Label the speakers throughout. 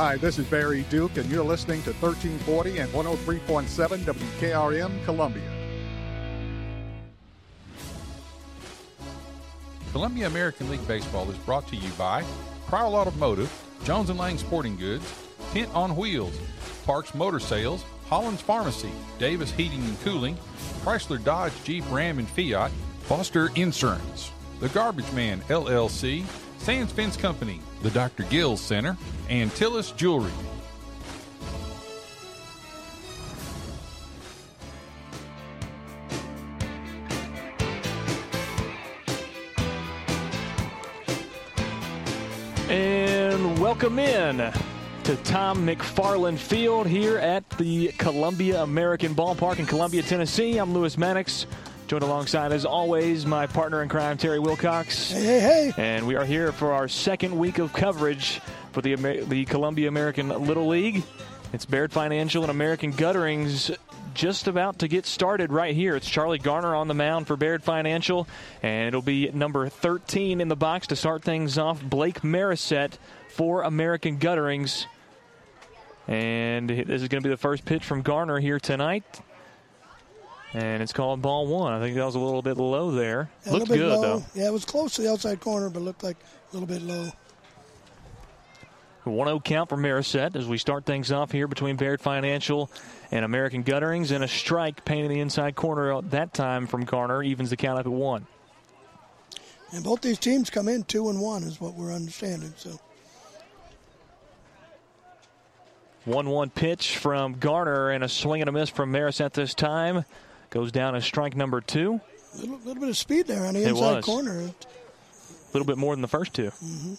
Speaker 1: Hi, this is Barry Duke, and you're listening to 1340 and 103.7 WKRM Columbia.
Speaker 2: Columbia American League Baseball is brought to you by Crowell Automotive, Jones & Lang Sporting Goods, Tint on Wheels, Parks Motor Sales, Holland's Pharmacy, Davis Heating and Cooling, Chrysler Dodge Jeep Ram and Fiat, Foster Insurance, The Garbage Man LLC, Sands Fence Company, the Dr. Gills Center, and Tillis Jewelry.
Speaker 3: And welcome in to Tom McFarland Field here at the Columbia American Ballpark in Columbia, Tennessee. I'm Lewis Maddox, joined alongside, as always, my partner in crime, Terry Wilcox.
Speaker 4: Hey, hey, hey.
Speaker 3: And we are here for our second week of coverage for the, the Columbia American Little League. It's Baird Financial and American Gutterings just about to get started right here. It's Charlie Garner on the mound for Baird Financial, and it'll be number 13 in the box to start things off. Blake Marisette for American Gutterings. And this is going to be the first pitch from Garner here tonight. And it's called ball one. I think that was a little bit low there.
Speaker 4: Yeah,
Speaker 3: Looked good,
Speaker 4: low.
Speaker 3: though.
Speaker 4: Yeah, it was close to the outside corner, but looked like a little bit low.
Speaker 3: 1 0 count for Marisette as we start things off here between Baird Financial and American Gutterings. And a strike painting the inside corner that time from Garner evens the count up at one.
Speaker 4: And both these teams come in two and one, is what we're understanding. So
Speaker 3: 1 1 pitch from Garner and a swing and a miss from Marisette this time. Goes down as strike number two.
Speaker 4: a little, little bit of speed there on the
Speaker 3: It
Speaker 4: inside
Speaker 3: was.
Speaker 4: corner.
Speaker 3: A little bit more than the first 2
Speaker 4: Mm-hmm.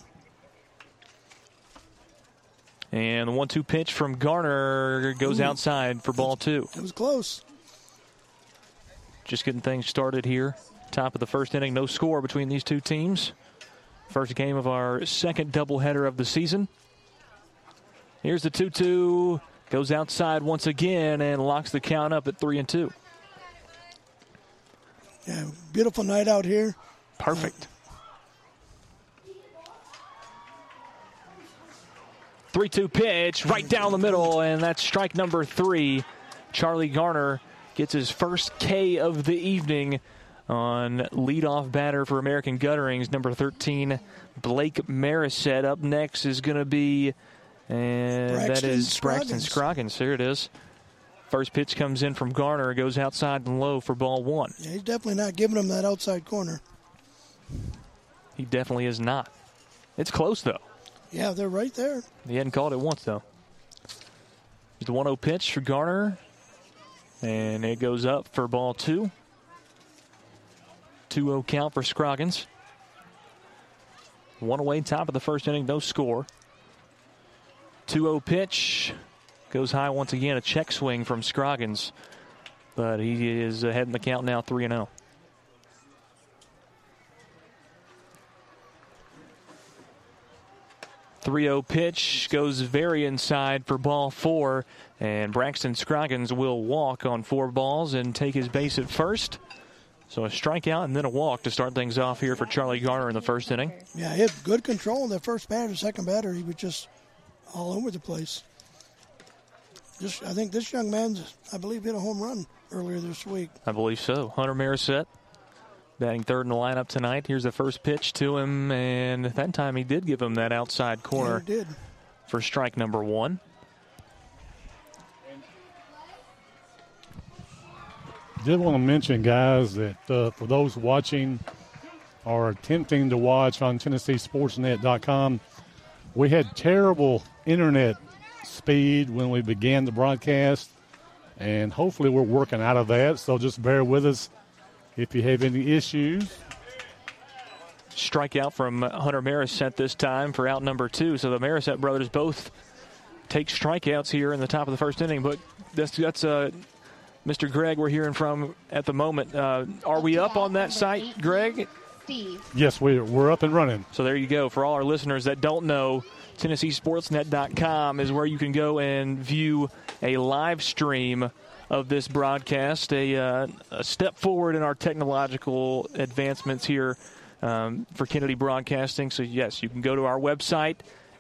Speaker 3: And the 1 2 pitch from Garner goes
Speaker 4: Ooh.
Speaker 3: outside for ball two.
Speaker 4: It was close.
Speaker 3: Just getting things started here. Top of the first inning, no score between these two teams. First game of our second doubleheader of the season. Here's the 2 2. Goes outside once again and locks the count up at 3 and 2.
Speaker 4: Yeah, beautiful night out here.
Speaker 3: Perfect. 3 2 pitch right down the middle, and that's strike number three. Charlie Garner gets his first K of the evening on leadoff batter for American Gutterings, number 13, Blake Marisette. Up next is going to be, and that
Speaker 4: Braxton
Speaker 3: is Braxton
Speaker 4: Scroggins.
Speaker 3: Here it is. First pitch comes in from Garner, goes outside and low for ball one.
Speaker 4: Yeah, he's definitely not giving them that outside corner.
Speaker 3: He definitely is not. It's close, though.
Speaker 4: Yeah, they're right there.
Speaker 3: He hadn't called it once, though. It's the 1 0 pitch for Garner. And it goes up for ball two. 2 0 count for Scroggins. One away, top of the first inning, no score. 2 0 pitch. Goes high once again. A check swing from Scroggins. But he is ahead in the count now, 3 0. Three zero pitch goes very inside for ball four, and Braxton Scroggins will walk on four balls and take his base at first. So a strikeout and then a walk to start things off here for Charlie Garner in the first inning.
Speaker 4: Yeah, he had good control in the first batter, second batter. He was just all over the place. Just, I think this young man's, I believe, hit a home run earlier this week.
Speaker 3: I believe so. Hunter Marisette batting third in the lineup tonight. Here's the first pitch to him, and at that time he did give him that outside corner
Speaker 4: Yeah, he did.
Speaker 3: for strike number one.
Speaker 5: Did want to mention, guys, that uh, for those watching or attempting to watch on TennesseeSportsNet.com, we had terrible internet speed when we began the broadcast, and hopefully we're working out of that. So just bear with us if you have any issues.
Speaker 3: strikeout from Hunter Marisette this time for out number two. So the Marisette brothers both take strikeouts here in the top of the first inning. But that's that's uh, Mr. Greg we're hearing from at the moment. Uh, are we up on that site, Greg?
Speaker 6: Steve.
Speaker 5: Yes, we're, we're up and running.
Speaker 3: So there you go. For all our listeners that don't know, TennesseeSportsNet.com is where you can go and view a live stream of this broadcast, a, uh, a step forward in our technological advancements here um, for Kennedy Broadcasting. So, yes, you can go to our website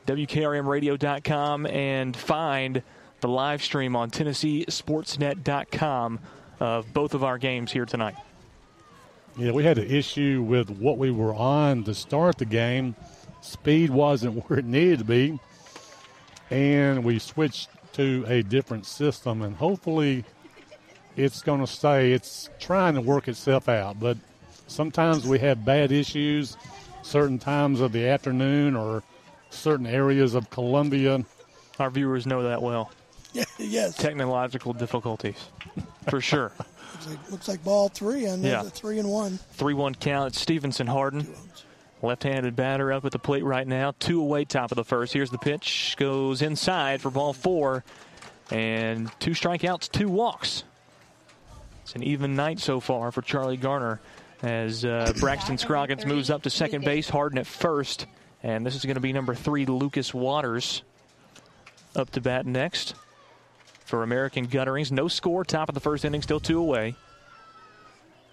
Speaker 3: WKRMradio.com, and find the live stream on TennesseeSportsNet.com of both of our games here tonight.
Speaker 5: Yeah, we had an issue with what we were on to start the game. Speed wasn't where it needed to be, and we switched to a different system, and hopefully it's going to stay. It's trying to work itself out, but sometimes we have bad issues certain times of the afternoon or certain areas of Columbia.
Speaker 3: Our viewers know that well.
Speaker 4: Yes.
Speaker 3: Technological difficulties, for sure.
Speaker 4: looks, like, looks like ball three on
Speaker 3: Yeah.
Speaker 4: the three and one.
Speaker 3: 3 1 count. Stevenson Harden. Left handed batter up at the plate right now. Two away, top of the first. Here's the pitch. Goes inside for ball four. And two strikeouts, two walks. It's an even night so far for Charlie Garner as uh, Braxton Scroggins moves up to second base. Harden at first. And this is going to be number three, Lucas Waters, up to bat next for American Gutterings. No score, top of the first inning, still two away.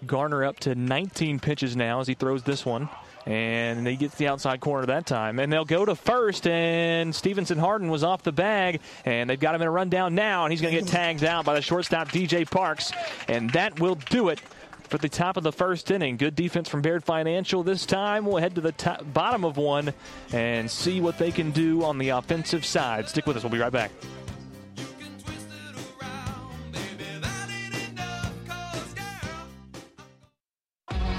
Speaker 3: Garner up to 19 pitches now as he throws this one. And he gets the outside corner that time. And they'll go to first, and Stevenson Harden was off the bag, and they've got him in a rundown now, and he's going to get tagged out by the shortstop, DJ Parks. And that will do it for the top of the first inning. Good defense from Baird Financial this time. We'll head to the top, bottom of one and see what they can do on the offensive side. Stick with us. We'll be right back.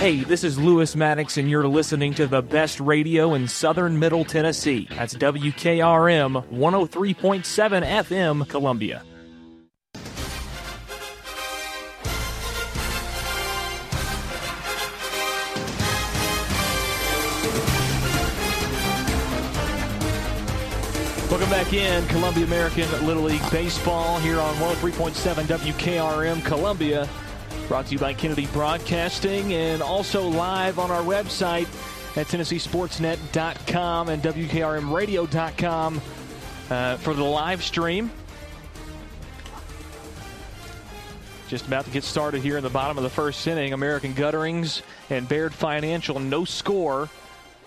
Speaker 3: Hey, this is Lewis Maddox, and you're listening to the best radio in southern Middle Tennessee. That's WKRM 103.7 FM, Columbia. Welcome back in Columbia American Little League Baseball here on 103.7 WKRM Columbia. Brought to you by Kennedy Broadcasting and also live on our website at TennesseeSportsNet.com and WKRMRadio.com uh, for the live stream. Just about to get started here in the bottom of the first inning. American Gutterings and Baird Financial, no score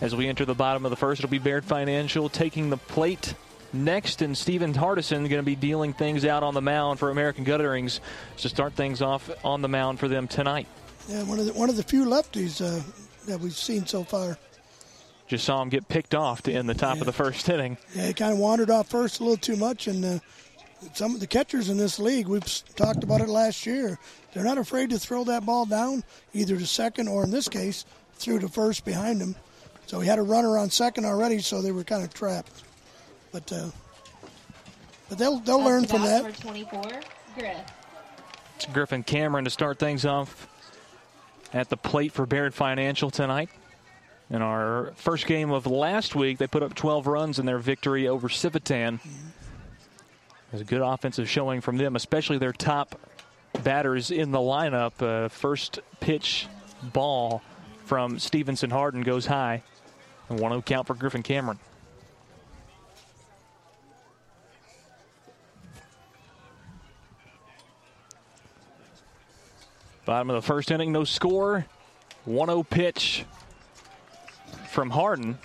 Speaker 3: as we enter the bottom of the first. It'll be Baird Financial taking the plate next, and Steven Hardison going to be dealing things out on the mound for American Gutterings to start things off on the mound for them tonight.
Speaker 4: Yeah, one of the one of the few lefties uh, that we've seen so far.
Speaker 3: Just saw him get picked off to end the top
Speaker 4: Yeah.
Speaker 3: of the first inning.
Speaker 4: Yeah, he kind of wandered off first a little too much, and uh, some of the catchers in this league, we've talked about it last year. They're not afraid to throw that ball down, either to second or in this case, through to first behind him. So he had a runner on second already, so they were kind of trapped. But uh, but they'll they'll learn from that.
Speaker 7: Number 24, Griff.
Speaker 3: It's Griffin Cameron to start things off at the plate for Baird Financial tonight. In our first game of last week, they put up 12 runs in their victory over Civitan. It was a good offensive showing from them, especially their top batters in the lineup. Uh, first pitch ball from Stevenson Harden goes high. And 1 0 count for Griffin Cameron. Bottom of the first inning, no score. 1 0 pitch from Harden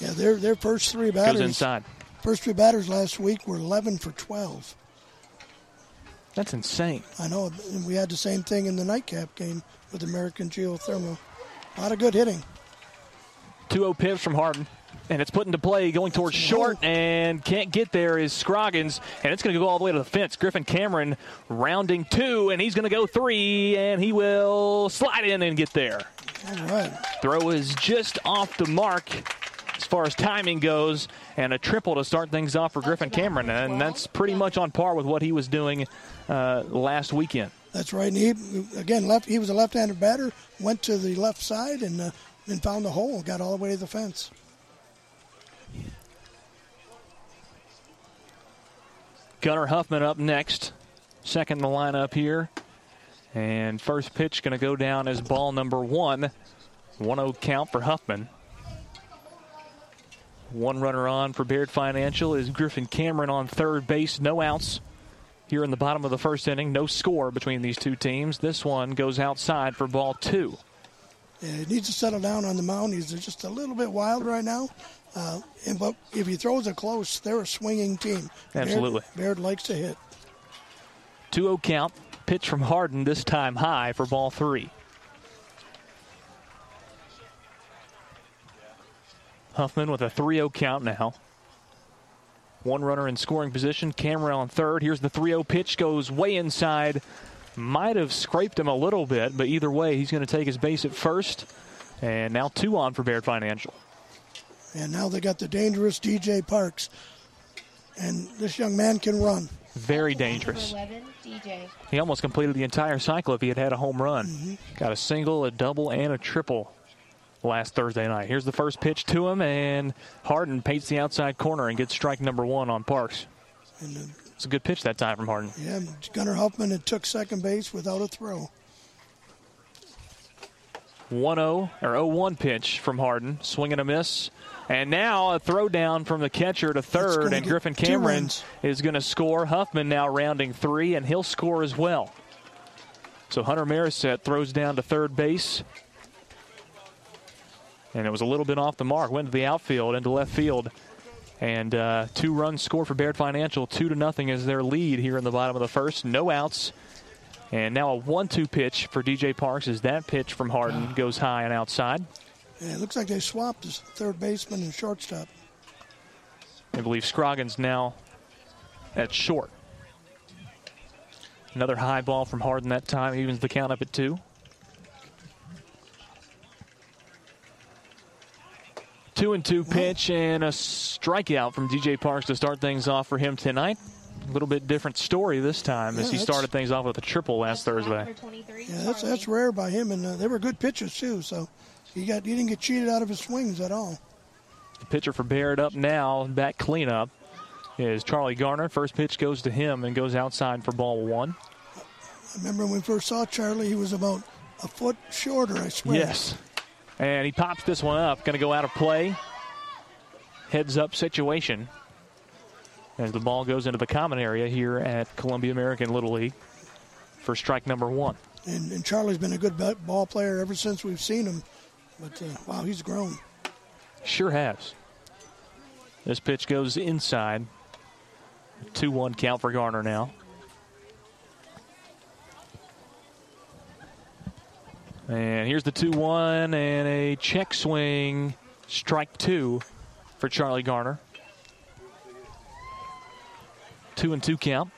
Speaker 4: Yeah, their their first three
Speaker 3: goes
Speaker 4: batters,
Speaker 3: inside.
Speaker 4: first three batters last week were 11 for 12.
Speaker 3: That's insane.
Speaker 4: I know, we had the same thing in the nightcap game with American Geothermal. Not a lot of good hitting.
Speaker 3: 2 0 pitch from Harden. And it's put into play going towards short and can't get there is Scroggins, and it's going to go all the way to the fence. Griffin Cameron rounding two, and he's going to go three, and he will slide in and get there.
Speaker 4: Right.
Speaker 3: Throw is just off the mark as far as timing goes, and a triple to start things off for Griffin Cameron, and that's pretty much on par with what he was doing uh, last weekend.
Speaker 4: That's right. And he again left. He was a left-handed batter. Went to the left side and uh, and found the hole. Got all the way to the fence.
Speaker 3: Gunnar Huffman up next, second in the lineup here. And first pitch going to go down as ball number one. 1 0 count for Huffman. One runner on for Baird Financial is Griffin Cameron on third base. No outs here in the bottom of the first inning. No score between these two teams. This one goes outside for ball two.
Speaker 4: Yeah, he needs to settle down on the mound. He's just a little bit wild right now. Uh, and but if he throws it close, they're a swinging team.
Speaker 3: Absolutely.
Speaker 4: Baird, Baird likes to hit.
Speaker 3: 2 0 count. Pitch from Harden, this time high for ball three. Huffman with a 3 0 count now. One runner in scoring position. Cameron on third. Here's the 3 0 pitch, goes way inside. Might have scraped him a little bit, but either way, he's going to take his base at first. And now two on for Baird Financial.
Speaker 4: And now they got the dangerous DJ Parks. And this young man can run.
Speaker 3: Very dangerous. 11, He almost completed the entire cycle if he had had a home run.
Speaker 4: Mm-hmm.
Speaker 3: Got a single, a double, and a triple last Thursday night. Here's the first pitch to him, and Harden paints the outside corner and gets strike number one on Parks.
Speaker 4: And, uh,
Speaker 3: It's a good pitch that time from Harden.
Speaker 4: yeah, Gunnar Huffman had took second base without a throw.
Speaker 3: 1 0 or 0 1 pitch from Harden. Swing and a miss. And now a throw down from the catcher to third, and Griffin Cameron is going to score. Huffman now rounding three, and he'll score as well. So Hunter Marisette throws down to third base. And it was a little bit off the mark. Went to the outfield, into left field. And uh, two runs score for Baird Financial. Two to nothing is their lead here in the bottom of the first. No outs. And now a one-two pitch for DJ Parks as that pitch from Harden goes high and outside.
Speaker 4: Yeah, it looks like they swapped as third baseman and shortstop.
Speaker 3: I believe Scroggins now at short. Another high ball from Harden that time evens the count up at two. Two and two pitch and a strikeout from DJ Parks to start things off for him tonight. A little bit different story this time as he started things off with a triple last Thursday.
Speaker 4: Yeah, that's that's rare by him, and uh, they were good pitchers too. So he got he didn't get cheated out of his swings at all.
Speaker 3: The pitcher for Baird up now, back cleanup, is Charlie Garner. First pitch goes to him and goes outside for ball one.
Speaker 4: I remember when we first saw Charlie, he was about a foot shorter. I swear.
Speaker 3: Yes. And he pops this one up. Going to go out of play. Heads up situation as the ball goes into the common area here at Columbia American Little League for strike number one.
Speaker 4: And, and Charlie's been a good ball player ever since we've seen him. But uh, wow, he's grown.
Speaker 3: Sure has. This pitch goes inside. 2 1 count for Garner now. And here's the 2 1 and a check swing. Strike two for Charlie Garner. 2 and 2 count.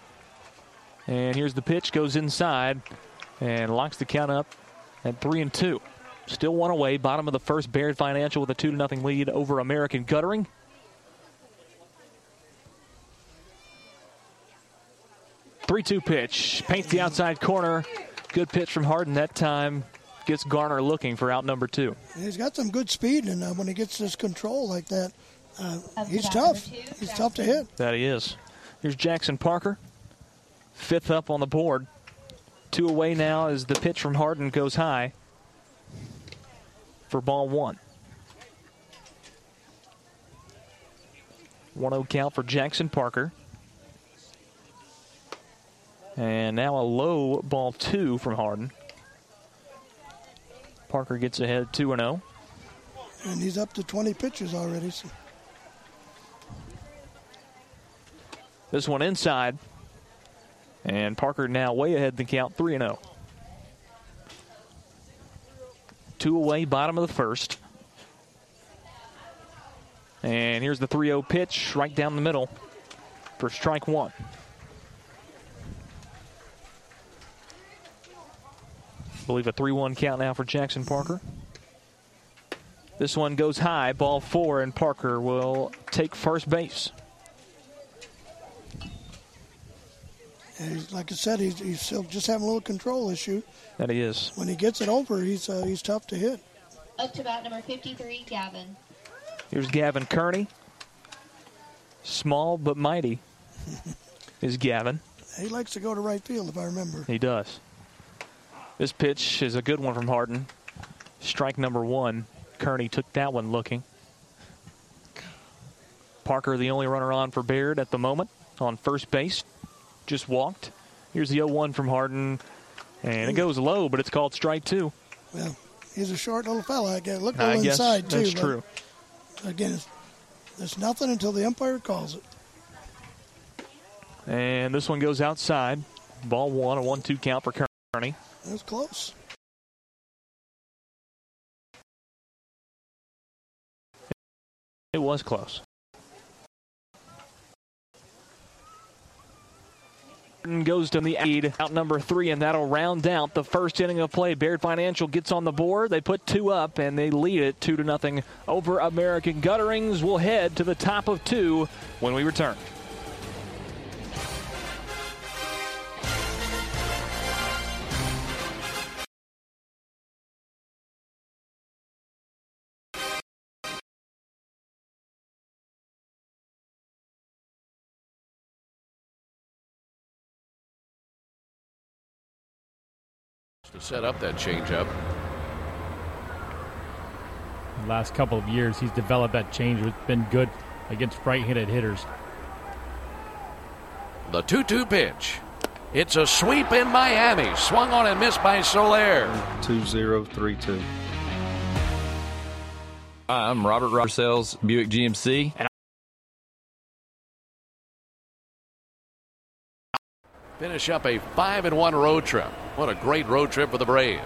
Speaker 3: And here's the pitch, goes inside and locks the count up at 3 and 2. Still one away. Bottom of the first, Baird Financial with a 2 0 lead over American Guttering. Three-two pitch paints the outside corner. Good pitch from Harden that time. Gets Garner looking for out number two.
Speaker 4: He's got some good speed, and uh, when he gets this control like that, uh, he's tough. He's tough to hit.
Speaker 3: That he is. Here's Jackson Parker, fifth up on the board. Two away now as the pitch from Harden goes high for ball one. 1 0 count for Jackson Parker. And now a low ball two from Harden. Parker gets ahead 2 0.
Speaker 4: And he's up to 20 pitches already. So.
Speaker 3: This one inside. And Parker now way ahead the count 3 0. Two away, bottom of the first. And here's the 3 0 pitch right down the middle for strike one. I believe a 3 1 count now for Jackson Parker. This one goes high, ball four, and Parker will take first base.
Speaker 4: And like I said, he's, he's still just having a little control issue.
Speaker 3: That he is.
Speaker 4: When he gets it over, he's uh, he's tough to hit.
Speaker 7: Up to bat number 53, Gavin.
Speaker 3: Here's Gavin Kearney. Small but mighty is Gavin.
Speaker 4: He likes to go to right field, if I remember.
Speaker 3: He does. This pitch is a good one from Harden. Strike number one. Kearney took that one looking. Parker, the only runner on for Baird at the moment on first base. Just walked. Here's the 0 1 from Harden. And it goes low, but it's called strike two.
Speaker 4: Well, he's a short little fella. I guess. Look
Speaker 3: I
Speaker 4: little
Speaker 3: guess
Speaker 4: inside, too.
Speaker 3: that's true.
Speaker 4: Again, it's, it's nothing until the umpire calls it.
Speaker 3: And this one goes outside. Ball one, a 1 2 count for Kearney.
Speaker 4: It was close.
Speaker 3: It was close. Goes to the lead, out number three, and that'll round out the first inning of play. Baird Financial gets on the board. They put two up, and they lead it two to nothing over American Gutterings. We'll head to the top of two when we return.
Speaker 8: Set up that changeup.
Speaker 9: The last couple of years, he's developed that change. It's been good against right-handed hitters.
Speaker 8: The 2 2 pitch. It's a sweep in Miami. Swung on and missed by Soler.
Speaker 10: 2032.
Speaker 11: Hi, I'm Robert Robertsales, Buick GMC. And
Speaker 8: Finish up a 5 and 1 road trip. What a great road trip for the Braves.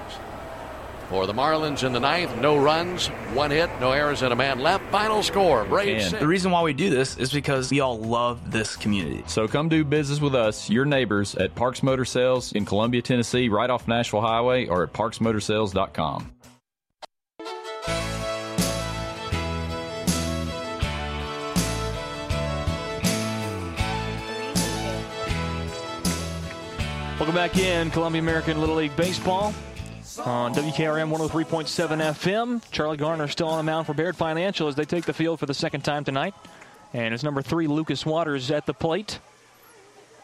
Speaker 8: For the Marlins in the ninth, no runs, one hit, no errors, and a man left. Final score, Braves
Speaker 11: And
Speaker 8: six.
Speaker 11: the reason why we do this is because we all love this community. So come do business with us, your neighbors, at Parks Motor Sales in Columbia, Tennessee, right off Nashville Highway, or at parksmotorsales.com.
Speaker 3: Welcome back in Columbia American Little League Baseball on WKRM 103.7 FM. Charlie Garner still on the mound for Baird Financial as they take the field for the second time tonight. And it's number three, Lucas Waters, at the plate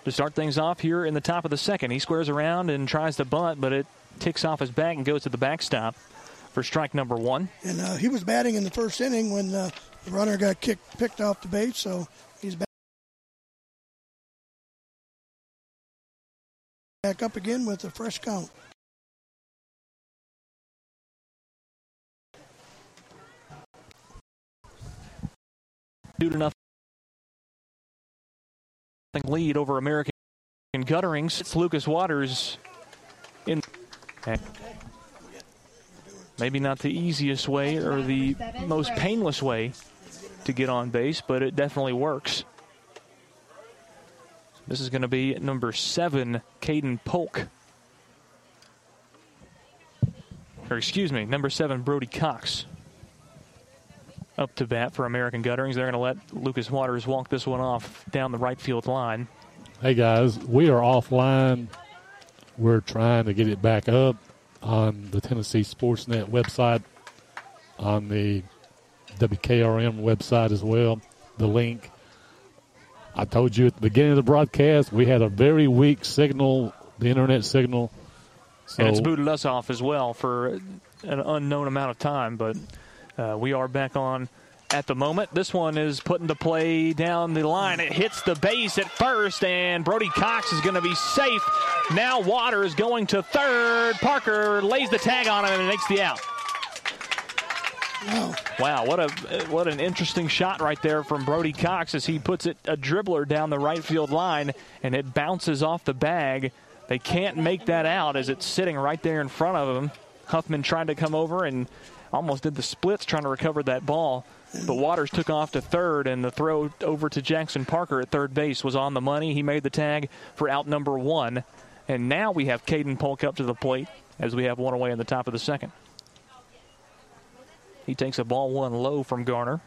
Speaker 3: to start things off here in the top of the second. He squares around and tries to bunt, but it ticks off his back and goes to the backstop for strike number one.
Speaker 4: And uh, he was batting in the first inning when uh, the runner got kicked, picked off the base, so Back up again with a fresh count.
Speaker 3: Two to nothing lead over American Gutterings. It's Lucas Waters in. Maybe not the easiest way or the most painless way to get on base, but it definitely works. This is going to be number seven, Caden Polk. Or excuse me, number seven, Brody Cox. Up to bat for American Gutterings. They're going to let Lucas Waters walk this one off down the right field line.
Speaker 5: Hey guys, we are offline. We're trying to get it back up on the Tennessee Sportsnet website, on the WKRM website as well. The link. I told you at the beginning of the broadcast we had a very weak signal, the internet signal. So
Speaker 3: and it's booted us off as well for an unknown amount of time, but uh, we are back on at the moment. This one is put into play down the line. It hits the base at first, and Brody Cox is going to be safe. Now Waters going to third. Parker lays the tag on him and makes the out.
Speaker 4: Wow.
Speaker 3: What a what an interesting shot right there from Brody Cox as he puts it a dribbler down the right field line and it bounces off the bag. They can't make that out as it's sitting right there in front of him. Huffman trying to come over and almost did the splits trying to recover that ball. But Waters took off to third, and the throw over to Jackson Parker at third base was on the money. He made the tag for out number one. And now we have Caden Polk up to the plate as we have one away in the top of the second. He takes a ball one low from Garner.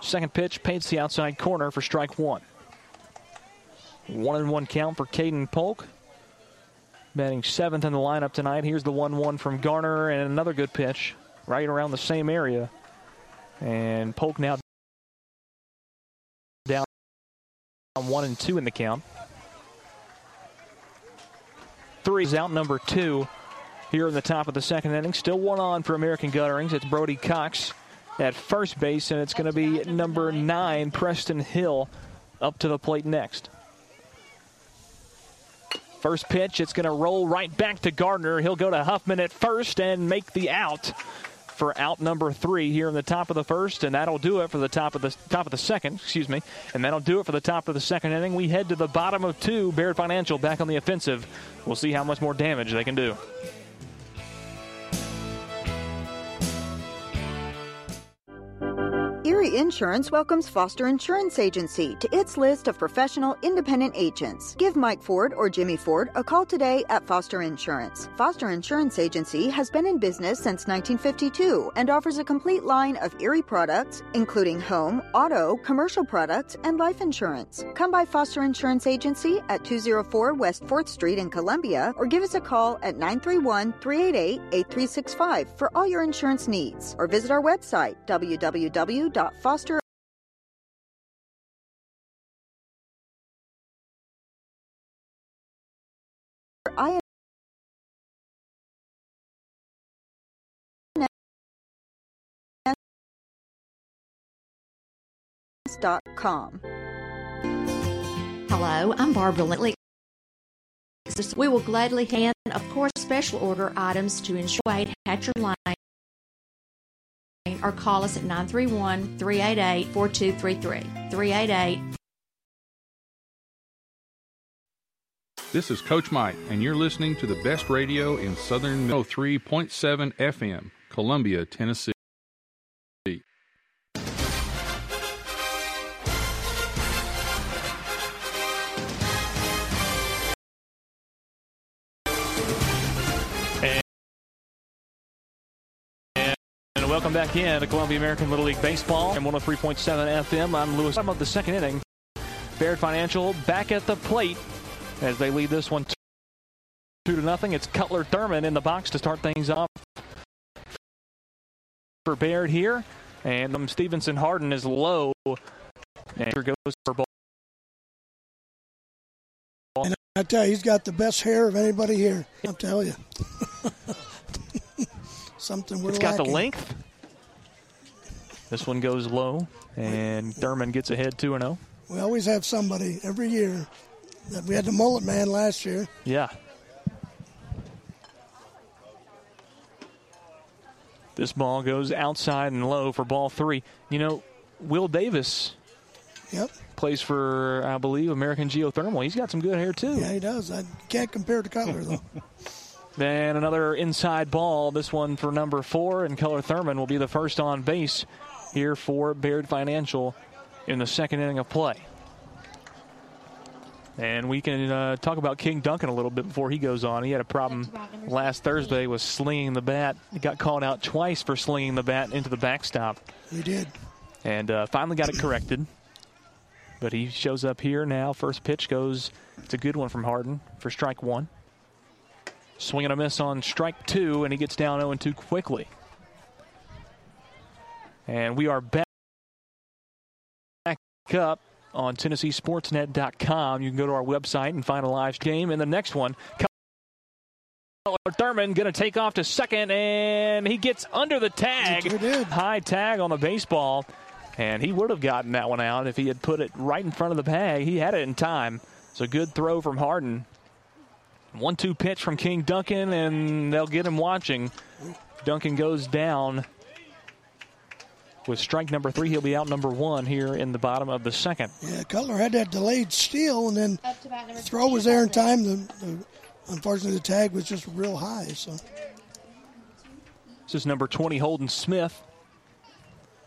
Speaker 3: Second pitch paints the outside corner for strike one. One and one count for Caden Polk. Batting seventh in the lineup tonight. Here's the 1 1 from Garner and another good pitch right around the same area. And Polk now down one and two in the count. Three is out number two here in the top of the second inning. Still one on for American Gutterings. It's Brody Cox at first base, and it's going to be number nine, Preston Hill, up to the plate next. First pitch, it's going to roll right back to Garner. He'll go to Huffman at first and make the out for out number three here in the top of the first, and that'll do it for the top of the top of the second. Excuse me, and that'll do it for the top of the second inning. We head to the bottom of two. Baird Financial back on the offensive. We'll see how much more damage they can do.
Speaker 6: Insurance welcomes Foster Insurance Agency to its list of professional independent agents. Give Mike Ford or Jimmy Ford a call today at Foster Insurance. Foster Insurance Agency has been in business since 1952 and offers a complete line of Erie products, including home, auto, commercial products, and life insurance. Come by Foster Insurance Agency at 204 West 4th Street in Columbia or give us a call at 931 388 8365 for all your insurance needs or visit our website www foster I com.
Speaker 12: Hello, I'm Barbara Lintley. We will gladly hand, of course, special order items to ensure Hatcher Lane or call us at 931 388 4233. 388
Speaker 2: This is Coach Mike, and you're listening to the best radio in Southern 03.7 FM, Columbia, Tennessee.
Speaker 3: Welcome back in to Columbia American Little League Baseball and 103.7 FM. I'm Lewis. I'm of the second inning. Baird Financial back at the plate as they lead this one two to nothing. It's Cutler Thurman in the box to start things off for Baird here, and um, Stevenson Harden is low. And here goes for ball.
Speaker 4: And I tell you, he's got the best hair of anybody here. I'll tell you. Something we're
Speaker 3: It's
Speaker 4: lacking.
Speaker 3: got the length. This one goes low, and Thurman gets ahead 2 0.
Speaker 4: We always have somebody every year. That we had the mullet man last year.
Speaker 3: Yeah. This ball goes outside and low for ball three. You know, Will Davis
Speaker 4: Yep.
Speaker 3: plays for, I believe, American Geothermal. He's got some good hair, too.
Speaker 4: Yeah, he does. I can't compare to Cutler though.
Speaker 3: Then another inside ball. This one for number four, and Keller Thurman will be the first on base here for Baird Financial in the second inning of play. And we can uh, talk about King Duncan a little bit before he goes on. He had a problem last Thursday with slinging the bat. He got called out twice for slinging the bat into the backstop.
Speaker 4: He did.
Speaker 3: And uh, finally got it corrected. But he shows up here now. First pitch goes, it's a good one from Harden for strike one. Swing and a miss on strike two, and he gets down 0 2 quickly. And we are back up on TennesseeSportsNet.com. You can go to our website and find a live game. And the next one, Thurman going to take off to second, and he gets under the tag. High tag on the baseball, and he would have gotten that one out if he had put it right in front of the bag. He had it in time. It's a good throw from Harden. One two pitch from King Duncan, and they'll get him watching. Duncan goes down with strike number three. He'll be out number one here in the bottom of the second.
Speaker 4: Yeah, Cutler had that delayed steal, and then the throw was there in time. The, the, unfortunately, the tag was just real high. So
Speaker 3: This is number 20, Holden Smith.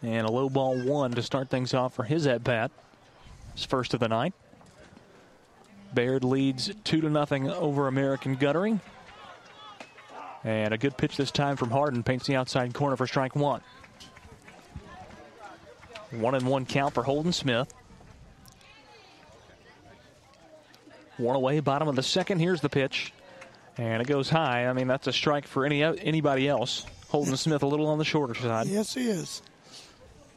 Speaker 3: And a low ball one to start things off for his at bat. His first of the night. Baird leads two to nothing over American Guttering. And a good pitch this time from Harden paints the outside corner for strike one. One and one count for Holden Smith. One away, bottom of the second. Here's the pitch. And it goes high. I mean, that's a strike for any anybody else. Holden Smith a little on the shorter side.
Speaker 4: Yes, he is.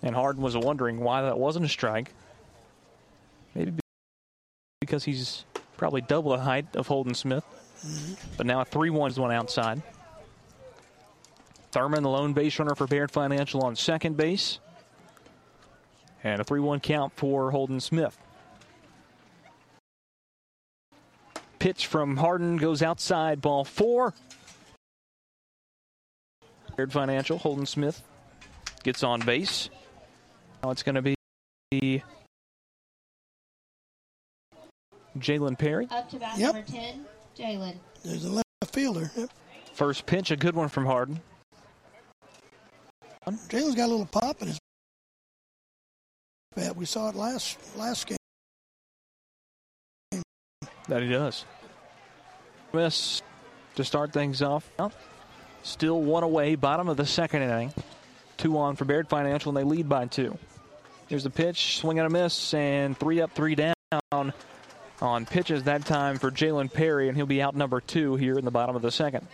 Speaker 3: And Harden was wondering why that wasn't a strike. Maybe because he's probably double the height of Holden Smith. Mm-hmm. But now a 3 1 is one outside. Thurman, the lone base runner for Baird Financial on second base. And a 3 1 count for Holden Smith. Pitch from Harden goes outside, ball four. Baird Financial, Holden Smith gets on base. Now it's going to be Jalen Perry.
Speaker 7: Up to bat yep. number 10, Jalen.
Speaker 4: There's a left fielder. Yep.
Speaker 3: First pitch, a good one from Harden.
Speaker 4: Jalen's got a little pop in his bat. We saw it last last game.
Speaker 3: That he does. Miss to start things off. Still one away, bottom of the second inning. Two on for Baird Financial, and they lead by two. Here's the pitch, swing and a miss, and three up, three down on pitches that time for Jalen Perry, and he'll be out number two here in the bottom of the second.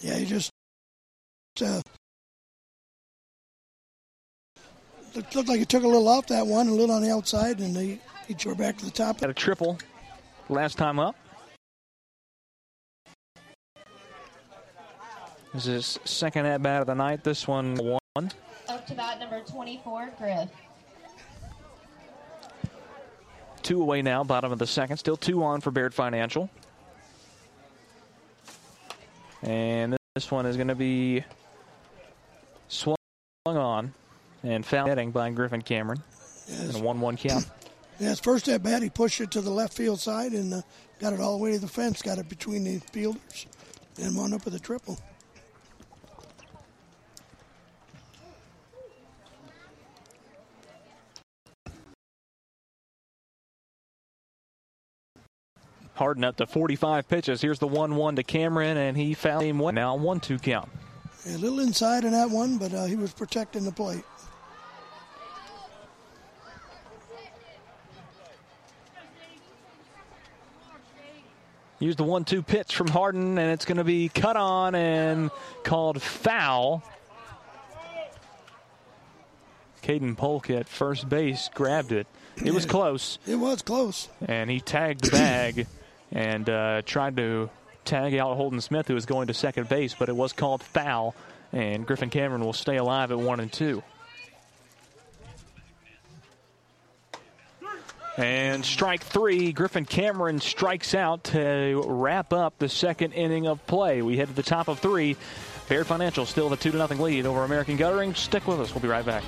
Speaker 4: Yeah, he just uh, looked, looked like he took a little off that one, a little on the outside, and he, he tore back to the top.
Speaker 3: Got a triple last time up. This is second at bat of the night. This one one.
Speaker 7: Up to bat number 24, Griff.
Speaker 3: Two away now, bottom of the second. Still two on for Baird Financial. And this one is going to be swung on and foul netting by Griffin Cameron. Yes. And a 1 1 count.
Speaker 4: His first at bat, he pushed it to the left field side and uh, got it all the way to the fence, got it between the fielders, and wound up with a triple.
Speaker 3: Harden up to 45 pitches. Here's the 1 1 to Cameron, and he fouled him one. Now 1 2 count.
Speaker 4: A little inside in that one, but uh, he was protecting the plate.
Speaker 3: Here's the 1 2 pitch from Harden, and it's going to be cut on and called foul. Caden Polk at first base grabbed it. It was close.
Speaker 4: It was close.
Speaker 3: And he tagged the bag and uh, tried to tag out Holden Smith, who was going to second base, but it was called foul, and Griffin Cameron will stay alive at one and two. And strike three, Griffin Cameron strikes out to wrap up the second inning of play. We head to the top of three. Baird Financial still the 2 0 lead over American Guttering. Stick with us. We'll be right back.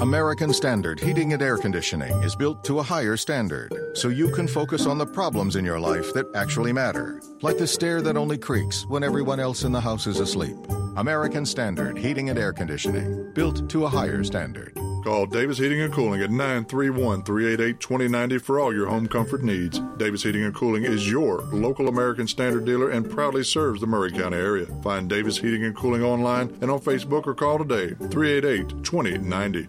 Speaker 13: American Standard Heating and Air Conditioning is built to a higher standard, so you can focus on the problems in your life that actually matter, like the stair that only creaks when everyone else in the house is asleep. American Standard Heating and Air Conditioning, built to a higher standard.
Speaker 14: Call Davis Heating and Cooling at 931 388 2090 for all your home comfort needs. Davis Heating and Cooling is your local American Standard dealer and proudly serves the Maury County area. Find Davis Heating and Cooling online and on Facebook or call today 388 2090.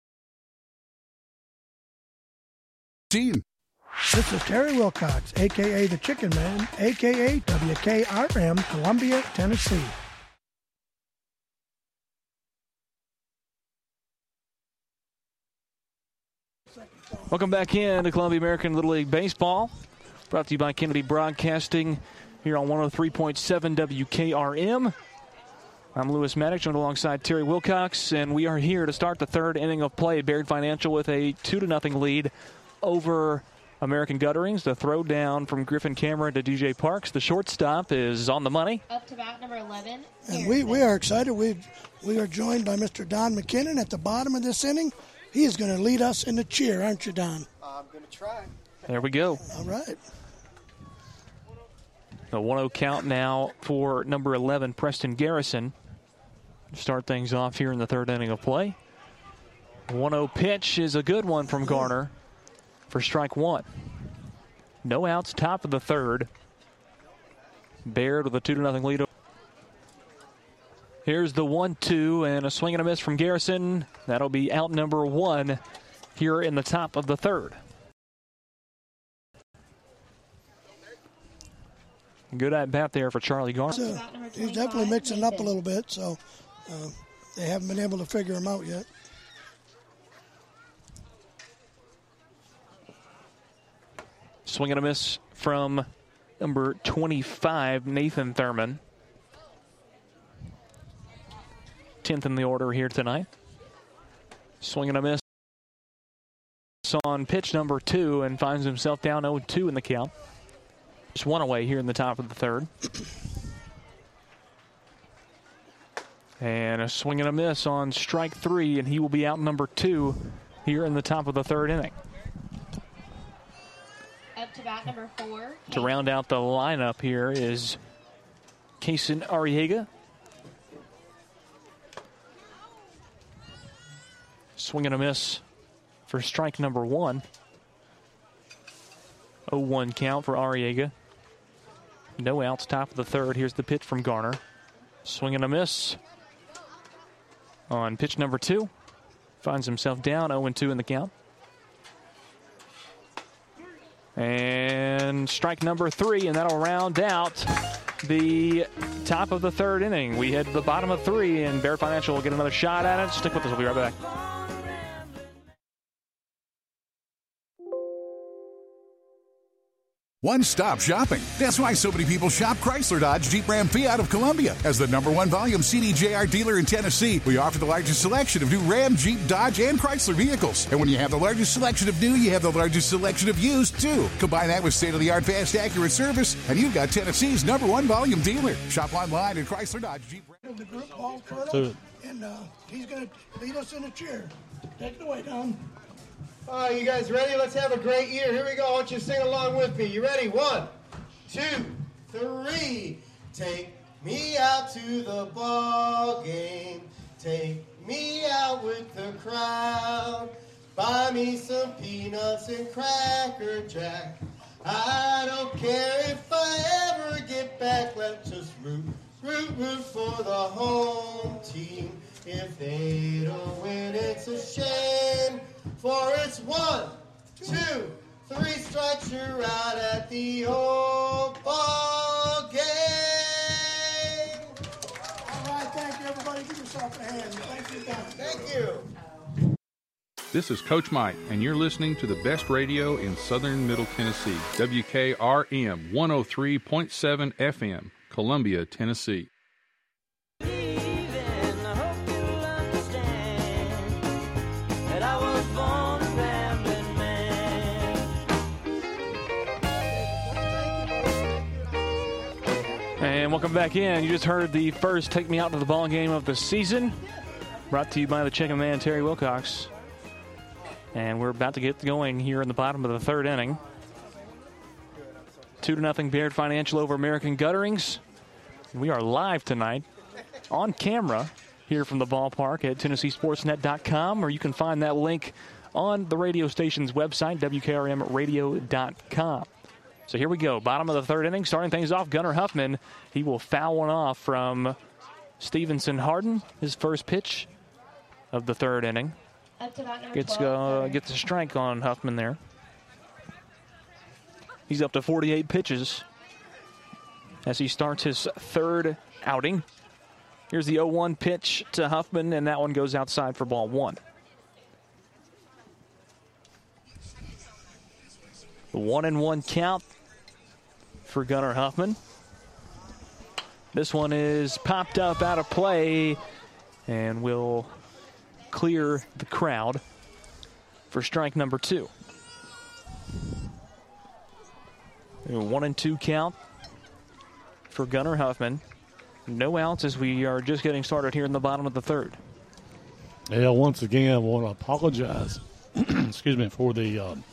Speaker 4: This is Terry Wilcox, aka the Chicken Man, aka WKRM, Columbia, Tennessee.
Speaker 3: Welcome back in to Columbia American Little League Baseball. Brought to you by Kennedy Broadcasting here on 103.7 WKRM. I'm Lewis Maddox, joined alongside Terry Wilcox, and we are here to start the third inning of play. Baird Financial with a 2 to nothing lead over American Gutterings. The throw down from Griffin Cameron to DJ Parks. The shortstop is on the money.
Speaker 7: Up to bat number 11.
Speaker 4: And we, we are excited. We we are joined by Mr. Don McKinnon at the bottom of this inning. He is going to lead us in the cheer, aren't you, Don?
Speaker 15: I'm going to try.
Speaker 3: There we go.
Speaker 4: All right.
Speaker 3: The 1 0 count now for number 11, Preston Garrison. Start things off here in the third inning of play. 1 0 pitch is a good one from Garner for strike one. No outs, top of the third. Baird with a 2 0 lead. Here's the 1 2 and a swing and a miss from Garrison. That'll be out number one here in the top of the third. Good at bat there for Charlie Garner.
Speaker 4: So, he's definitely mixing up a little bit, so uh, they haven't been able to figure him out yet.
Speaker 3: Swing and a miss from number 25, Nathan Thurman. 10th in the order here tonight. Swing and a miss on pitch number two and finds himself down 0 2 in the count. Just one away here in the top of the third. And a swing and a miss on strike three, and he will be out number two here in the top of the third inning.
Speaker 7: Up to bat number four.
Speaker 3: To round out the lineup here is Kason Arriaga. Swing and a miss for strike number one. 0 1 count for Arriaga. No outs, top of the third. Here's the pitch from Garner. Swing and a miss on pitch number two. Finds himself down 0 2 in the count. And strike number three, and that'll round out the top of the third inning. We head to the bottom of three, and Baird Financial will get another shot at it. Stick with us, we'll be right back.
Speaker 16: One stop shopping. That's why so many people shop Chrysler Dodge Jeep Ram Fiat of Columbia. As the number one volume CDJR dealer in Tennessee, we offer the largest selection of new Ram, Jeep, Dodge, and Chrysler vehicles. And when you have the largest selection of new, you have the largest selection of used, too. Combine that with state of the art, fast, accurate service, and you've got Tennessee's number one volume dealer. Shop online at Chrysler Dodge Jeep Ram.
Speaker 4: The group ball turtle, and uh, he's going to lead us in a cheer. Take it away, Don.
Speaker 15: Right, you guys ready? Let's have a great year. Here we go. I want you to sing along with me. You ready? One, two, three. Take me out to the ball game. Take me out with the crowd. Buy me some peanuts and cracker jack. I don't care if I ever get back. Let's just root, root, root for the home team. If they don't win, it's a shame. For it's one, two, three strikes, you're out at the old ball game.
Speaker 4: All right, thank you, everybody. Give yourself a hand. Thank you, Don.
Speaker 15: Thank you.
Speaker 2: This is Coach Mike, and you're listening to the best radio in southern Middle Tennessee, WKRM 103.7 FM, Columbia, Tennessee.
Speaker 3: And welcome back in. You just heard the first Take Me Out to the Ball game of the season, brought to you by the chicken man, Terry Wilcox. And we're about to get going here in the bottom of the third inning. Two to nothing Baird Financial over American Gutterings. We are live tonight on camera here from the ballpark at TennesseeSportsNet.com, or you can find that link on the radio station's website, WKRMRadio.com. So here we go. Bottom of the third inning. Starting things off, Gunnar Huffman. He will foul one off from Stevenson Harden. His first pitch of the third inning.
Speaker 7: Up to bat number
Speaker 3: Gets,
Speaker 7: 12.
Speaker 3: uh, gets a strike on Huffman there. He's up to 48 pitches as he starts his third outing. Here's the 0 1 pitch to Huffman, and that one goes outside for ball one. The one and one count for Gunnar Huffman. This one is popped up out of play and will clear the crowd for strike number two. A one and two count for Gunnar Huffman. No outs as we are just getting started here in the bottom of the third.
Speaker 5: Yeah, once again, I want to apologize. excuse me for the um,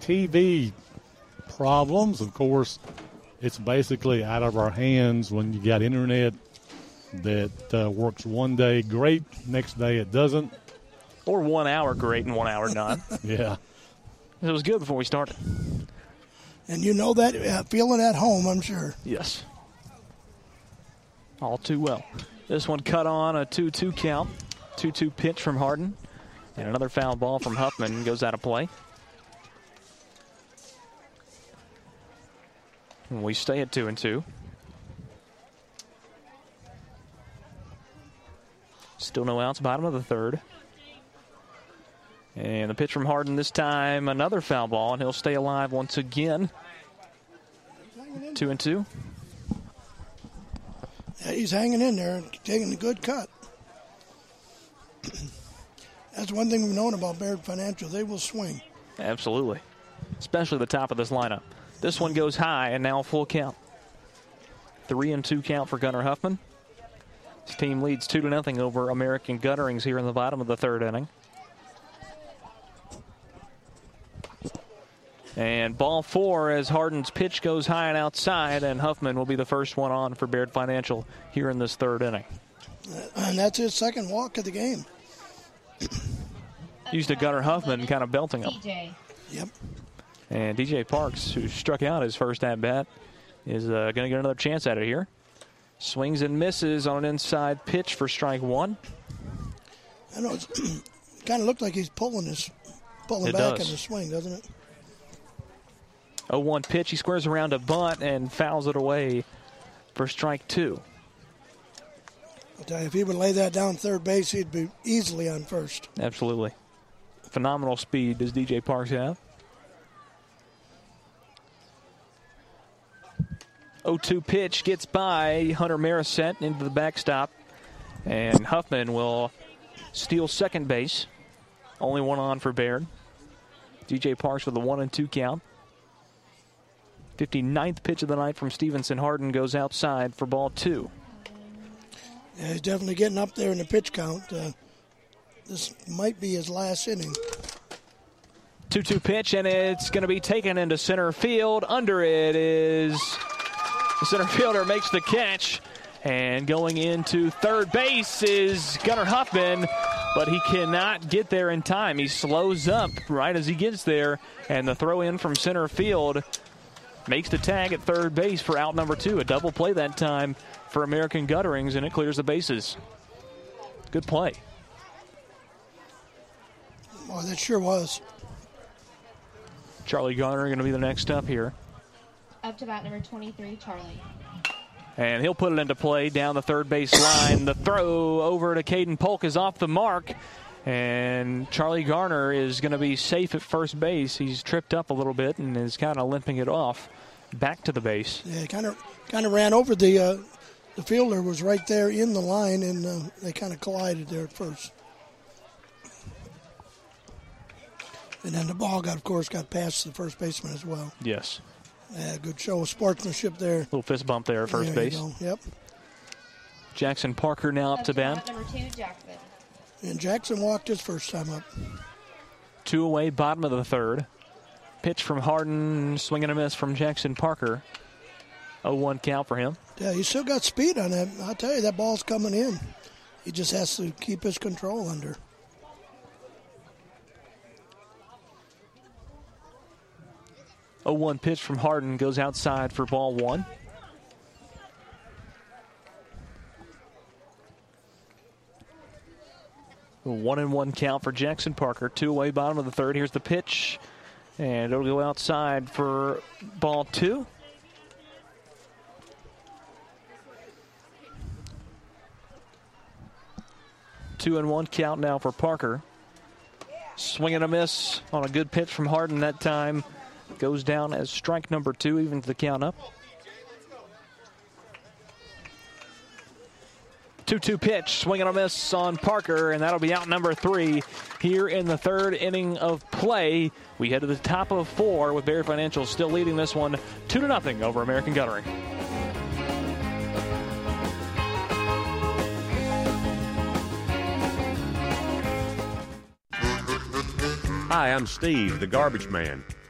Speaker 5: TV problems. Of course, it's basically out of our hands when you got internet that uh, works one day great, next day it doesn't.
Speaker 3: Or one hour great and one hour not.
Speaker 5: yeah.
Speaker 3: It was good before we started.
Speaker 4: And you know that uh, feeling at home, I'm sure.
Speaker 3: Yes. All too well. This one cut on a 2 2 count. 2 2 pitch from Harden. And another foul ball from Huffman goes out of play. And we stay at 2 and 2. Still no outs, bottom of the third. And the pitch from Harden this time, another foul ball, and he'll stay alive once again. Two and two.
Speaker 4: Yeah, he's hanging in there and taking a good cut. That's one thing we've known about Baird Financial. They will swing.
Speaker 3: Absolutely. Especially the top of this lineup. This one goes high and now full count. Three and two count for Gunnar Huffman. His team leads two to nothing over American Gutterings here in the bottom of the third inning. And ball four as Harden's pitch goes high and outside, and Huffman will be the first one on for Baird Financial here in this third inning.
Speaker 4: And that's his second walk of the game.
Speaker 3: Used to Gunnar Huffman kind of belting him.
Speaker 7: DJ.
Speaker 4: Yep.
Speaker 3: And DJ Parks, who struck out his first at bat, is uh, going to get another chance at it here. Swings and misses on an inside pitch for strike one.
Speaker 4: I know it's kind of looked like he's pulling his pulling
Speaker 3: It
Speaker 4: back
Speaker 3: does.
Speaker 4: in the swing, doesn't it?
Speaker 3: 0 1 pitch. He squares around a bunt and fouls it away for strike two.
Speaker 4: You, if he would lay that down third base, he'd be easily on first.
Speaker 3: Absolutely. Phenomenal speed does DJ Parks have. 0-2 pitch gets by Hunter Marisette into the backstop, and Huffman will steal second base. Only one on for Baird. DJ Parks with a one and two count. 59th pitch of the night from Stevenson Harden goes outside for ball two.
Speaker 4: Yeah, he's definitely getting up there in the pitch count. Uh, this might be his last inning.
Speaker 3: 2 2 pitch, and it's going to be taken into center field. Under it is the center fielder makes the catch. And going into third base is Gunnar Huffman, but he cannot get there in time. He slows up right as he gets there, and the throw in from center field makes the tag at third base for out number two. A double play that time for American Gutterings, and it clears the bases. Good play.
Speaker 4: Boy, that sure was.
Speaker 3: Charlie Garner going to be the next up here.
Speaker 7: Up to bat number 23, Charlie.
Speaker 3: And he'll put it into play down the third base line. the throw over to Caden Polk is off the mark. And Charlie Garner is going to be safe at first base. He's tripped up a little bit and is kind of limping it off back to the base.
Speaker 4: Yeah, kind of kind of ran over the uh, the fielder was right there in the line, and uh, they kind of collided there at first. And then the ball got, of course, got past the first baseman as well.
Speaker 3: Yes.
Speaker 4: Yeah, good show of sportsmanship there.
Speaker 3: Little fist bump there at first
Speaker 4: There
Speaker 3: base.
Speaker 4: Yep.
Speaker 3: Jackson Parker now up to bat.
Speaker 7: Bat number two, Jackson.
Speaker 4: And Jackson walked his first time up.
Speaker 3: Two away, bottom of the third. Pitch from Harden, swing and a miss from Jackson Parker. 0 1 count for him.
Speaker 4: Yeah, he's still got speed on that. I'll tell you, that ball's coming in. He just has to keep his control under.
Speaker 3: A 1 pitch from Harden goes outside for ball one. One and one count for Jackson Parker. Two away, bottom of the third. Here's the pitch, and it'll go outside for ball two. Two and one count now for Parker. Swing and a miss on a good pitch from Harden that time. Goes down as strike number two, even to the count up. 2 2 pitch, swing swinging a miss on Parker, and that'll be out number three here in the third inning of play. We head to the top of four with Baird Financial still leading this one 2 to nothing over American Guttering.
Speaker 17: Hi, I'm Steve, the garbage man.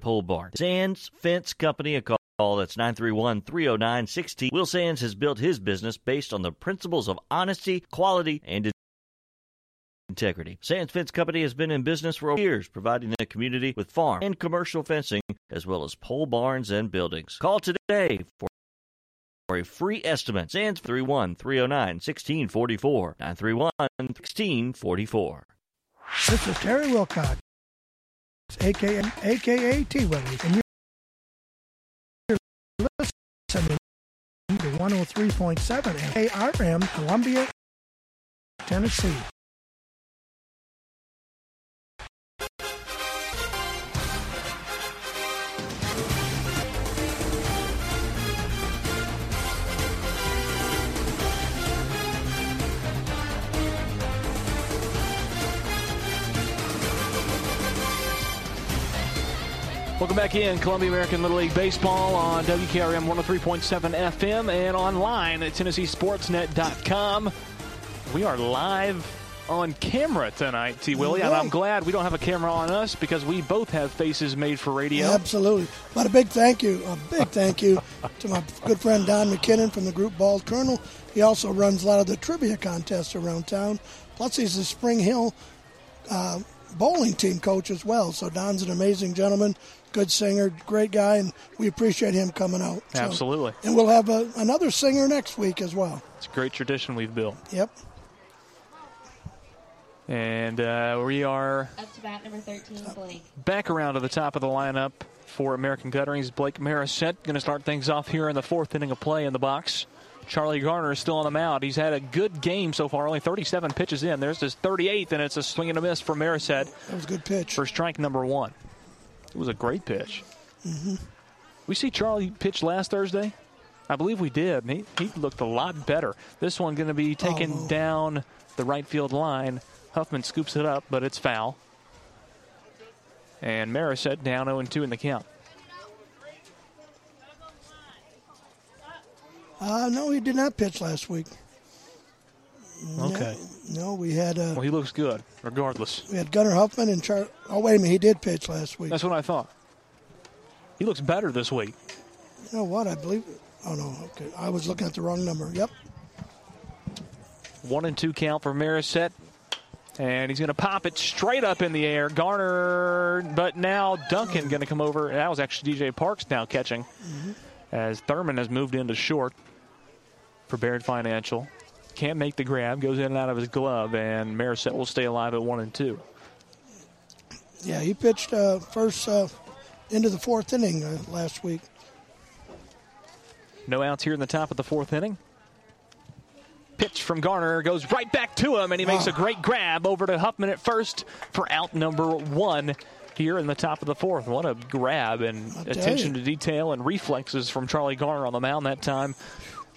Speaker 18: pole barn. Sands Fence Company, a call that's 931 309 16. Will Sands has built his business based on the principles of honesty, quality, and integrity. Sands Fence Company has been in business for years, providing the community with farm and commercial fencing, as well as pole barns and buildings. Call today for for a free estimate. Sands 31 309 1644 931 1644.
Speaker 4: This is Terry Wilcox, aka aka T Willie, and you're listening to 103.7 ARM, Columbia, Tennessee.
Speaker 3: Welcome back in Columbia American Little League Baseball on WKRM 103.7 FM and online at TennesseeSportsNet.com. We are live on camera tonight, T. Willie, and I'm glad we don't have a camera on us because we both have faces made for radio.
Speaker 4: Absolutely. But a big thank you, a big thank you to my good friend Don McKinnon from the group Bald Colonel. He also runs a lot of the trivia contests around town. Plus, he's the Spring Hill uh, bowling team coach as well. So Don's an amazing gentleman, good singer, great guy, and we appreciate him coming out. So-
Speaker 3: Absolutely.
Speaker 4: and we'll have a, another singer next week as well.
Speaker 3: It's a great tradition we've built.
Speaker 4: Yep.
Speaker 3: And uh, we are
Speaker 7: Up to bat number 13, Blake.
Speaker 3: back around to the top of the lineup for American Gutterings. Blake Marisette going to start things off here in the fourth inning of play in the box. Charlie Garner is still on the mound. He's had a good game so far, only 37 pitches in. There's his 38th, and it's a swing and a miss for Marisette
Speaker 4: That was a good pitch.
Speaker 3: for strike number one. It was a great pitch.
Speaker 4: hmm
Speaker 3: We see Charlie pitch last Thursday. I believe we did. He, he looked a lot better. This one going to be taken
Speaker 4: Oh.
Speaker 3: down the right field line. Huffman scoops it up, but it's foul. And Marisette down 0 2 in the count.
Speaker 4: Uh, no, he did not pitch last week. No-
Speaker 3: Okay.
Speaker 4: No, we had uh,
Speaker 3: Well, he looks good, regardless.
Speaker 4: we had Gunnar Huffman and Char. Oh wait a minute, he did pitch last week.
Speaker 3: That's what I thought. He looks better this week.
Speaker 4: You know what? I believe. Oh no, okay. I was looking at the wrong number. Yep.
Speaker 3: One and two count for Marisette. And he's going to pop it straight up in the air. Garner, but now Duncan going to come over. That was actually DJ Parks now catching as Thurman has moved into short for Baird Financial. Can't make the grab, goes in and out of his glove, and Marisette will stay alive at one and two.
Speaker 4: Yeah, he pitched uh, first uh, into the fourth inning uh, last week.
Speaker 3: No outs here in the top of the fourth inning. Pitch from Garner goes right back to him, and he makes a great grab over to Huffman at first for out number one here in the top of the fourth. What a grab and attention
Speaker 4: you.
Speaker 3: to detail and reflexes from Charlie Garner on the mound that time.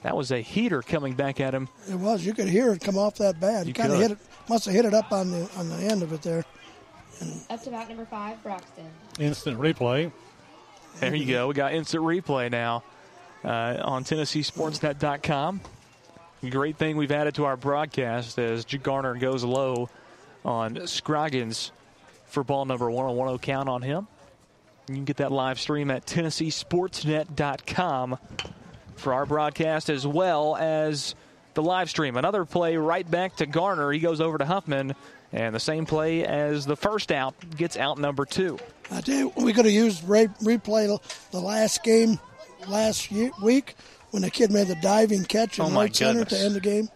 Speaker 3: That was a heater coming back at him.
Speaker 4: It was. You could hear it come off that bad.
Speaker 3: You
Speaker 4: kind of hit it. Must have hit it up on the on the end of it there.
Speaker 7: Up to bat number 5, Broxton.
Speaker 5: Instant replay.
Speaker 3: There you go. We got instant replay now uh, on TennesseeSportsNet.com. Great thing we've added to our broadcast as J- Garner goes low on Scroggins for ball number one on 1 0 count on him. You can get that live stream at TennesseeSportsNet.com for our broadcast as well as the live stream. Another play right back to Garner. He goes over to Huffman, and the same play as the first out gets out number two.
Speaker 4: I tell you, we could have used re- replay the last game last year, week when the kid made the diving catch in
Speaker 3: Oh,
Speaker 4: right center to end the game.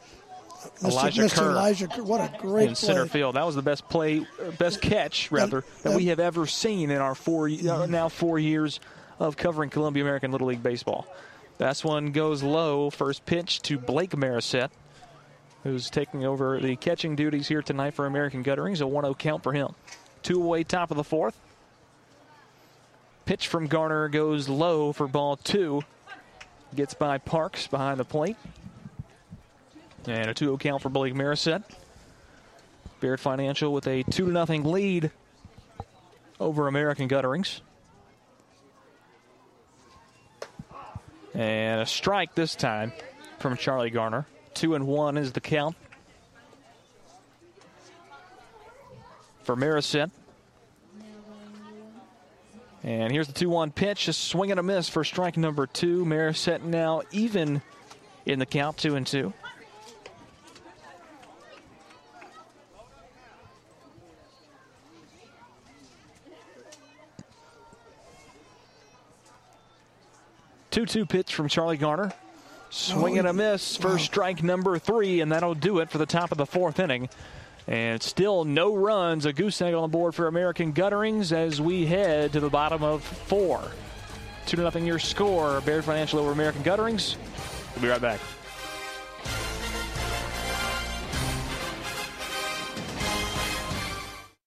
Speaker 4: Mr.
Speaker 3: Elijah
Speaker 4: Mr.
Speaker 3: Kerr.
Speaker 4: Elijah Kerr, what a great
Speaker 3: in
Speaker 4: play.
Speaker 3: center field. That was the best play, best catch rather that we have ever seen in our four uh, now four years of covering Columbia American Little League baseball. This one goes low. First pitch to Blake Marisette, who's taking over the catching duties here tonight for American Gutterings. A 1-0 count for him. Two away, top of the fourth. Pitch from Garner goes low for ball two. Gets by Parks behind the plate. And a 2 0 count for Blake Marisette. Baird Financial with a 2 0 lead over American Gutterings. And a strike this time from Charlie Garner. 2 and 1 is the count for Marisette. And here's the 2 1 pitch. A swing and a miss for strike number two. Marisette now even in the count, 2 and 2. Two-two pitch from Charlie Garner. Swing and a oh, miss First strike number three, and that'll do it for the top of the fourth inning. And still no runs. A goose egg on the board for American Gutterings as we head to the bottom of four. 2 0 your score. Baird Financial over American Gutterings. We'll be right back.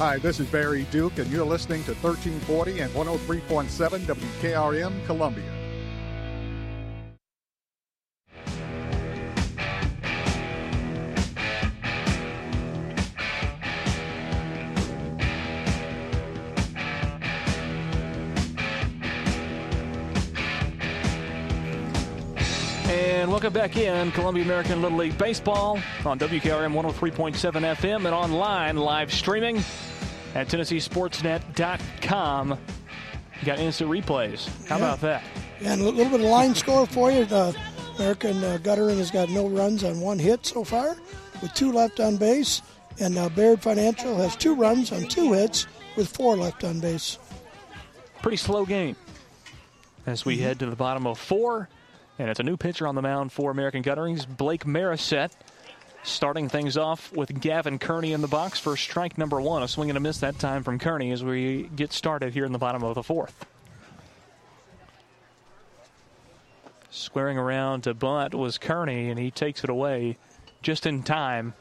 Speaker 1: Hi, this is Barry Duke, and you're listening to 1340 and 103.7 WKRM Columbia.
Speaker 3: And welcome back in Columbia American Little League Baseball on WKRM 103.7 FM and online live streaming at TennesseeSportsNet.com. You got instant replays. How
Speaker 4: Yeah.
Speaker 3: about that?
Speaker 4: And a little bit of line score for you. The American uh, Guttering has got no runs on one hit so far, with two left on base. And uh, Baird Financial has two runs on two hits, with four left on base.
Speaker 3: Pretty slow game as we head to the bottom of four. And it's a new pitcher on the mound for American Gutterings, Blake Marisette. Starting things off with Gavin Kearney in the box for strike number one. A swing and a miss that time from Kearney as we get started here in the bottom of the fourth. Squaring around to bunt was Kearney, and he takes it away just in time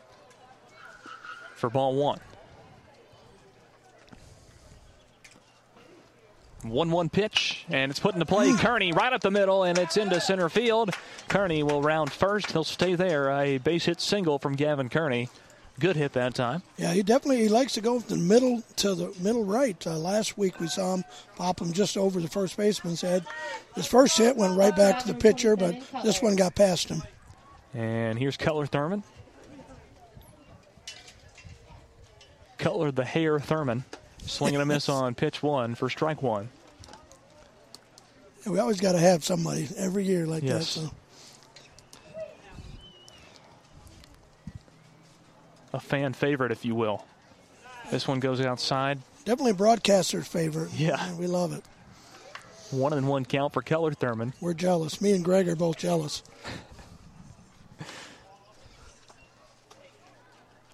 Speaker 3: for ball one. 1 1 pitch, and it's put into play. Kearney right up the middle, and it's into center field. Kearney will round first. He'll stay there. A base hit single from Gavin Kearney. Good hit that time.
Speaker 4: Yeah, he definitely he likes to go from the middle to the middle right. Uh, last week we saw him pop him just over the first baseman's head. His first hit went right back to the pitcher, but this one got past him.
Speaker 3: And here's Cutler Thurman. Cutler the hair Thurman. Swinging a miss on pitch one for strike one.
Speaker 4: Yeah, we always got to have somebody every year like
Speaker 3: Yes.
Speaker 4: that. So.
Speaker 3: A fan favorite, if you will. This one goes outside.
Speaker 4: Definitely a broadcaster's favorite.
Speaker 3: Yeah.
Speaker 4: we love it.
Speaker 3: One and one count for Keller Thurman.
Speaker 4: We're jealous. Me and Greg are both jealous.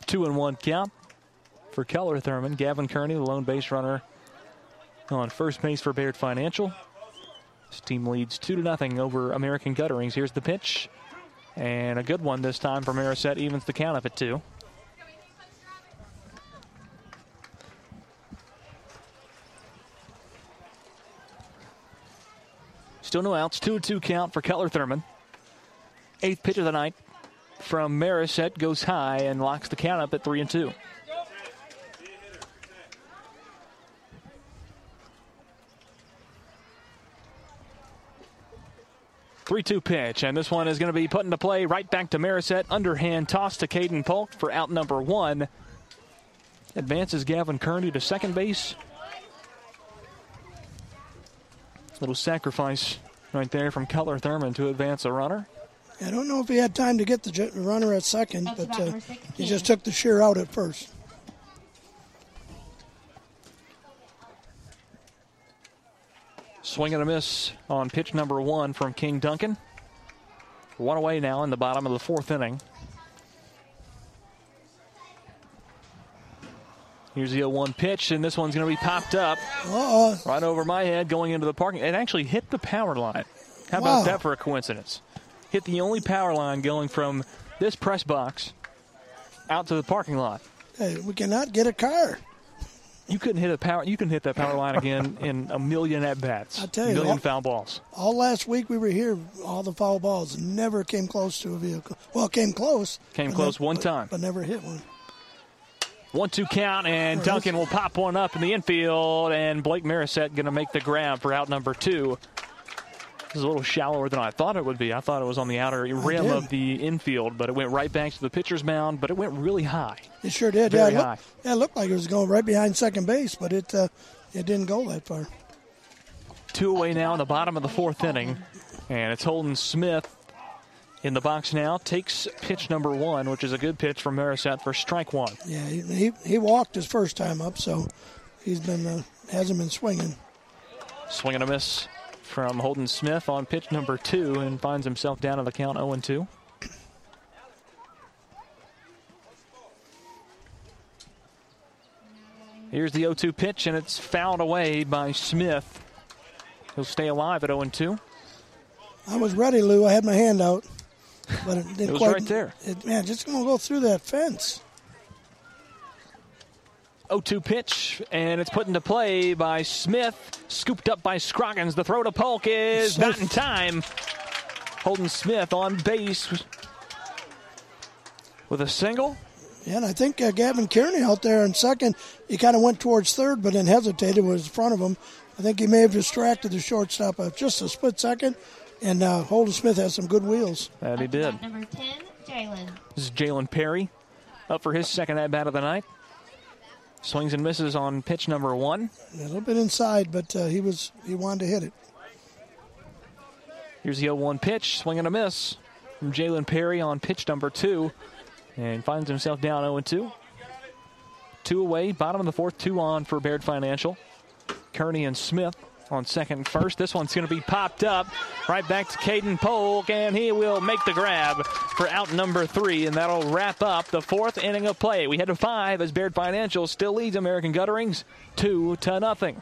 Speaker 3: Two and one count for Keller Thurman. Gavin Kearney, the lone base runner on first base for Baird Financial. This team leads 2 to nothing over American Gutterings. Here's the pitch. And a good one this time for Marisette evens the count up at two. Still no outs. 2 2 count for Keller Thurman. Eighth pitch of the night from Marisette goes high and locks the count up at 3 and 2. 3 2 pitch, and this one is going to be put into play right back to Marisette. Underhand toss to Caden Polk for out number one. Advances Gavin Kearney to second base. Little sacrifice right there from Keller Thurman to advance a runner.
Speaker 4: I don't know if he had time to get the runner at second, but uh, he just took the sheer out at first.
Speaker 3: Swing and a miss on pitch number one from King Duncan. One away now in the bottom of the fourth inning. Here's the 0 1 pitch, and this one's going to be popped up
Speaker 4: Uh-oh.
Speaker 3: right over my head going into the parking. It actually hit the power line. How
Speaker 4: Wow.
Speaker 3: about that for a coincidence? Hit the only power line going from this press box out to the parking lot.
Speaker 4: Hey, we cannot get a car.
Speaker 3: You couldn't hit a power. You can hit that power line again in a million at bats.
Speaker 4: I tell you, a
Speaker 3: million
Speaker 4: all-
Speaker 3: foul balls.
Speaker 4: All last week we were here, all the foul balls never came close to a vehicle. Well, came close.
Speaker 3: Came close
Speaker 4: ne-
Speaker 3: one
Speaker 4: but-
Speaker 3: time.
Speaker 4: But never hit one.
Speaker 3: One two count, and Duncan will pop one up in the infield, and Blake Marisette going to make the grab for out number two. This is a little shallower than I thought it would be. I thought it was on the outer rim of the infield, but it went right back to the pitcher's mound, but it went really high.
Speaker 4: It sure did.
Speaker 3: Very
Speaker 4: yeah, it
Speaker 3: high.
Speaker 4: looked, yeah, it looked like it was going right behind second base, but it uh, it didn't go that far.
Speaker 3: Two away now in the bottom of the fourth inning, and it's Holden Smith in the box now. Takes pitch number one, which is a good pitch from Marisette for strike one.
Speaker 4: Yeah, he, he, he walked his first time up, so he's been uh, hasn't been swinging.
Speaker 3: Swing and a miss from Holden Smith on pitch number two and finds himself down to the count 0 2. Here's the 0 2 pitch, and it's fouled away by Smith. He'll stay alive at 0 2.
Speaker 4: I was ready, Lou. I had my hand out, but it didn't
Speaker 3: It was
Speaker 4: quite.
Speaker 3: right there.
Speaker 4: It, man, just gonna go through that fence.
Speaker 3: 0 2 pitch, and it's put into play by Smith. Scooped up by Scroggins. The throw to Polk is
Speaker 4: So-
Speaker 3: not in time. Holden Smith on base with a single.
Speaker 4: Yeah, and I think uh, Gavin Kearney out there in second, he kind of went towards third, but then hesitated, was in front of him. I think he may have distracted the shortstop uh, just a split second, and uh, Holden Smith has some good wheels.
Speaker 3: That he did.
Speaker 7: Number 10, Jalen.
Speaker 3: This is Jalen Perry up for his second at bat of the night. Swings and misses on pitch number one.
Speaker 4: A little bit inside, but uh, he was he wanted to hit it.
Speaker 3: Here's the 0 1 pitch. Swing and a miss from Jalen Perry on pitch number two. And finds himself down 0 2. Two away, bottom of the fourth, two on for Baird Financial. Kearney and Smith on second and first. This one's going to be popped up right back to Caden Polk, and he will make the grab for out number three, and that'll wrap up the fourth inning of play. We head to five as Baird Financial still leads American Gutterings two to nothing.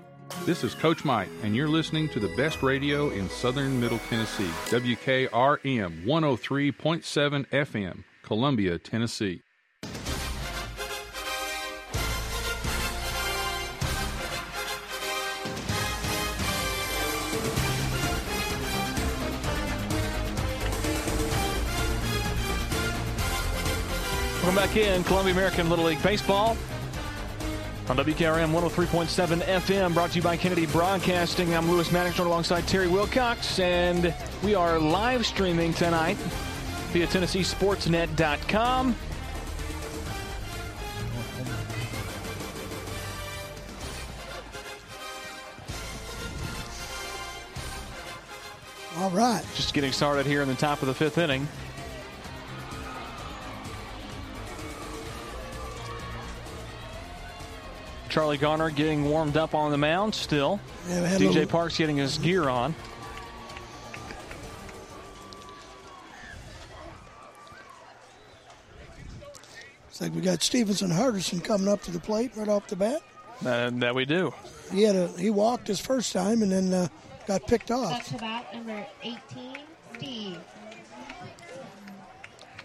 Speaker 2: This is Coach Mike, and you're listening to the best radio in southern Middle Tennessee, WKRM 103.7 FM, Columbia, Tennessee.
Speaker 3: Welcome back in Columbia American Little League Baseball on WKRM 103.7 FM, brought to you by Kennedy Broadcasting. I'm Lewis Maddox alongside Terry Wilcox, and we are live streaming tonight via TennesseeSportsNet.com.
Speaker 4: All right.
Speaker 3: Just getting started here in the top of the fifth inning. Charlie Garner getting warmed up on the mound still.
Speaker 4: Yeah, we had a
Speaker 3: DJ
Speaker 4: little-
Speaker 3: Parks getting his gear on.
Speaker 4: It's like we got Stevenson Hardison coming up to the plate right off the bat.
Speaker 3: Uh, that we do.
Speaker 4: He had a he walked his first time and then uh, got picked off.
Speaker 7: Up to bat number 18, Steve.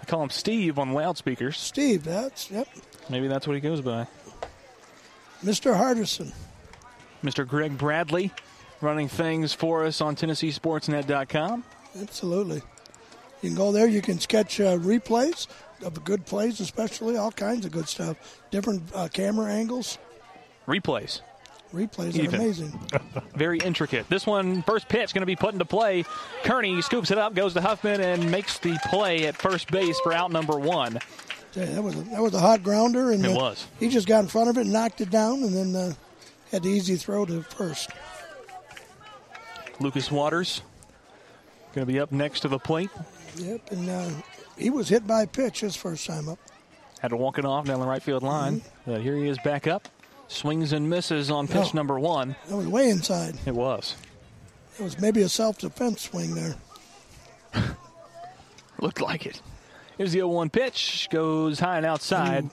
Speaker 3: I call him Steve on loudspeakers.
Speaker 4: Steve, that's yep.
Speaker 3: Maybe that's what he goes by.
Speaker 4: Mr. Hardison.
Speaker 3: Mr. Greg Bradley running things for us on TennesseeSportsNet.com.
Speaker 4: Absolutely. You can go there. You can sketch uh, replays of good plays, especially all kinds of good stuff. Different uh, camera angles.
Speaker 3: Replays.
Speaker 4: Replays are
Speaker 3: Even.
Speaker 4: amazing.
Speaker 3: Very intricate. This one, first pitch, going to be put into play. Kearney scoops it up, goes to Huffman, and makes the play at first base for out number one.
Speaker 4: Yeah, that was a, that was a hot grounder, and
Speaker 3: It
Speaker 4: uh,
Speaker 3: was.
Speaker 4: He just got in front of it, and knocked it down, and then uh, had the easy throw to first.
Speaker 3: Lucas Waters going to be up next to the plate.
Speaker 4: Yep, and uh, he was hit by a pitch his first time up.
Speaker 3: Had to walk it off down the right field line. But here he is back up. Swings and misses on pitch
Speaker 4: Oh.
Speaker 3: number one.
Speaker 4: That was way inside.
Speaker 3: It was.
Speaker 4: It was maybe a self-defense swing there.
Speaker 3: Looked like it. Here's the 0 1 pitch. Goes high and outside.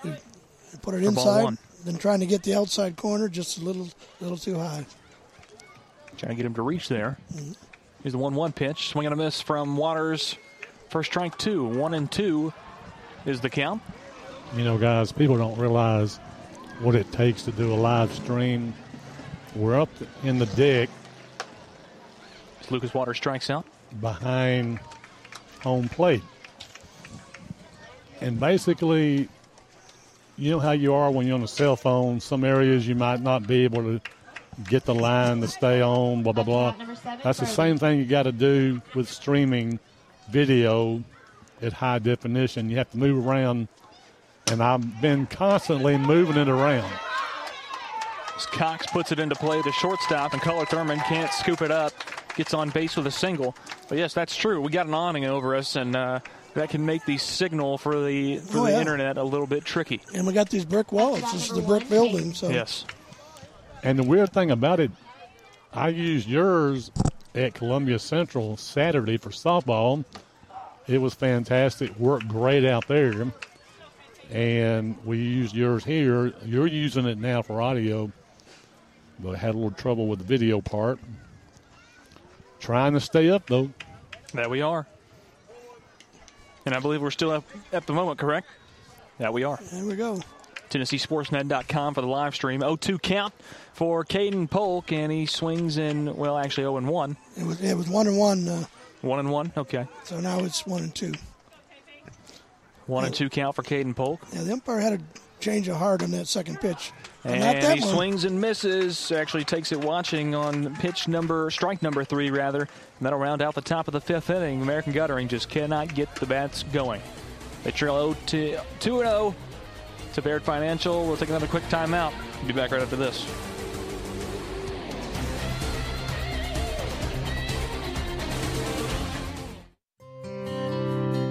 Speaker 3: Hmm.
Speaker 4: He put it inside,
Speaker 3: one.
Speaker 4: then trying to get the outside corner just a little, little too high.
Speaker 3: Trying to get him to reach there. Hmm. Here's the 1 1 pitch. Swing and a miss from Waters. First strike two. One and two is the count.
Speaker 5: You know, guys, people don't realize what it takes to do a live stream. We're up in the deck
Speaker 3: Lucas Waters strikes out.
Speaker 5: behind home plate. And basically, you know how you are when you're on a cell phone. Some areas you might not be able to get the line to stay on, blah, blah, blah. That's the same thing you got to do with streaming video at high definition. You have to move around, and I've been constantly moving it around.
Speaker 3: As Cox puts it into play, the shortstop, and Keller Thurman can't scoop it up. Gets on base with a single. But yes, that's true. We got an awning over us, and uh, that can make the signal for the for
Speaker 4: Oh,
Speaker 3: the
Speaker 4: yeah.
Speaker 3: internet a little bit tricky.
Speaker 4: And we got these brick walls. This is the brick building, so
Speaker 3: Yes.
Speaker 5: And the weird thing about it, I used yours at Columbia Central Saturday for softball. It was fantastic. Worked great out there. And we used yours here. You're using it now for audio, but had a little trouble with the video part. Trying to stay up, though.
Speaker 3: That we are. And I believe we're still up at the moment, correct? That we are.
Speaker 4: there we go.
Speaker 3: TennesseeSportsNet.com for the live stream. 0 2 count for Caden Polk, and he swings in, well, actually 0 and 1.
Speaker 4: It was it was one and one. Uh,
Speaker 3: 1 and 1, okay.
Speaker 4: so now it's one and two.
Speaker 3: 1 and 2 count for Caden Polk.
Speaker 4: Yeah, the umpire had a change of heart on that second pitch.
Speaker 3: And
Speaker 4: that
Speaker 3: he
Speaker 4: one.
Speaker 3: swings and misses. Actually takes it watching on pitch number, strike number three, rather. And that'll round out the top of the fifth inning. American Guttering just cannot get the bats going. They trail 0 to 2 0 to Baird Financial. We'll take another quick timeout. We'll be back right after this.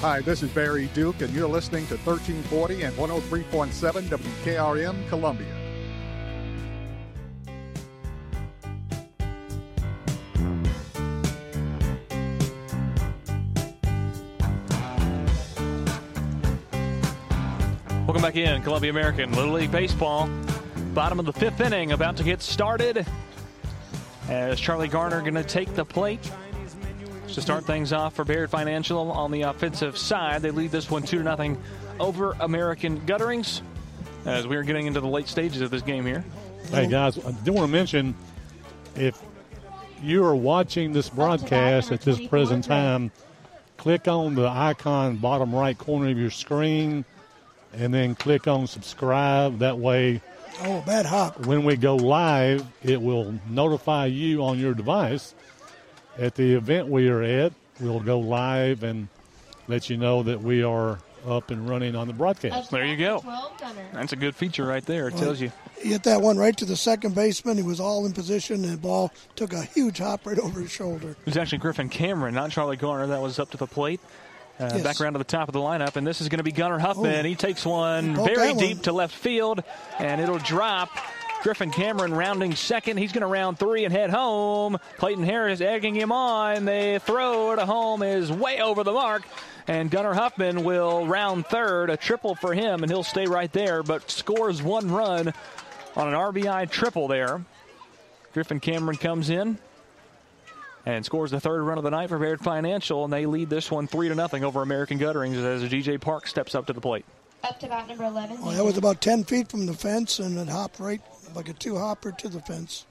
Speaker 1: Hi, this is Barry Duke, and you're listening to 1340 and 103.7 WKRM Columbia.
Speaker 3: Welcome back in, Columbia American Little League Baseball. Bottom of the fifth inning, about to get started. As Charlie Garner going to take the plate to start things off for Baird Financial on the offensive side. They lead this one 2 0 over American Gutterings as we are getting into the late stages of this game here.
Speaker 5: Hey, guys, I do want to mention if you are watching this broadcast at this present time, click on the icon bottom right corner of your screen and then click on subscribe. That way,
Speaker 4: Oh, bad hop.
Speaker 5: when we go live, it will notify you on your device. At the event we are at, we'll go live and let you know that we are up and running on the broadcast.
Speaker 3: There you go. That's a good feature right there. It tells you.
Speaker 4: He hit that one right to the second baseman. He was all in position, and the ball took a huge hop right over his shoulder.
Speaker 3: It was actually Griffin Cameron, not Charlie Garner, that was up to the plate. Uh,
Speaker 4: Yes.
Speaker 3: Back around to the top of the lineup, and this is going to be Gunnar Huffman.
Speaker 4: Oh.
Speaker 3: he takes one
Speaker 4: poked
Speaker 3: very
Speaker 4: that one.
Speaker 3: deep to left field, and it'll drop. Griffin Cameron rounding second. He's going to round three and head home. Clayton Harris egging him on. The throw to home is way over the mark, and Gunnar Huffman will round third. A triple for him, and he'll stay right there, but scores one run on an RBI triple there. Griffin Cameron comes in and scores the third run of the night for Baird Financial, and they lead this one three to nothing over American Gutterings as DJ Park steps up to the plate.
Speaker 7: Up to bat number 11.
Speaker 4: Well, that was about 10 feet from the fence, and it hopped right like a two hopper to the fence.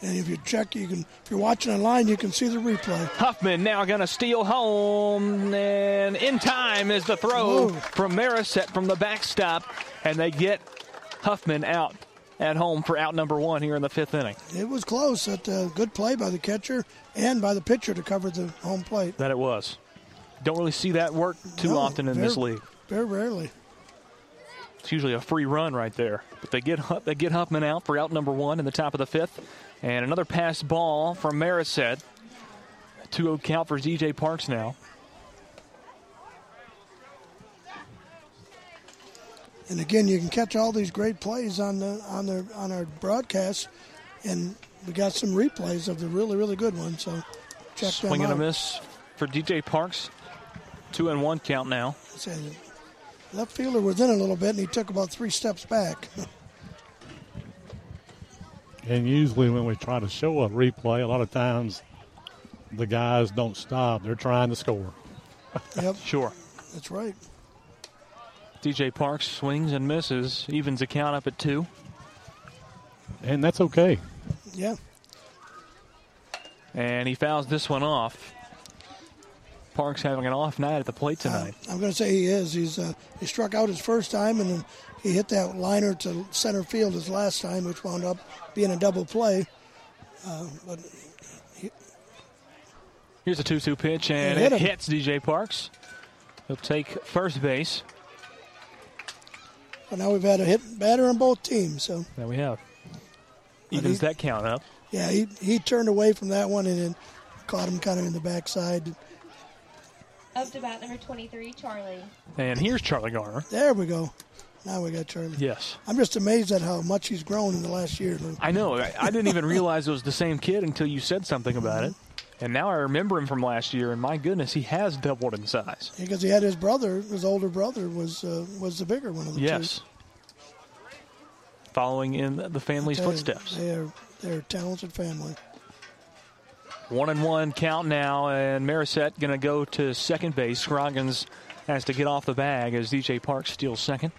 Speaker 4: And if you check, you can. If you're watching online, you can see the replay.
Speaker 3: Huffman now going to steal home, and in time is the throw
Speaker 4: Whoa.
Speaker 3: from Marisette from the backstop, and they get Huffman out at home for out number one here in the fifth inning.
Speaker 4: It was close. At uh, good play by the catcher and by the pitcher to cover the home plate.
Speaker 3: That it was. Don't really see that work too
Speaker 4: No,
Speaker 3: often in
Speaker 4: very-
Speaker 3: this league.
Speaker 4: Very rarely.
Speaker 3: It's usually a free run right there. But they get they get Huffman out for out number one in the top of the fifth, and another pass ball from Marisette. 2-0 count for DJ Parks now.
Speaker 4: And again, you can catch all these great plays on the on their on our broadcast, and we got some replays of the really really good ones. So check
Speaker 3: Swing
Speaker 4: them
Speaker 3: and a
Speaker 4: out.
Speaker 3: miss for DJ Parks. Two and one count now.
Speaker 4: Say, Left fielder was in a little bit, and he took about three steps back.
Speaker 5: And usually, when we try to show a replay, a lot of times the guys don't stop. They're trying to score.
Speaker 4: yep,
Speaker 3: Sure.
Speaker 4: that's right.
Speaker 3: DJ Parks swings and misses, evens the count up at two.
Speaker 5: And that's okay.
Speaker 4: Yeah,
Speaker 3: And he fouls this one off. Parks having an off night at the plate tonight.
Speaker 4: I'm going to say he is. He's uh, he struck out his first time, and then he hit that liner to center field his last time, which wound up being a double play. Uh, but
Speaker 3: Here's a 2 2 pitch, and
Speaker 4: It
Speaker 3: it, hits DJ Parks. He'll take first base.
Speaker 4: but now we've had a hit batter on both teams. So
Speaker 3: There we have. Evens
Speaker 4: he-
Speaker 3: that count up.
Speaker 4: yeah, he he turned away from that one and then caught him kind of in the backside.
Speaker 7: Up to bat number 23, Charlie.
Speaker 3: And here's Charlie Garner.
Speaker 4: There we go. Now we got Charlie.
Speaker 3: Yes.
Speaker 4: I'm just amazed at how much he's grown in the last year. Lou.
Speaker 3: I know. I, I didn't even realize it was the same kid until you said something about it. And now I remember him from last year, and my goodness, he has doubled in size.
Speaker 4: Because he had his brother, his older brother was uh, was the bigger one of the
Speaker 3: Yes. Following in the family's footsteps.
Speaker 4: They are they're a talented family.
Speaker 3: One and one count now, and Marisette going to go to second base. Scroggins has to get off the bag as DJ Park steals second.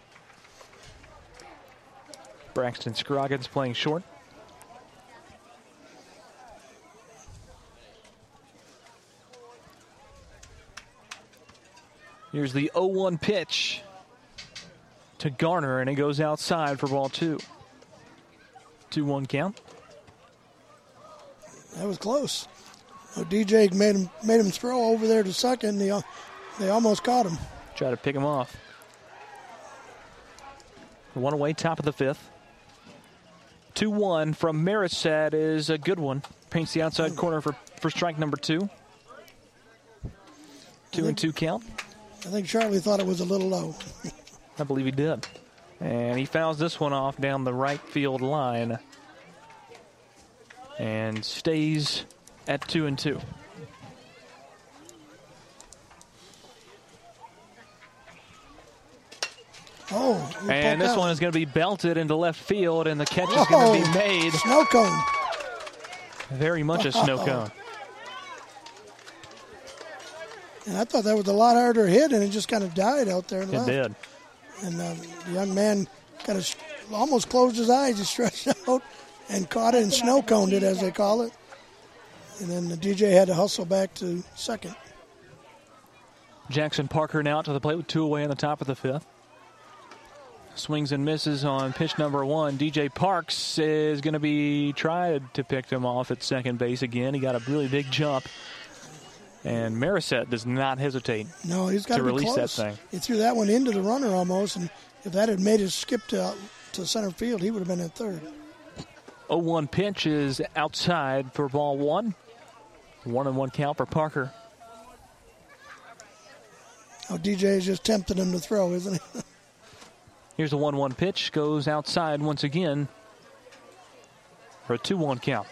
Speaker 3: Braxton Scroggins playing short. Here's the 0 1 pitch to Garner, and it goes outside for ball two. 2 1 count.
Speaker 4: That was close. DJ made him made him throw over there to second. They, they almost caught him.
Speaker 3: Try to pick him off. One away, top of the fifth. 2 1 from Marisette is a good one. Paints the outside hmm. corner for, for strike number two. Two and two count.
Speaker 4: I think Charlie thought it was a little low.
Speaker 3: I believe he did. And he fouls this one off down the right field line and stays at two and two.
Speaker 4: Oh,
Speaker 3: and this
Speaker 4: out.
Speaker 3: one is going to be belted into left field, and the catch is going to be made.
Speaker 4: Snow cone.
Speaker 3: Very much a snow
Speaker 4: Oh.
Speaker 3: cone.
Speaker 4: And I thought that was a lot harder hit, and it just kind of died out there. And
Speaker 3: It
Speaker 4: left.
Speaker 3: did.
Speaker 4: And uh, the young man kind of almost closed his eyes. He stretched out and caught it and snow coned it, as they call it. And then the DJ had to hustle back to second.
Speaker 3: Jackson Parker now to the plate with two away in the top of the fifth. Swings and misses on pitch number one. DJ Parks is going to be tried to pick him off at second base again. He got a really big jump. And Marisette does not hesitate
Speaker 4: No, he's got
Speaker 3: to
Speaker 4: to
Speaker 3: release
Speaker 4: close.
Speaker 3: that thing.
Speaker 4: He threw that one into the runner almost, and if that had made it skip to, to center field, he would have been at third.
Speaker 3: 0 1 pitch is outside for ball one. One and one count for Parker.
Speaker 4: Oh, DJ is just tempting him to throw, isn't he?
Speaker 3: Here's a 1 1 pitch, goes outside once again for a 2 1 count.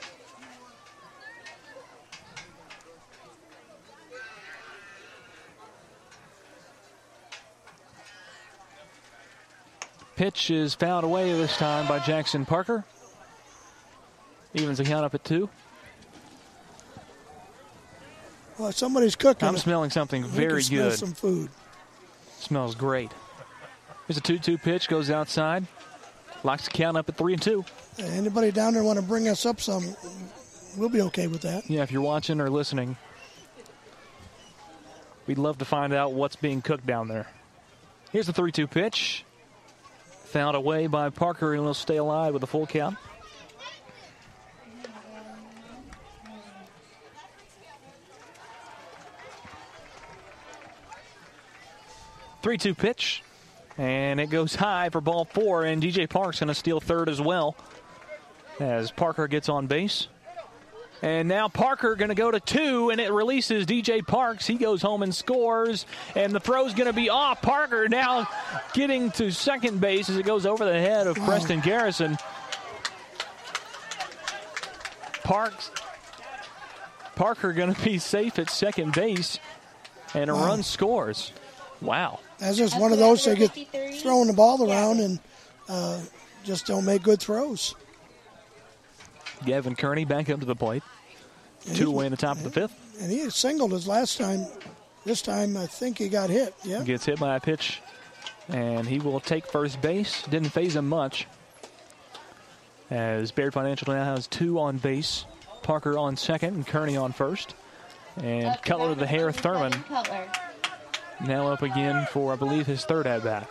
Speaker 3: Pitch is fouled away this time by Jackson Parker. Evens the count up at two.
Speaker 4: Well, somebody's cooking.
Speaker 3: I'm smelling something very good.
Speaker 4: Some food.
Speaker 3: Smells great. Here's a 2 2 pitch, goes outside. Locks the count up at 3 and 2.
Speaker 4: Anybody down there want to bring us up some? We'll be okay with that.
Speaker 3: Yeah, if you're watching or listening, we'd love to find out what's being cooked down there. Here's the 3 2 pitch. Fouled away by Parker, and he'll stay alive with a full count. Three-two pitch, and it goes high for ball four. And DJ Park's going to steal third as well, as Parker gets on base. And now Parker going to go to two, and it releases DJ Parks. He goes home and scores, and the throw's going to be off. Parker now getting to second base as it goes over the head of Preston Garrison. Parks, Parker going to be safe at second base, and a run scores. Wow.
Speaker 4: That's just one of those they get throwing the ball around and uh, just don't make good throws.
Speaker 3: Gavin Kearney back up to the plate.
Speaker 4: And
Speaker 3: Two
Speaker 4: he-
Speaker 3: away in the top of the fifth.
Speaker 4: And he had singled his last time. This time, I think he got hit. Yeah.
Speaker 3: Gets hit by a pitch, and he will take first base. Didn't phase him much. As Baird Financial now has two on base. Parker on second and Kearney on first. And Cutler the hair Thurman
Speaker 7: Cutler.
Speaker 3: Now up again for, I believe, his third at bat.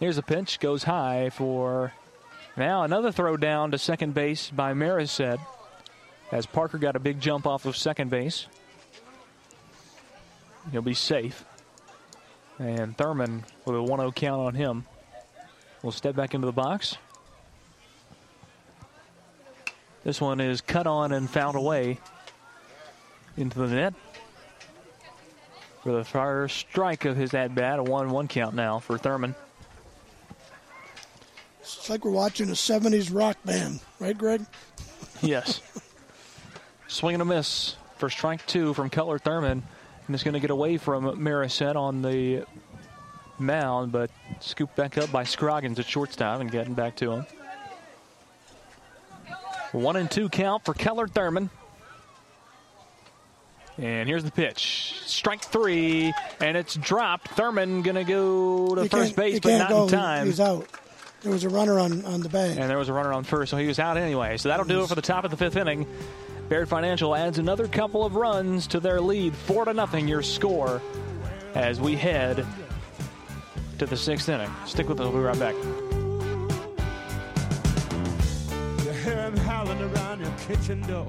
Speaker 3: Here's a pitch, goes high for now another throw down to second base by Marisette as Parker got a big jump off of second base. He'll be safe. And Thurman with a 1 0 count on him will step back into the box. This one is cut on and fouled away into the net. For the first strike of his at bat, a 1 1 count now for Thurman.
Speaker 4: It's like we're watching a 70s rock band, right, Greg?
Speaker 3: Yes. Swing and a miss for strike two from Cutler Thurman. And it's going to get away from Marisette on the mound, but scooped back up by Scroggins at shortstop and getting back to him. One and two count for Keller Thurman. And here's the pitch. Strike three, and it's dropped. Thurman going to go to
Speaker 4: He
Speaker 3: first base, but
Speaker 4: can't
Speaker 3: not
Speaker 4: go.
Speaker 3: in time.
Speaker 4: He's out. There was a runner on, on the bag.
Speaker 3: And there was a runner on first, so he was out anyway. So that'll do it for the top of the fifth inning. Baird Financial adds another couple of runs to their lead, four to nothing. Your score as we head to the sixth inning. Stick with us. We'll be right back.
Speaker 19: You hear him howling around your kitchen door.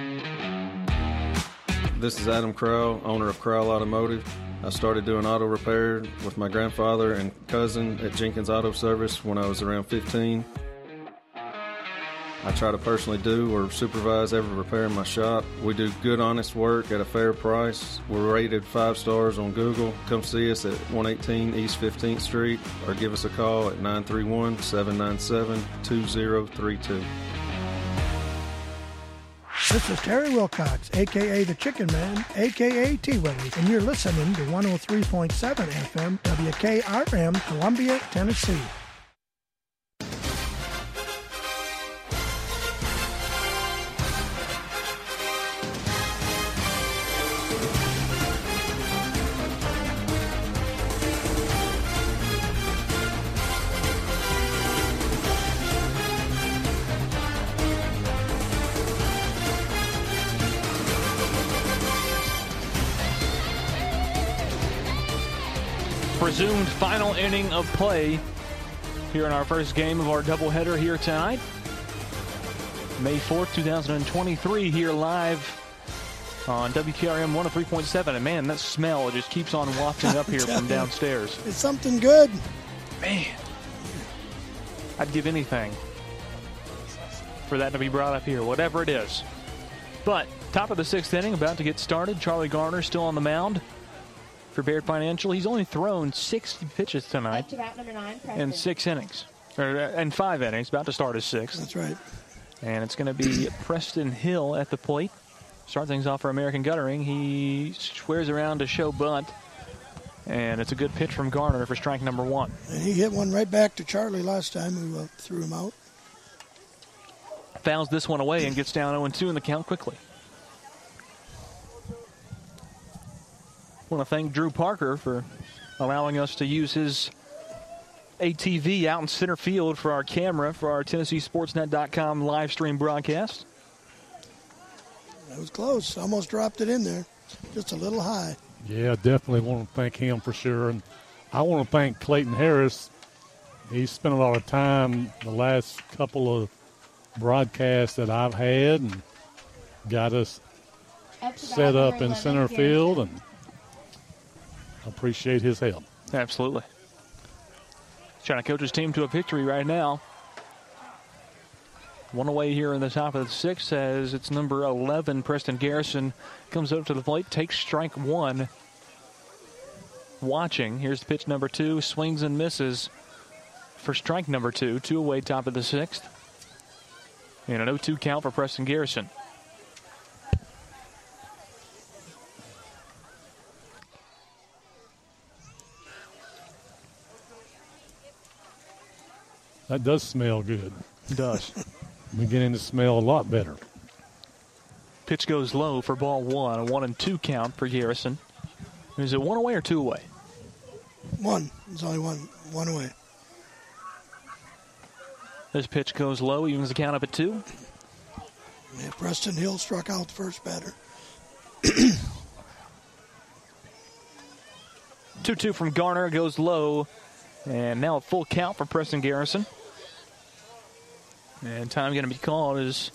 Speaker 20: This is Adam Crowell, owner of Crowell Automotive. I started doing auto repair with my grandfather and cousin at Jenkins Auto Service when I was around 15. I try to personally do or supervise every repair in my shop. We do good, honest work at a fair price. We're rated five stars on Google. Come see us at 118 East 15th Street or give us a call at 931 797 2032.
Speaker 4: This is Terry Wilcox, aka the Chicken Man, aka T Willie, and you're listening to 103.7 FM WKRM, Columbia, Tennessee.
Speaker 3: Final inning of play here in our first game of our doubleheader here tonight. May 4th, 2023, here live on WKRM 103.7. And man, that smell just keeps on wafting up here from downstairs.
Speaker 4: It's something good.
Speaker 3: Man, I'd give anything for that to be brought up here, whatever it is. But top of the sixth inning, about to get started. Charlie Garner still on the mound for Baird Financial. He's only thrown six pitches tonight
Speaker 7: to bat number nine,
Speaker 3: in six innings, or uh, in five innings. About to start his sixth.
Speaker 4: That's right.
Speaker 3: And it's going to be Preston Hill at the plate. Start things off for American Guttering. He squares around to show bunt. And it's a good pitch from Garner for strike number one.
Speaker 4: And he hit one right back to Charlie last time who uh, threw him out.
Speaker 3: Fouls this one away and gets down 0 2 in the count quickly. Want to thank Drew Parker for allowing us to use his ATV out in center field for our camera for our TennesseeSportsNet.com live stream broadcast.
Speaker 4: That was close. Almost dropped it in there. Just a little high.
Speaker 5: Yeah, definitely want to thank him for sure. And I want to thank Clayton Harris. He spent a lot of time the last couple of broadcasts that I've had and got us set up in center field and appreciate his help.
Speaker 3: Absolutely. Trying to coach his team to a victory right now. One away here in the top of the sixth as it's number 11, Preston Garrison, comes up to the plate, takes strike one. Watching. Here's the pitch number two, swings and misses for strike number two. Two away, top of the sixth. And an 0 2 count for Preston Garrison.
Speaker 5: That does smell good.
Speaker 3: It does.
Speaker 5: Beginning to smell a lot better.
Speaker 3: Pitch goes low for ball one. A one and two count for Garrison. Is it one away or two away?
Speaker 4: One. There's only one. One away.
Speaker 3: This pitch goes low, evens the count up at two.
Speaker 4: Yeah, Preston Hill struck out the first batter.
Speaker 3: 2 2 from Garner goes low. And now a full count for Preston Garrison. And time going to be called as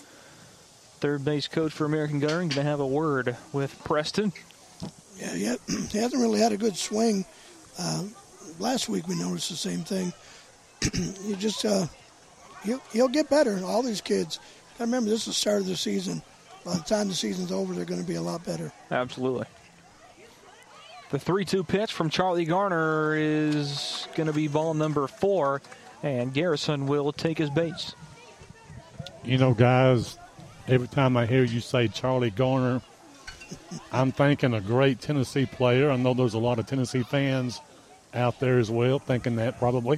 Speaker 3: third base coach for American Guttering going to have a word with Preston.
Speaker 4: Yeah, he, had, he hasn't really had a good swing. Uh, last week we noticed the same thing. he just uh, he'll, he'll get better. All these kids. I remember this is the start of the season. By the time the season's over, they're going to be a lot better.
Speaker 3: Absolutely. The 3 2 pitch from Charlie Garner is going to be ball number four, and Garrison will take his base.
Speaker 5: You know, guys, Every time I hear you say Charlie Garner, I'm thinking a great Tennessee player. I know there's a lot of Tennessee fans out there as well thinking that probably.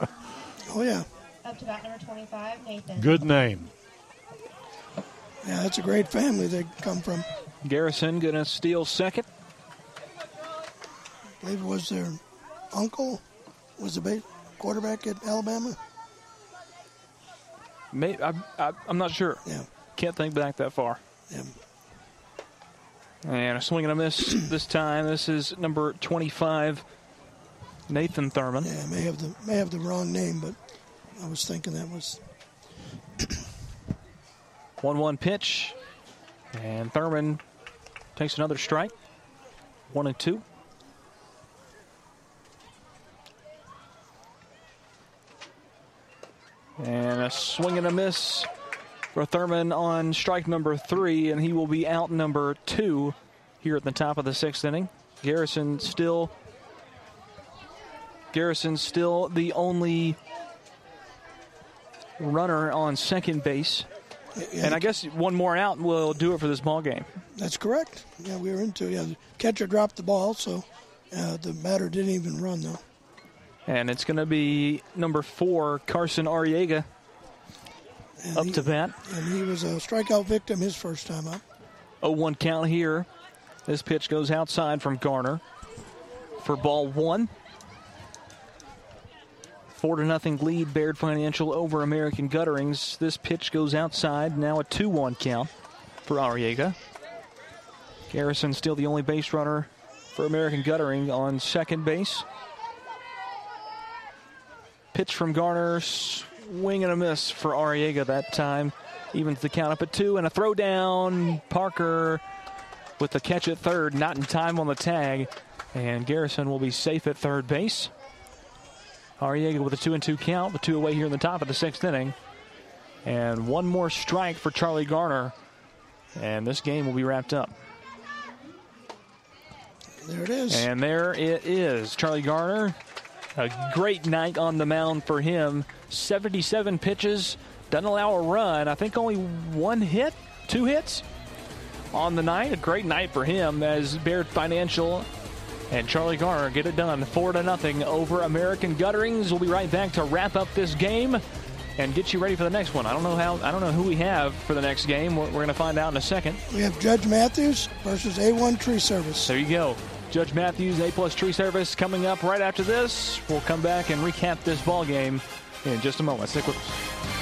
Speaker 4: oh, yeah.
Speaker 7: Up to bat number 25, Nathan.
Speaker 5: Good name.
Speaker 4: Yeah, that's a great family they come from.
Speaker 3: Garrison going to steal second.
Speaker 4: I believe it was their uncle was the quarterback at Alabama.
Speaker 3: May, I, I, I'm not sure.
Speaker 4: Yeah.
Speaker 3: Can't think back that far.
Speaker 4: Yeah.
Speaker 3: And a swing and a miss this time. This is number 25, Nathan Thurman.
Speaker 4: Yeah, may have the may have the wrong name, but I was thinking that was
Speaker 3: one-one pitch, and Thurman takes another strike. One and two. And a swing and a miss for Thurman on strike number three, and he will be out number two here at the top of the sixth inning. Garrison still Garrison still the only runner on second base. Yeah, and I guess one more out will do it for this ball game.
Speaker 4: That's correct. Yeah, we were into yeah. The catcher dropped the ball, so uh, the batter didn't even run though.
Speaker 3: And it's going to be number four, Carson Arriaga,
Speaker 4: and
Speaker 3: up
Speaker 4: he,
Speaker 3: to bat.
Speaker 4: And he was a strikeout victim his first time up.
Speaker 3: 0-1 count here. This pitch goes outside from Garner for ball one. Four to nothing lead, Baird Financial over American Gutterings. This pitch goes outside. Now a 2-1 count for Arriaga. Garrison still the only base runner for American Guttering on second base. Pitch from Garner, swing and a miss for Arriaga that time. Evens the count up at two, and a throw down. Parker with the catch at third, not in time on the tag, and Garrison will be safe at third base. Arriaga with a two and two count, the two away here in the top of the sixth inning. And one more strike for Charlie Garner, and this game will be wrapped up.
Speaker 4: There it is.
Speaker 3: And there it is. Charlie Garner a great night on the mound for him. 77 pitches, doesn't allow a run. I think only one hit, two hits on the night. A great night for him as Baird Financial and Charlie Garner get it done. Four to nothing over American Gutterings. We'll be right back to wrap up this game and get you ready for the next one. I don't know how. I don't know who we have for the next game. We're, we're going to find out in a second.
Speaker 4: We have Judge Matthews versus A1 Tree Service.
Speaker 3: There you go. Judge Matthews, A plus tree service coming up right after this. We'll come back and recap this ball game in just a moment. Stick with us.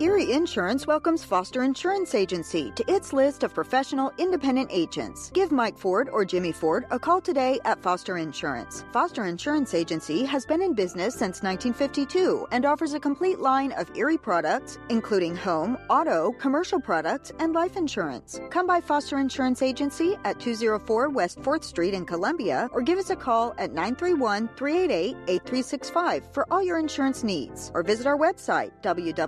Speaker 6: Erie Insurance welcomes Foster Insurance Agency to its list of professional independent agents. Give Mike Ford or Jimmy Ford a call today at Foster Insurance. Foster Insurance Agency has been in business since 1952 and offers a complete line of Erie products, including home, auto, commercial products, and life insurance. Come by Foster Insurance Agency at 204 West 4th Street in Columbia or give us a call at 931 388 8365 for all your insurance needs or visit our website www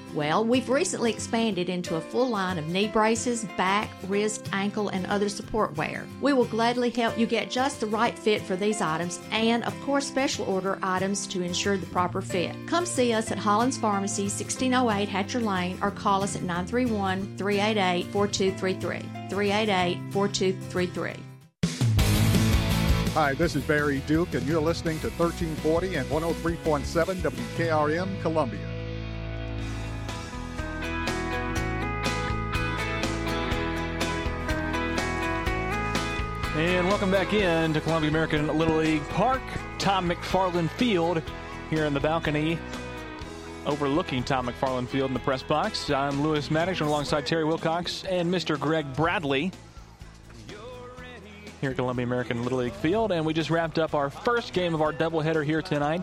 Speaker 21: Well, we've recently expanded into a full line of knee braces, back, wrist, ankle, and other support wear. We will gladly help you get just the right fit for these items and, of course, special order items to ensure the proper fit. Come see us at Hollins Pharmacy, 1608 Hatcher Lane, or call us at 931 388 4233. 388 4233.
Speaker 1: Hi, this is Barry Duke, and you're listening to 1340 and 103.7 WKRM Columbia.
Speaker 3: And welcome back in to Columbia American Little League Park, Tom McFarland Field here in the balcony overlooking Tom McFarland Field in the press box. I'm Lewis Maddox alongside Terry Wilcox and Mr. Greg Bradley here at Columbia American Little League Field. And we just wrapped up our first game of our doubleheader here tonight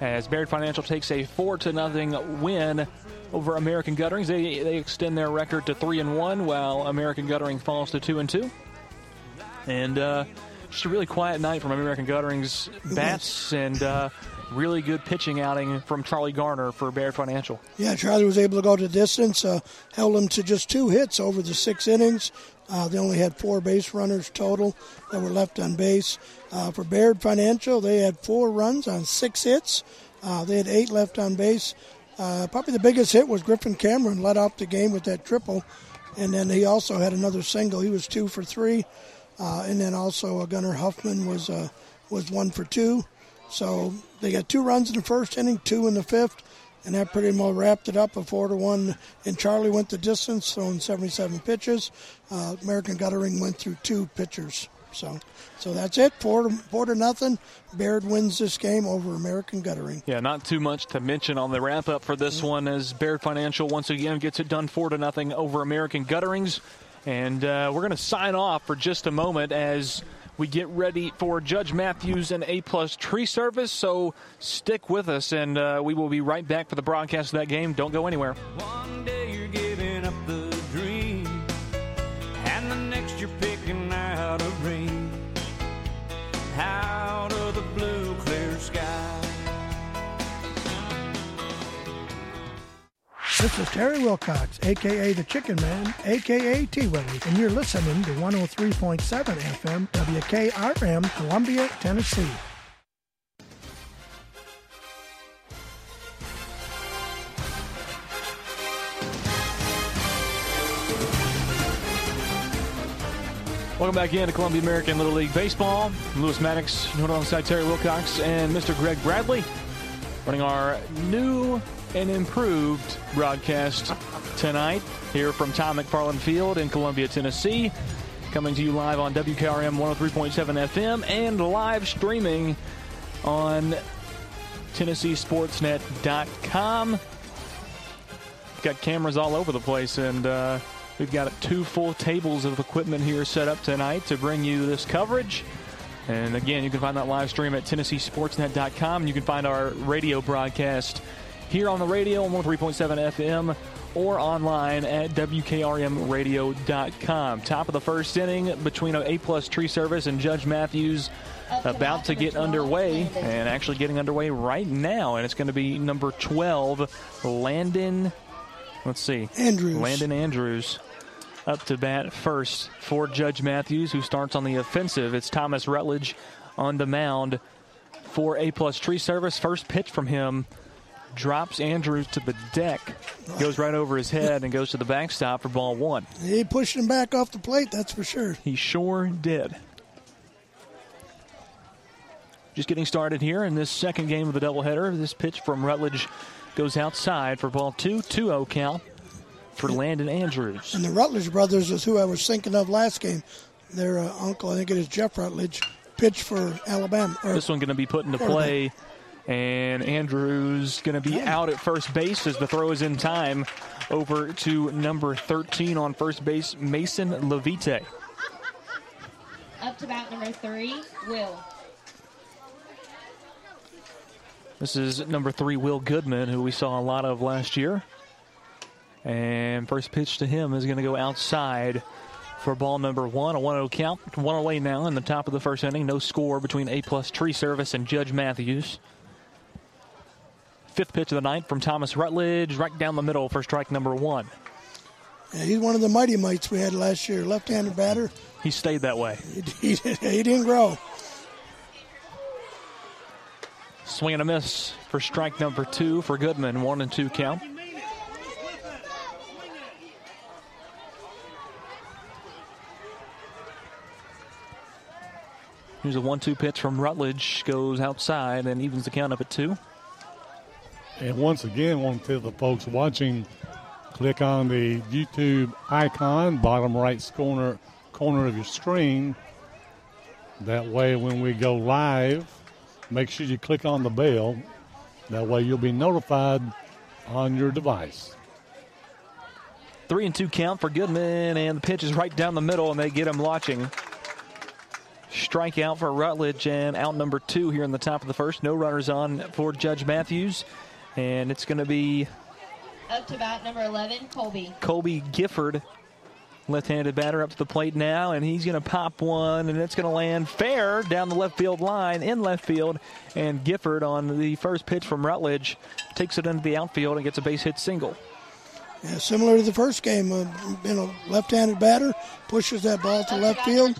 Speaker 3: as Baird Financial takes a 4 to nothing win over American Gutterings. They, they extend their record to 3 and 1 while American Guttering falls to 2 and 2. And uh, just a really quiet night from American Guttering's bats and uh, really good pitching outing from Charlie Garner for Baird Financial.
Speaker 4: Yeah, Charlie was able to go to distance, uh, held them to just two hits over the six innings. Uh, they only had four base runners total that were left on base. Uh, for Baird Financial, they had four runs on six hits. Uh, they had eight left on base. Uh, probably the biggest hit was Griffin Cameron, led off the game with that triple. And then he also had another single. He was two for three. Uh, and then also uh, Gunnar Huffman was was one for two. So they got two runs in the first inning, two in the fifth, and that pretty much wrapped it up a four to one. And Charlie went the distance, throwing 77 pitches. Uh, American Guttering went through two pitchers. So, so that's it. Four to, four to nothing. Baird wins this game over American Guttering.
Speaker 3: Yeah, not too much to mention on the wrap up for this one as Baird Financial once again gets it done four to nothing over American Gutterings. And uh, we're going to sign off for just a moment as we get ready for Judge Matthews and A Plus Tree Service. So stick with us, and uh, we will be right back for the broadcast of that game. Don't go anywhere.
Speaker 4: This is Terry Wilcox, aka the Chicken Man, aka T Willie, and you're listening to 103.7 FM WKRM, Columbia, Tennessee.
Speaker 3: Welcome back in to Columbia American Little League Baseball. I'm Lewis Maddox, alongside Terry Wilcox and Mr. Greg Bradley, running our new and improved broadcast tonight here from Tom McFarland Field in Columbia, Tennessee. Coming to you live on WKRM 103.7 FM and live streaming on TennesseeSportsNet.com. Got cameras all over the place, and uh, we've got two full tables of equipment here set up tonight to bring you this coverage. And again, you can find that live stream at TennesseeSportsNet.com. You can find our radio broadcast here on the radio on 103.7 FM or online at WKRMradio.com. Top of the first inning between A Plus Tree Service and Judge Matthews about to get underway and actually getting underway right now. And it's going to be number 12, Landon, let's see,
Speaker 4: Andrews.
Speaker 3: Landon Andrews up to bat first for Judge Matthews, who starts on the offensive. It's Thomas Rutledge on the mound for A Plus Tree Service. First pitch from him drops Andrews to the deck, goes right over his head, and goes to the backstop for ball one.
Speaker 4: He pushed him back off the plate, that's for sure.
Speaker 3: He sure did. Just getting started here in this second game of the doubleheader. This pitch from Rutledge goes outside for ball two, 2 0 count for Landon Andrews.
Speaker 4: And the Rutledge brothers is who I was thinking of last game. Their uh, uncle, I think it is Jeff Rutledge, pitched for Alabama.
Speaker 3: This one going to be put into play and Andrews going to be out at first base as the throw is in time over to number 13 on first base, Mason Levite.
Speaker 7: Up to bat number three, Will.
Speaker 3: This is number three, Will Goodman, who we saw a lot of last year. And first pitch to him is going to go outside for ball number one. A 1 0 count. One away now in the top of the first inning. No score between A plus Tree Service and Judge Matthews. Fifth pitch of the ninth from Thomas Rutledge, right down the middle for strike number one.
Speaker 4: Yeah, he's one of the mighty mites we had last year. Left-handed batter.
Speaker 3: He stayed that way.
Speaker 4: He, he, he didn't grow.
Speaker 3: Swing and a miss for strike number two for Goodman. One and two count. Here's a one-two pitch from Rutledge. Goes outside and evens the count up at two.
Speaker 5: And once again, want to the folks watching, click on the YouTube icon, bottom right corner corner of your screen. That way, when we go live, make sure you click on the bell. That way you'll be notified on your device.
Speaker 3: Three and two count for Goodman, and the pitch is right down the middle, and they get him watching. Strikeout for Rutledge, and out number two here in the top of the first. No runners on for Judge Matthews, and it's going to be
Speaker 7: Up to bat number 11, Colby.
Speaker 3: Colby Gifford, left-handed batter, up to the plate now, and he's going to pop one, and it's going to land fair down the left field line in left field, and Gifford on the first pitch from Rutledge takes it into the outfield and gets a base hit single.
Speaker 4: Yeah, similar to the first game, uh, you know, left-handed batter pushes that ball to left field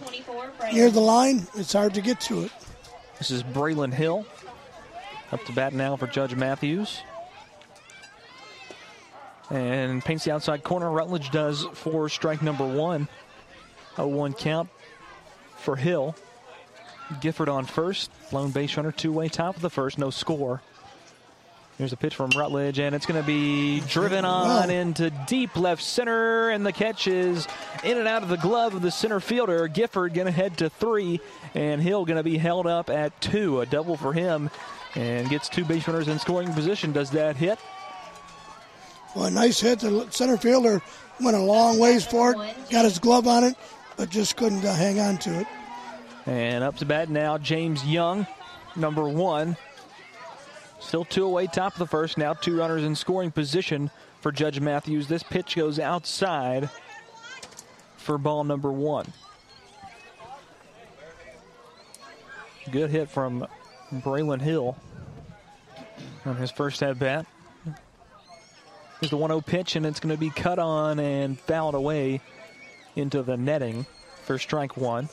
Speaker 4: near the line. It's hard to get to it.
Speaker 3: This is Braylon Hill. Up to bat now for Judge Matthews. And paints the outside corner. Rutledge does for strike number one. A one count for Hill. Gifford on first. Lone base runner, two way top of the first. No score. Here's a pitch from Rutledge, and it's going to be driven on into deep left center, and the catch is in and out of the glove of the center fielder. Gifford going to head to three, and Hill going to be held up at two. A double for him, and gets two base runners in scoring position. Does that hit?
Speaker 4: Well, a nice hit. The center fielder went a long ways for it, got his glove on it, but just couldn't uh, hang on to it.
Speaker 3: And up to bat now, James Young, number one. Still two away, top of the first. Now two runners in scoring position for Judge Matthews. This pitch goes outside for ball number one. Good hit from Braylon Hill on his first at bat. Here's the 1 0 pitch, and it's going to be cut on and fouled away into the netting for strike one.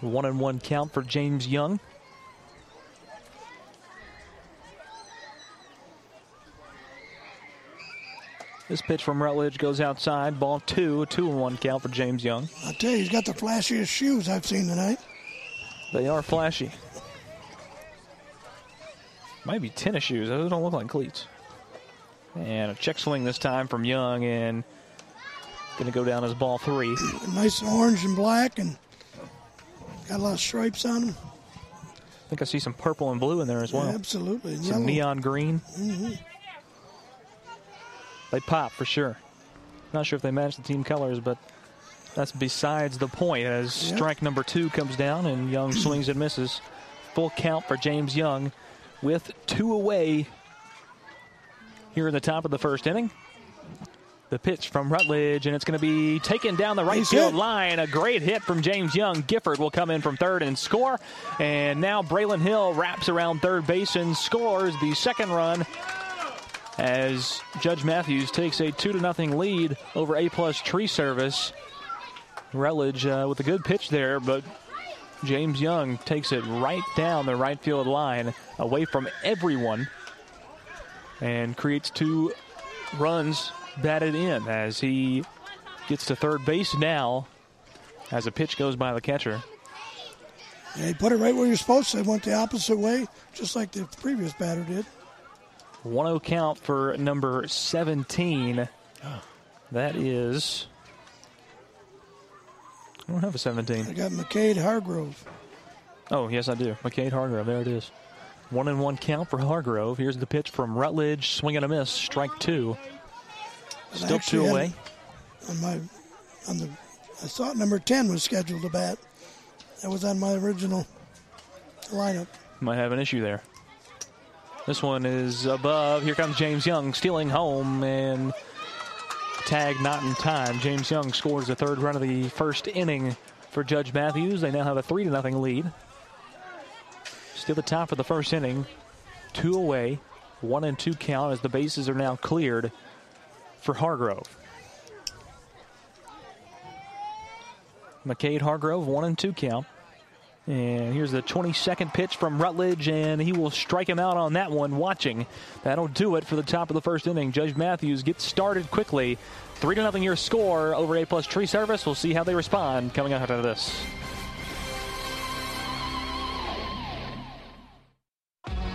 Speaker 3: One and one count for James Young. This pitch from Rutledge goes outside. Ball two, two and one count for James Young.
Speaker 4: I tell you, he's got the flashiest shoes I've seen tonight.
Speaker 3: They are flashy. Might be tennis shoes. Those don't look like cleats. And a check swing this time from Young, and going to go down as ball three.
Speaker 4: Nice orange and black, and got a lot of stripes on them.
Speaker 3: I think I see some purple and blue in there as well.
Speaker 4: Yeah, absolutely.
Speaker 3: Some
Speaker 4: Yellow.
Speaker 3: neon green.
Speaker 4: hmm
Speaker 3: They pop for sure. Not sure if they match the team colors, but that's besides the point. As
Speaker 4: Yep.
Speaker 3: strike number two comes down and Young swings and misses. Full count for James Young with two away here in the top of the first inning. The pitch from Rutledge, and it's going to be taken down the right
Speaker 4: Nice
Speaker 3: field
Speaker 4: hit.
Speaker 3: line. A great hit from James Young. Gifford will come in from third and score. And now Braylon Hill wraps around third base and scores the second run as Judge Matthews takes a two to nothing lead over A plus Tree Service. Rutledge uh, with a good pitch there, but James Young takes it right down the right field line, away from everyone, and creates two runs batted in as he gets to third base now. As a pitch goes by the catcher.
Speaker 4: Yeah, he put it right where you're supposed to. It Went the opposite way, just like the previous batter did.
Speaker 3: 1 0 count for number 17. Ah. That is. I don't have a 17.
Speaker 4: I got McCade Hargrove.
Speaker 3: Oh, yes, I do. McCade Hargrove. There it is. One and one count for Hargrove. Here's the pitch from Rutledge. Swing and a miss. Strike two. Still two away.
Speaker 4: On my, on the, I thought number ten was scheduled to bat. That was on my original lineup.
Speaker 3: Might have an issue there. This one is above. Here comes James Young stealing home and tag not in time. James Young scores the third run of the first inning for Judge Matthews. They now have a three to nothing lead. Still the top of the first inning. Two away. One and two count as the bases are now cleared for Hargrove. McCade Hargrove, one and two count. And here's the 22nd pitch from Rutledge, and he will strike him out on that one. Watching. That'll do it for the top of the first inning. Judge Matthews gets started quickly. 3 to nothing your score over A plus tree service. We'll see how they respond coming out of this.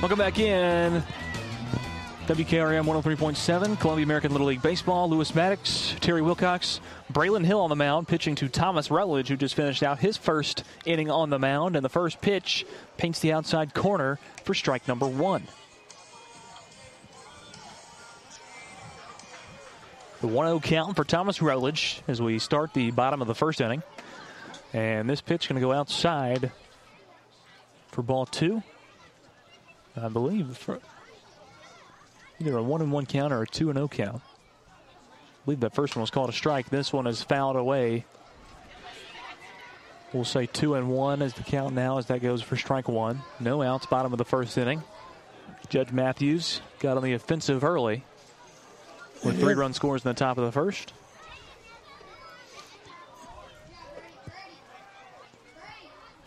Speaker 3: Welcome back in. WKRM 103.7, Columbia American Little League Baseball. Lewis Maddox, Terry Wilcox, Braylon Hill on the mound, pitching to Thomas Rutledge, who just finished out his first inning on the mound. And the first pitch paints the outside corner for strike number one. The 1 0 count for Thomas Rutledge as we start the bottom of the first inning. And this pitch going to go outside for ball two. I believe either a one and one count or a two and zero count. I believe that first one was called a strike. This one is fouled away. We'll say two and one as the count now as that goes for strike one. No outs, bottom of the first inning. Judge Matthews got on the offensive early with three run scores in the top of the first.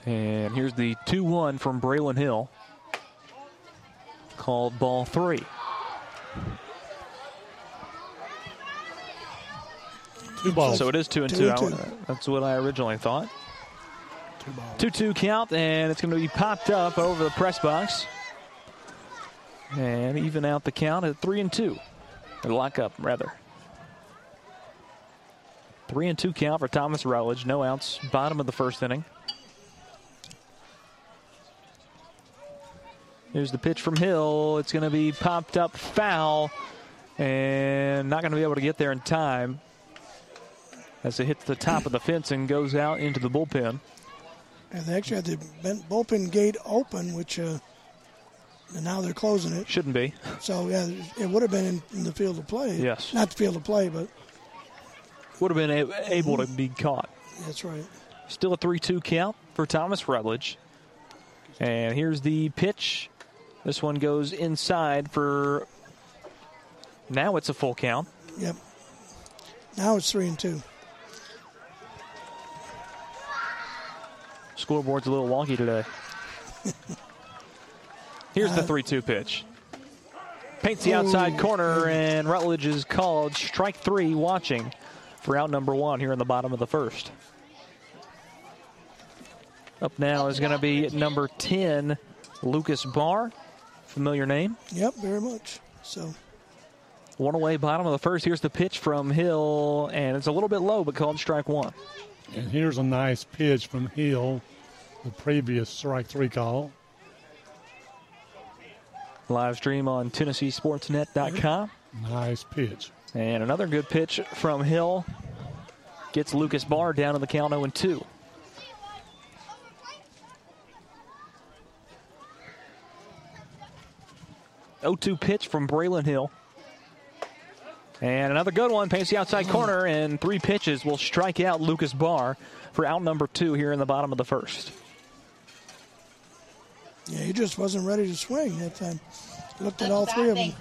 Speaker 3: And here's the 2 1 from Braylon Hill called ball three.
Speaker 5: Two balls.
Speaker 3: So it is two and
Speaker 5: Two
Speaker 3: two.
Speaker 5: and
Speaker 3: I- that's what I originally thought. Two two count, and it's going to be popped up over the press box, and even out the count at three and two, or lock up rather. Three and two count for Thomas Rutledge. No outs. Bottom of the first inning. Here's the pitch from Hill. It's going to be popped up foul and not going to be able to get there in time as it hits the top of the fence and goes out into the bullpen.
Speaker 4: And they actually had the bullpen gate open, which uh, and now they're closing it.
Speaker 3: Shouldn't be.
Speaker 4: So yeah, it would have been in, in the field of play.
Speaker 3: Yes.
Speaker 4: Not the field of play, but
Speaker 3: Would have been a- able to be caught.
Speaker 4: that's right.
Speaker 3: Still a 3 2 count for Thomas Rutledge. And here's the pitch. This one goes inside for. Now it's a full count.
Speaker 4: Yep. Now it's three and two.
Speaker 3: Scoreboard's a little wonky today. Here's the 3 2 pitch. Paints the outside corner, and Rutledge is called strike three, watching for out number one here in the bottom of the first. Up now is going to be number 10, Lucas Barr. Familiar name.
Speaker 4: Yep, very much. So
Speaker 3: One away, bottom of the first. Here's the pitch from Hill, and it's a little bit low, but called strike one.
Speaker 5: And here's a nice pitch from Hill, the previous strike three call.
Speaker 3: Live stream on TennesseeSportsNet.com.
Speaker 5: Nice pitch.
Speaker 3: And another good pitch from Hill gets Lucas Barr down in the count 0 2. Oh two pitch from Braylon Hill. And another good one paints the outside mm. corner, and three pitches will strike out Lucas Barr for out number two here in the bottom of the first.
Speaker 4: Yeah, he just wasn't ready to swing that time. Looked at all three of them.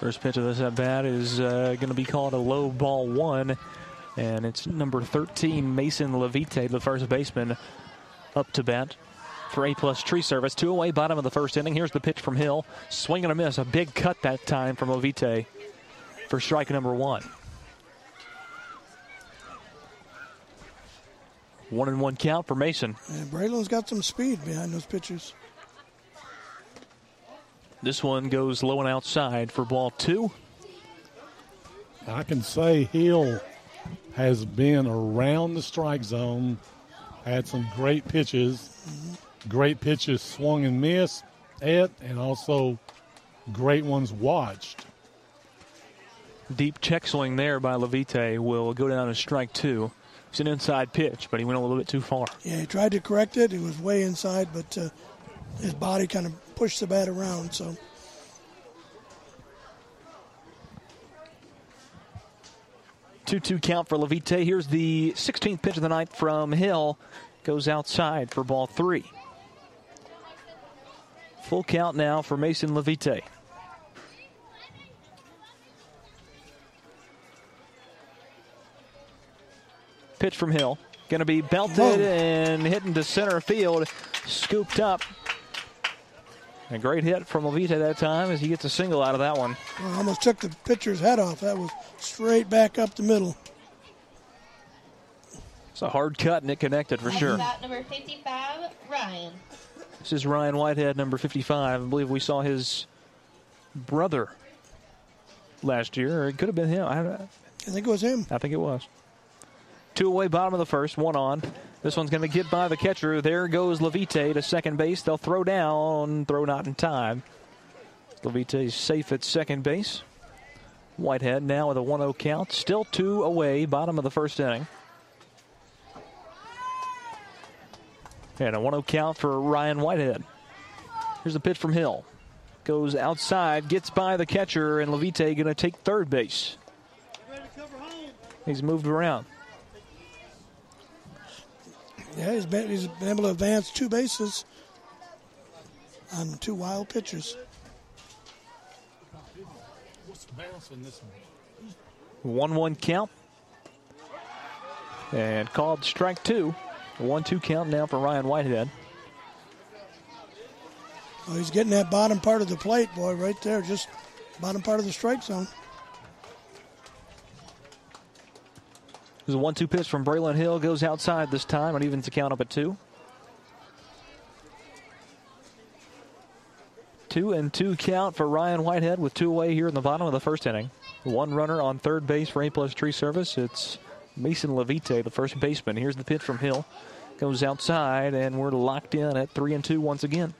Speaker 3: First pitch of this at bat is uh, going to be called a low ball one, and it's number 13, Mason Levite, the first baseman, up to bat for A plus tree service. Two away, bottom of the first inning. Here's the pitch from Hill. Swing and a miss. A big cut that time from Levite for strike number one. One and one count for Mason.
Speaker 4: And Braylon's got some speed behind those pitches.
Speaker 3: This one goes low and outside for ball two.
Speaker 5: I can say Hill has been around the strike zone, had some great pitches, mm-hmm. great pitches swung and missed at, and also great ones watched.
Speaker 3: Deep check swing there by Levite will go down to strike two. It's an inside pitch, but he went a little bit too far.
Speaker 4: Yeah, he tried to correct it. It was way inside, but uh, his body kind of pushed the bat around. So
Speaker 3: 2 2 count for Levite. Here's the 16th pitch of the night from Hill. Goes outside for ball three. Full count now for Mason Levite. Pitch from Hill. Going to be belted
Speaker 4: Whoa.
Speaker 3: and hitting to center field. Scooped up. A great hit from Levite that time as he gets a single out of that one.
Speaker 4: well, almost took the pitcher's head off. That was straight back up the middle.
Speaker 3: It's a hard cut and it connected for sure.
Speaker 7: At number 55, Ryan.
Speaker 3: This is Ryan Whitehead, number 55. I believe we saw his brother last year, or it could have been him. I,
Speaker 4: I think it was him.
Speaker 3: I think it was. Two away, bottom of the first, one on. This one's going to get by the catcher. There goes Levite to second base. They'll throw down, throw not in time. Levite's safe at second base. Whitehead now with a 1 0 count. Still two away, bottom of the first inning. And a 1 0 count for Ryan Whitehead. Here's the pitch from Hill. Goes outside, gets by the catcher, and Levite going to take third base. He's moved around.
Speaker 4: Yeah, he's been, he's been able to advance two bases on two wild pitches.
Speaker 5: What's the bounce in this one?
Speaker 3: 1 1 count. And called strike two. 1 2 count now for Ryan Whitehead.
Speaker 4: Oh, he's getting that bottom part of the plate, boy, right there, just bottom part of the strike zone.
Speaker 3: There's a 1 2 pitch from Braylon Hill. Goes outside this time and evens the count up at two. Two and two count for Ryan Whitehead with two away here in the bottom of the first inning. One runner on third base for A plus tree service. It's Mason Levite, the first baseman. Here's the pitch from Hill. Goes outside, and we're locked in at three and two once again.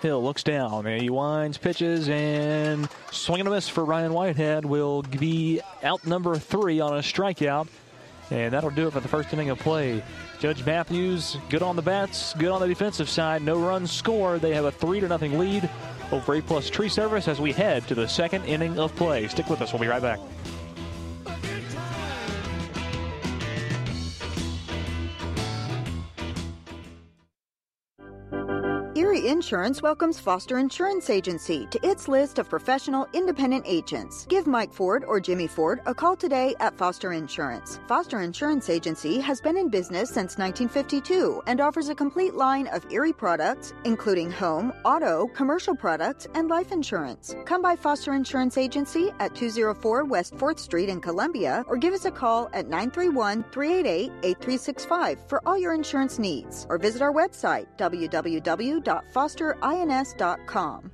Speaker 3: Hill looks down. and He winds, pitches, and swing and a miss for Ryan Whitehead will be out number three on a strikeout. And that'll do it for the first inning of play. Judge Matthews, good on the bats, good on the defensive side. No runs scored. They have a three to nothing lead over A plus tree service as we head to the second inning of play. Stick with us. We'll be right back.
Speaker 6: Insurance welcomes Foster Insurance Agency to its list of professional independent agents. Give Mike Ford or Jimmy Ford a call today at Foster Insurance. Foster Insurance Agency has been in business since 1952 and offers a complete line of Erie products, including home, auto, commercial products, and life insurance. Come by Foster Insurance Agency at 204 West 4th Street in Columbia or give us a call at 931 388 8365 for all your insurance needs or visit our website www.fosterins.com.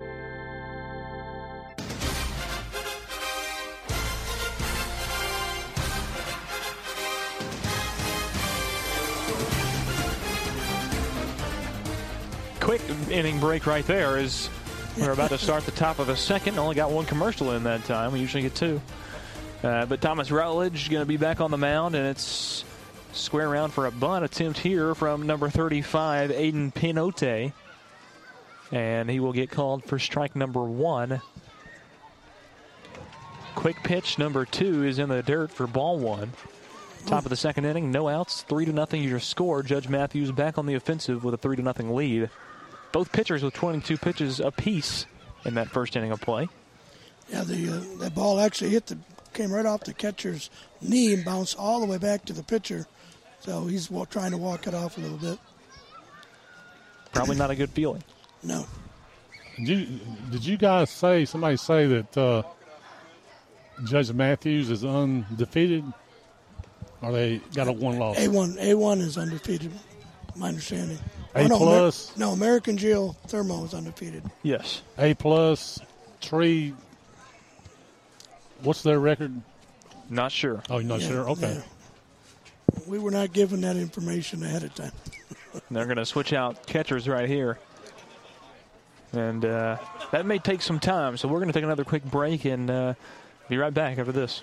Speaker 3: Quick inning break right there as we're about to start the top of the second. Only got one commercial in that time. We usually get two. Uh, but Thomas Rutledge going to be back on the mound, and it's square round for a bunt attempt here from number 35, Aiden Pinote. And he will get called for strike number one. Quick pitch number two is in the dirt for ball one. Top of the second inning, no outs, three to nothing your score. Judge Matthews back on the offensive with a three to nothing lead. Both pitchers with 22 pitches apiece in that first inning of play.
Speaker 4: Yeah, the uh, that ball actually hit the came right off the catcher's knee and bounced all the way back to the pitcher. So he's trying to walk it off a little bit.
Speaker 3: Probably not a good feeling.
Speaker 4: No.
Speaker 5: Did you, did you guys say, somebody say that uh, Judge Matthews is undefeated? Or they got a one loss?
Speaker 4: A1 A1 is undefeated, my understanding.
Speaker 5: A
Speaker 4: no,
Speaker 5: plus?
Speaker 4: Amer- no, American Geothermal is undefeated.
Speaker 3: Yes.
Speaker 5: A plus, Tree. What's their record?
Speaker 3: Not sure.
Speaker 5: Oh, you're not
Speaker 4: Yeah,
Speaker 5: sure? Okay.
Speaker 4: yeah. We were not given that information ahead of time.
Speaker 3: They're going to switch out catchers right here. And uh, that may take some time, so we're going to take another quick break and uh, be right back after this.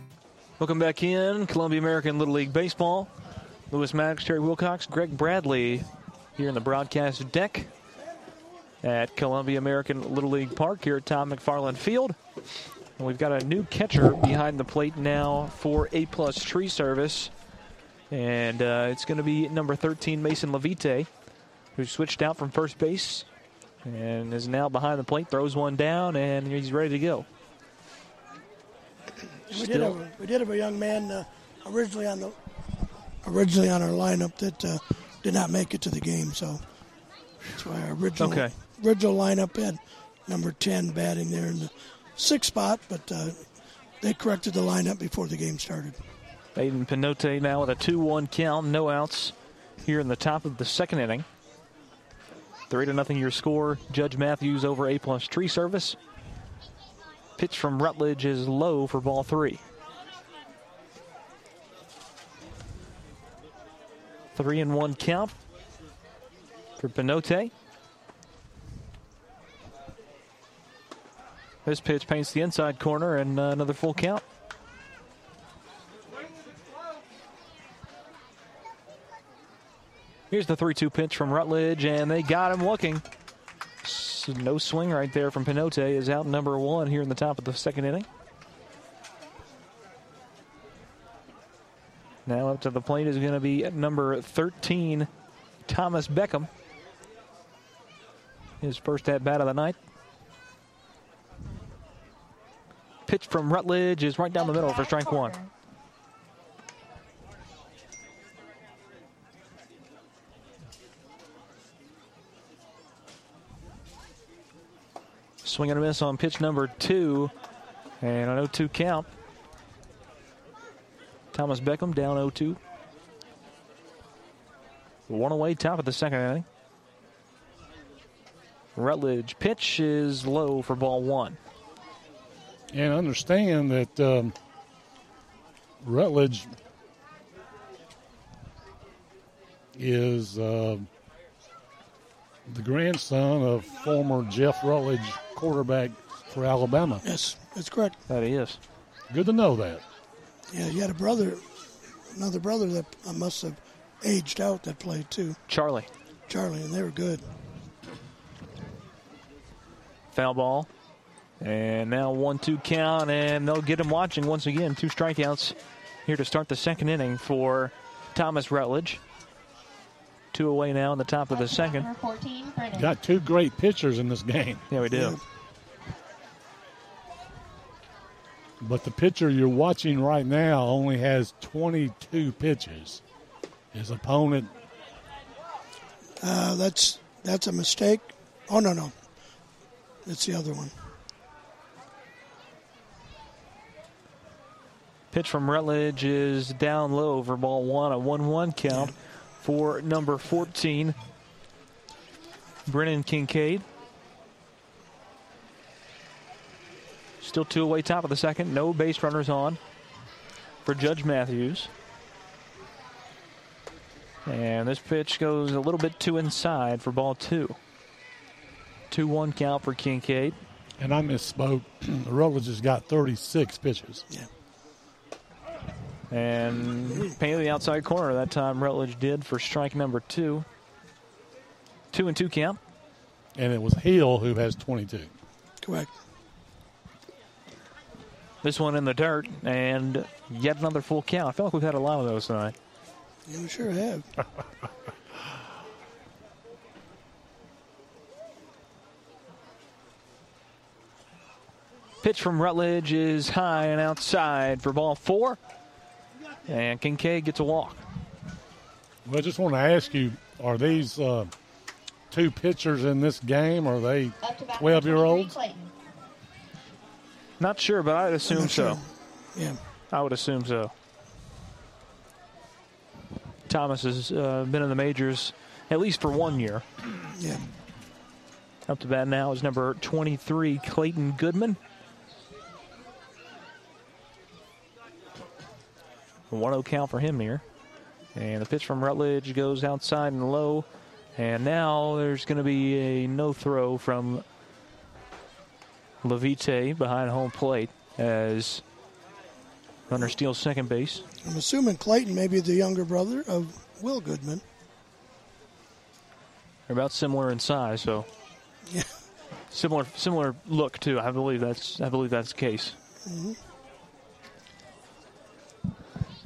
Speaker 3: Welcome back in Columbia American Little League Baseball. Lewis Maddox, Terry Wilcox, Greg Bradley here in the broadcast deck at Columbia American Little League Park here at Tom McFarland Field. And we've got a new catcher behind the plate now for A plus tree service. And uh, it's going to be number 13, Mason Levite, who switched out from first base and is now behind the plate, throws one down, and he's ready to go.
Speaker 4: We did, have, a- we did have a young man uh, originally on the originally on our lineup that uh, did not make it to the game, so that's why our original
Speaker 3: Okay.
Speaker 4: original lineup had number ten batting there in the sixth spot, but uh, they corrected the lineup before the game started.
Speaker 3: Aiden Pinote now with a 2 1 count, no outs here in the top of the second inning. 3 to nothing your score. Judge Matthews over A plus tree service. Pitch from Rutledge is low for ball three. Three and one count for Pinote. This pitch paints the inside corner and uh, another full count. Here's the 3 2 pitch from Rutledge, and they got him looking. No swing right there from Pinote is out number one here in the top of the second inning. Now up to the plate is going to be number 13, Thomas Beckham. His first at bat of the night. Pitch from Rutledge is right down the middle for strike one. Swing and a miss on pitch number two. And an 0 2 count. Thomas Beckham down 0 2. One away, top of the second inning. Rutledge pitch is low for ball one.
Speaker 5: And understand that um, Rutledge is uh, the grandson of former Jeff Rutledge, quarterback for Alabama.
Speaker 4: Yes, that's correct.
Speaker 3: That he is.
Speaker 5: Good to know that.
Speaker 4: Yeah, you had a brother, another brother that I must have aged out that played too.
Speaker 3: Charlie.
Speaker 4: Charlie, and they were good.
Speaker 3: Foul ball. And now 1 2 count, and they'll get him watching once again. Two strikeouts here to start the second inning for Thomas Rutledge. Two away now in the top of the second.
Speaker 7: 14,
Speaker 5: Got two great pitchers in this game.
Speaker 3: Yeah, we do.
Speaker 5: But the pitcher you're watching right now only has 22 pitches. His opponent,
Speaker 4: Uh, that's that's a mistake. Oh no no, it's the other one.
Speaker 3: Pitch from Rutledge is down low for ball one, a 1 1 count for number 14, Brennan Kincaid. Still two away, top of the second. No base runners on for Judge Matthews. And this pitch goes a little bit too inside for ball two. 2 1 count for Kincaid.
Speaker 5: And I misspoke. Rutledge has got 36 pitches.
Speaker 4: Yeah.
Speaker 3: And painted the outside corner that time. Rutledge did for strike number two. Two and two count.
Speaker 5: And it was Hill who has 22.
Speaker 4: Correct.
Speaker 3: This one in the dirt, and yet another full count. I feel like we've had a lot of those tonight.
Speaker 4: Yeah, we sure have.
Speaker 3: Pitch from Rutledge is high and outside for ball four. And Kincaid gets a walk.
Speaker 5: Well, I just want to ask you are these uh, two pitchers in this game? Are they 12 year olds?
Speaker 3: Not sure, but I'd assume so.
Speaker 4: Yeah.
Speaker 3: I would assume so. Thomas has uh, been in the majors at least for one year.
Speaker 4: Yeah.
Speaker 3: Up to bat now is number 23, Clayton Goodman. 1 0 count for him here. And the pitch from Rutledge goes outside and low. And now there's going to be a no throw from Levite behind home plate as runner steals second base.
Speaker 4: I'm assuming Clayton may be the younger brother of Will Goodman.
Speaker 3: They're about similar in size, so
Speaker 4: Yeah.
Speaker 3: similar similar look too. I believe that's I believe that's the case.
Speaker 4: Mhm.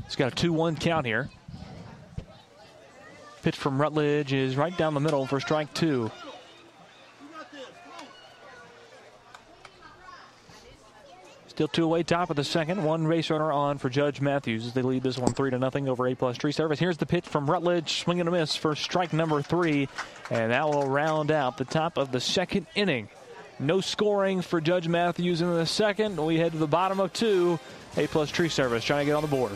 Speaker 3: It's got a 2 1 count here. Pitch from Rutledge is right down the middle for strike two. Still two away, top of the second. One base runner on for Judge Matthews as they lead this one three to nothing over A plus tree service. Here's the pitch from Rutledge, swing and a miss for strike number three, and that will round out the top of the second inning. No scoring for Judge Matthews in the second. We head to the bottom of two. A plus tree service trying to get on the board.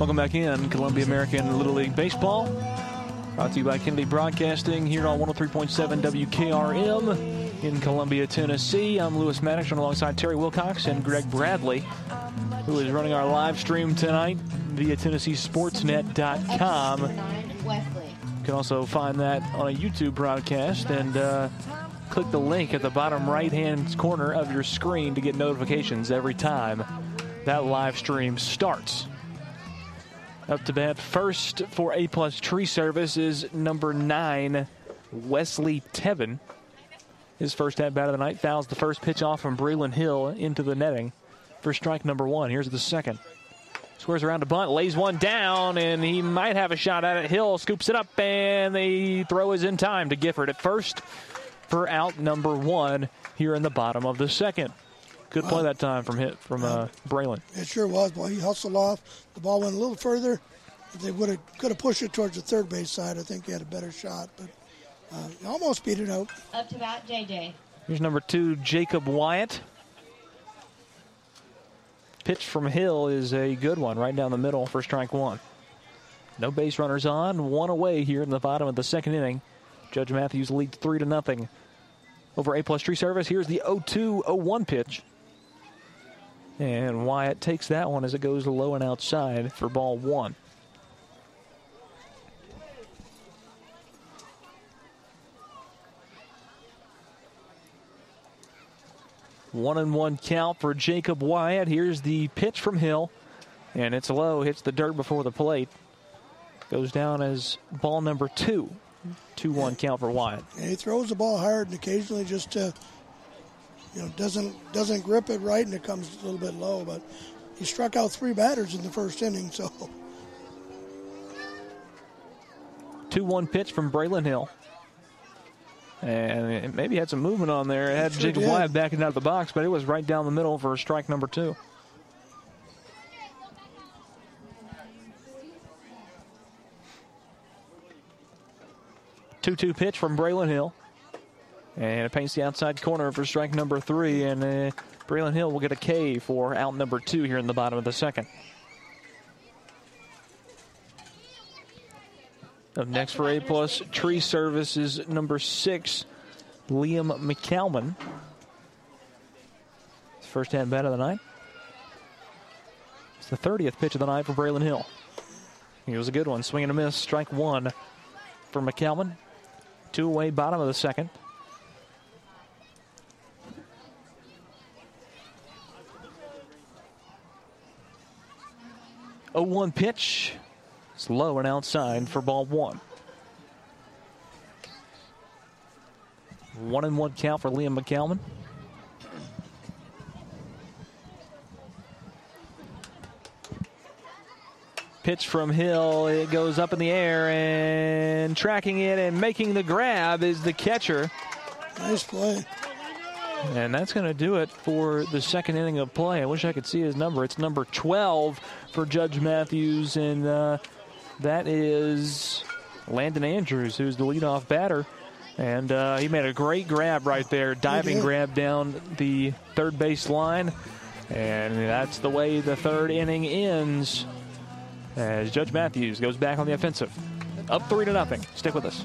Speaker 3: Welcome back in Columbia American Little League Baseball. Brought to you by Kennedy Broadcasting here on 103.7 WKRM in Columbia, Tennessee. I'm Lewis Maddox alongside Terry Wilcox and Greg Bradley, who is running our live stream tonight via TennesseeSportsNet.com. You can also find that on a YouTube broadcast and uh, click the link at the bottom right hand corner of your screen to get notifications every time that live stream starts. Up to bat first for A plus tree service is number nine, Wesley Tevin. His first at bat of the night fouls the first pitch off from Braylon Hill into the netting for strike number one. Here's the second. Squares around a bunt, lays one down, and he might have a shot at it. Hill scoops it up, and the throw is in time to Gifford at first for out number one here in the bottom of the second. Good play that time from hit from uh, Braylon.
Speaker 4: It sure was. Boy, he hustled off. The ball went a little further. If they would have could have pushed it towards the third base side, I think he had a better shot. But uh, he almost beat it out.
Speaker 7: Up to bat, JJ.
Speaker 3: Here's number two, Jacob Wyatt. pitch from Hill is a good one, right down the middle for strike one. No base runners on, one away here in the bottom of the second inning. Judge Matthews leads three to nothing over A plus tree service. Here's the 0-2-0-1 pitch. And Wyatt takes that one as it goes low and outside for ball one. One and one count for Jacob Wyatt. Here's the pitch from Hill. And it's low, hits the dirt before the plate. Goes down as ball number two. 2 1 count for Wyatt.
Speaker 4: He throws the ball hard and occasionally just uh, you know doesn't doesn't grip it right and it comes a little bit low. But he struck out three batters in the first inning, so
Speaker 3: 2 1 pitch from Braylon Hill. And it maybe had some movement on there. It had
Speaker 4: sure
Speaker 3: Jacob
Speaker 4: did.
Speaker 3: Wyatt backing out of the box, but it was right down the middle for strike number two. Two-two pitch from Braylon Hill, and it paints the outside corner for strike number three. And uh, Braylon Hill will get a K for out number two here in the bottom of the second. Up next for A plus tree service is number six, Liam McCalman. First hand bat of the night. It's the 30th pitch of the night for Braylon Hill. He was a good one. Swing and a miss. Strike one for McCalman. Two away, bottom of the second. Oh one pitch. It's low and outside for ball one. One and one count for Liam McCalman. Pitch from Hill. It goes up in the air and tracking it and making the grab is the catcher.
Speaker 4: nice play.
Speaker 3: And that's going to do it for the second inning of play. I wish I could see his number. It's number 12 for Judge Matthews, and uh, that is Landon Andrews, who's the leadoff batter. And uh, he made a great grab right there, diving grab down the third base line. And that's the way the third inning ends as Judge Matthews goes back on the offensive. Up three to nothing. Stick with us.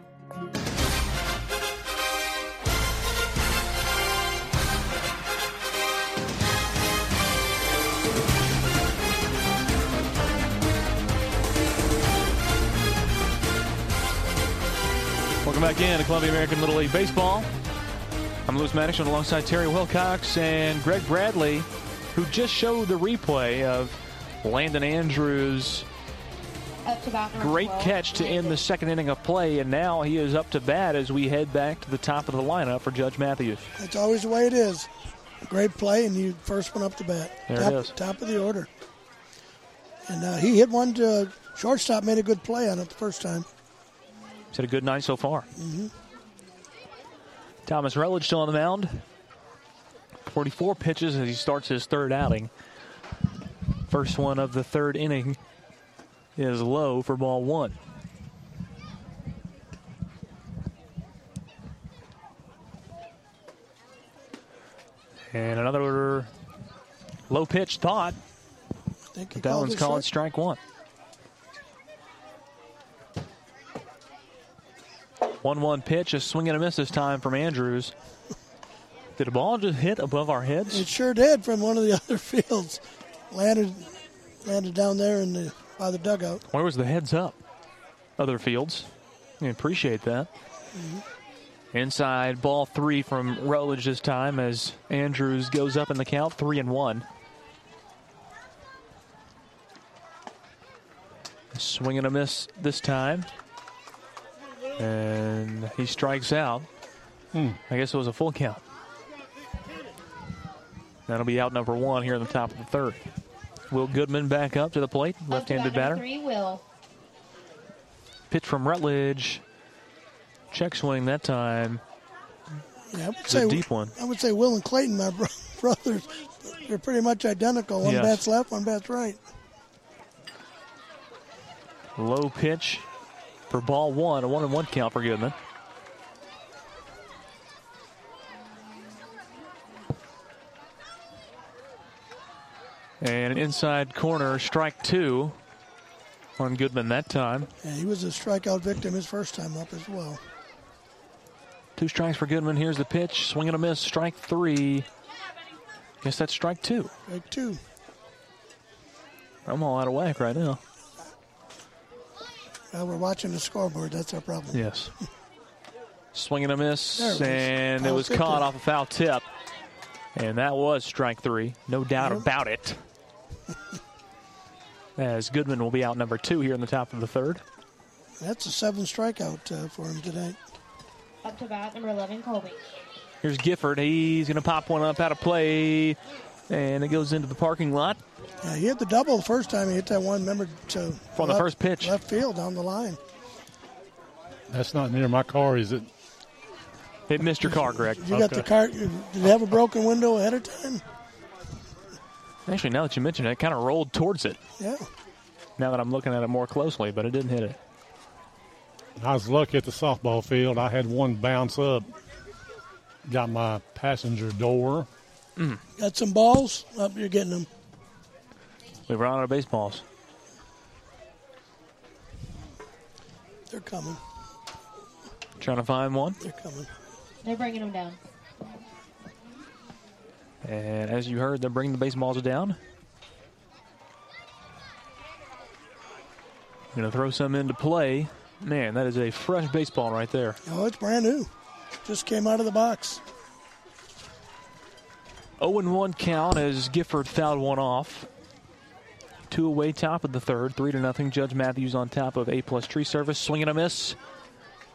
Speaker 3: Welcome back in to Columbia American Little League Baseball. I'm Lewis Maddox alongside Terry Wilcox and Greg Bradley, who just showed the replay of Landon Andrews'
Speaker 7: Up to bat
Speaker 3: great
Speaker 7: 12.
Speaker 3: catch to end the second inning of play, and now he is up to bat as we head back to the top of the lineup for Judge Matthews.
Speaker 4: That's always the way it is. Great play, and you first one up to bat.
Speaker 3: There it
Speaker 4: top,
Speaker 3: is.
Speaker 4: Top of the order. And uh, he hit one to shortstop, made a good play on it the first time.
Speaker 3: He's had a good night so far.
Speaker 4: hmm
Speaker 3: Thomas Rutledge still on the mound. 44 pitches as he starts his third outing. First one of the third inning is low for ball one. And another low pitch thought. That one's
Speaker 4: strike.
Speaker 3: strike one. One one pitch, a swing and a miss this time from Andrews. Did the ball just hit above our heads?
Speaker 4: It sure did from one of the other fields. Landed landed down there in the by the dugout.
Speaker 3: Where was the heads up? Other fields. I appreciate that. Mm-hmm. Inside ball three from Rutledge this time as Andrews goes up in the count, three and one. Swing and a miss this time. And he strikes out. Hmm. I guess it was a full count. That'll be out number one here in the top of the third. Will Goodman back up to the plate, left-handed batter.
Speaker 7: Three, Will.
Speaker 3: Pitch from Rutledge. Check swing that time.
Speaker 4: Yeah, I would
Speaker 3: It's a
Speaker 4: say
Speaker 3: deep one.
Speaker 4: I would say Will and Clayton, my bro- brothers, they're pretty much identical. One
Speaker 3: Yes.
Speaker 4: bat's left, one bat's right.
Speaker 3: Low pitch for ball one, a one and one count for Goodman. And an inside corner, strike two on Goodman that time.
Speaker 4: Yeah, he was a strikeout victim his first time up as well.
Speaker 3: Two strikes for Goodman. Here's the pitch. Swing and a miss. Strike three. Guess that's strike two.
Speaker 4: Strike two.
Speaker 3: I'm all out of whack right now.
Speaker 4: Well, we're watching the scoreboard. That's our problem.
Speaker 3: Yes. Swing and a miss,
Speaker 4: it
Speaker 3: and it was caught
Speaker 4: there.
Speaker 3: off a foul tip. And that was strike three. No doubt
Speaker 4: Yep.
Speaker 3: about it. As Goodman will be out number two here in the top of the third.
Speaker 4: That's a seven strikeout uh, for him today.
Speaker 7: Up to bat number 11, Colby.
Speaker 3: Here's Gifford. He's going to pop one up out of play, and it goes into the parking lot.
Speaker 4: Yeah, he hit the double the first time he hit that one. Remember to
Speaker 3: On the first pitch.
Speaker 4: left field down the line.
Speaker 5: That's not near my car, is it?
Speaker 3: It missed your car, Greg.
Speaker 4: You got the car. Did it have a broken window ahead of time?
Speaker 3: Actually, now that you mention it, it kind of rolled towards it.
Speaker 4: Yeah.
Speaker 3: Now that I'm looking at it more closely, but it didn't hit it.
Speaker 5: I was lucky at the softball field. I had one bounce up, got my passenger door.
Speaker 4: Got some balls. Up, you're getting them.
Speaker 3: We run out of baseballs.
Speaker 4: They're coming.
Speaker 3: Trying to find one.
Speaker 4: They're coming.
Speaker 7: They're bringing them down.
Speaker 3: And as you heard, they're bringing the baseballs down. Going to throw some into play. Man, that is a fresh baseball right there.
Speaker 4: Oh, it's brand new. Just came out of the box.
Speaker 3: 0 1 count as Gifford fouled one off. Two away, top of the third. Three to nothing. Judge Matthews on top of A plus tree service. swinging a miss